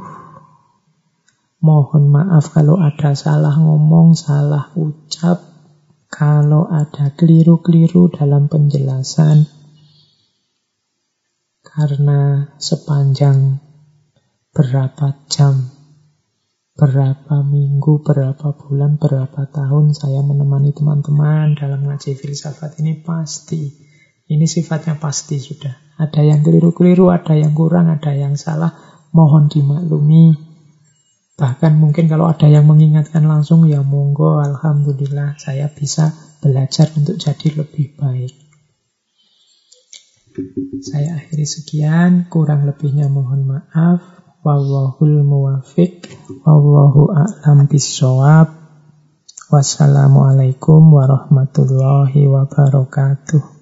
Speaker 1: mohon maaf kalau ada salah ngomong, salah ucap, kalau ada keliru-keliru dalam penjelasan, karena sepanjang berapa jam, berapa minggu, berapa bulan, berapa tahun saya menemani teman-teman dalam ngaji filsafat ini pasti. Ini sifatnya pasti sudah. Ada yang keliru-keliru, ada yang kurang, ada yang salah. Mohon dimaklumi. Bahkan mungkin kalau ada yang mengingatkan langsung, ya monggo, Alhamdulillah saya bisa belajar untuk jadi lebih baik. Saya akhiri sekian, kurang lebihnya mohon maaf. Wallahul muwafiq, wallahu a'lam bisawab. Wassalamualaikum warahmatullahi wabarakatuh.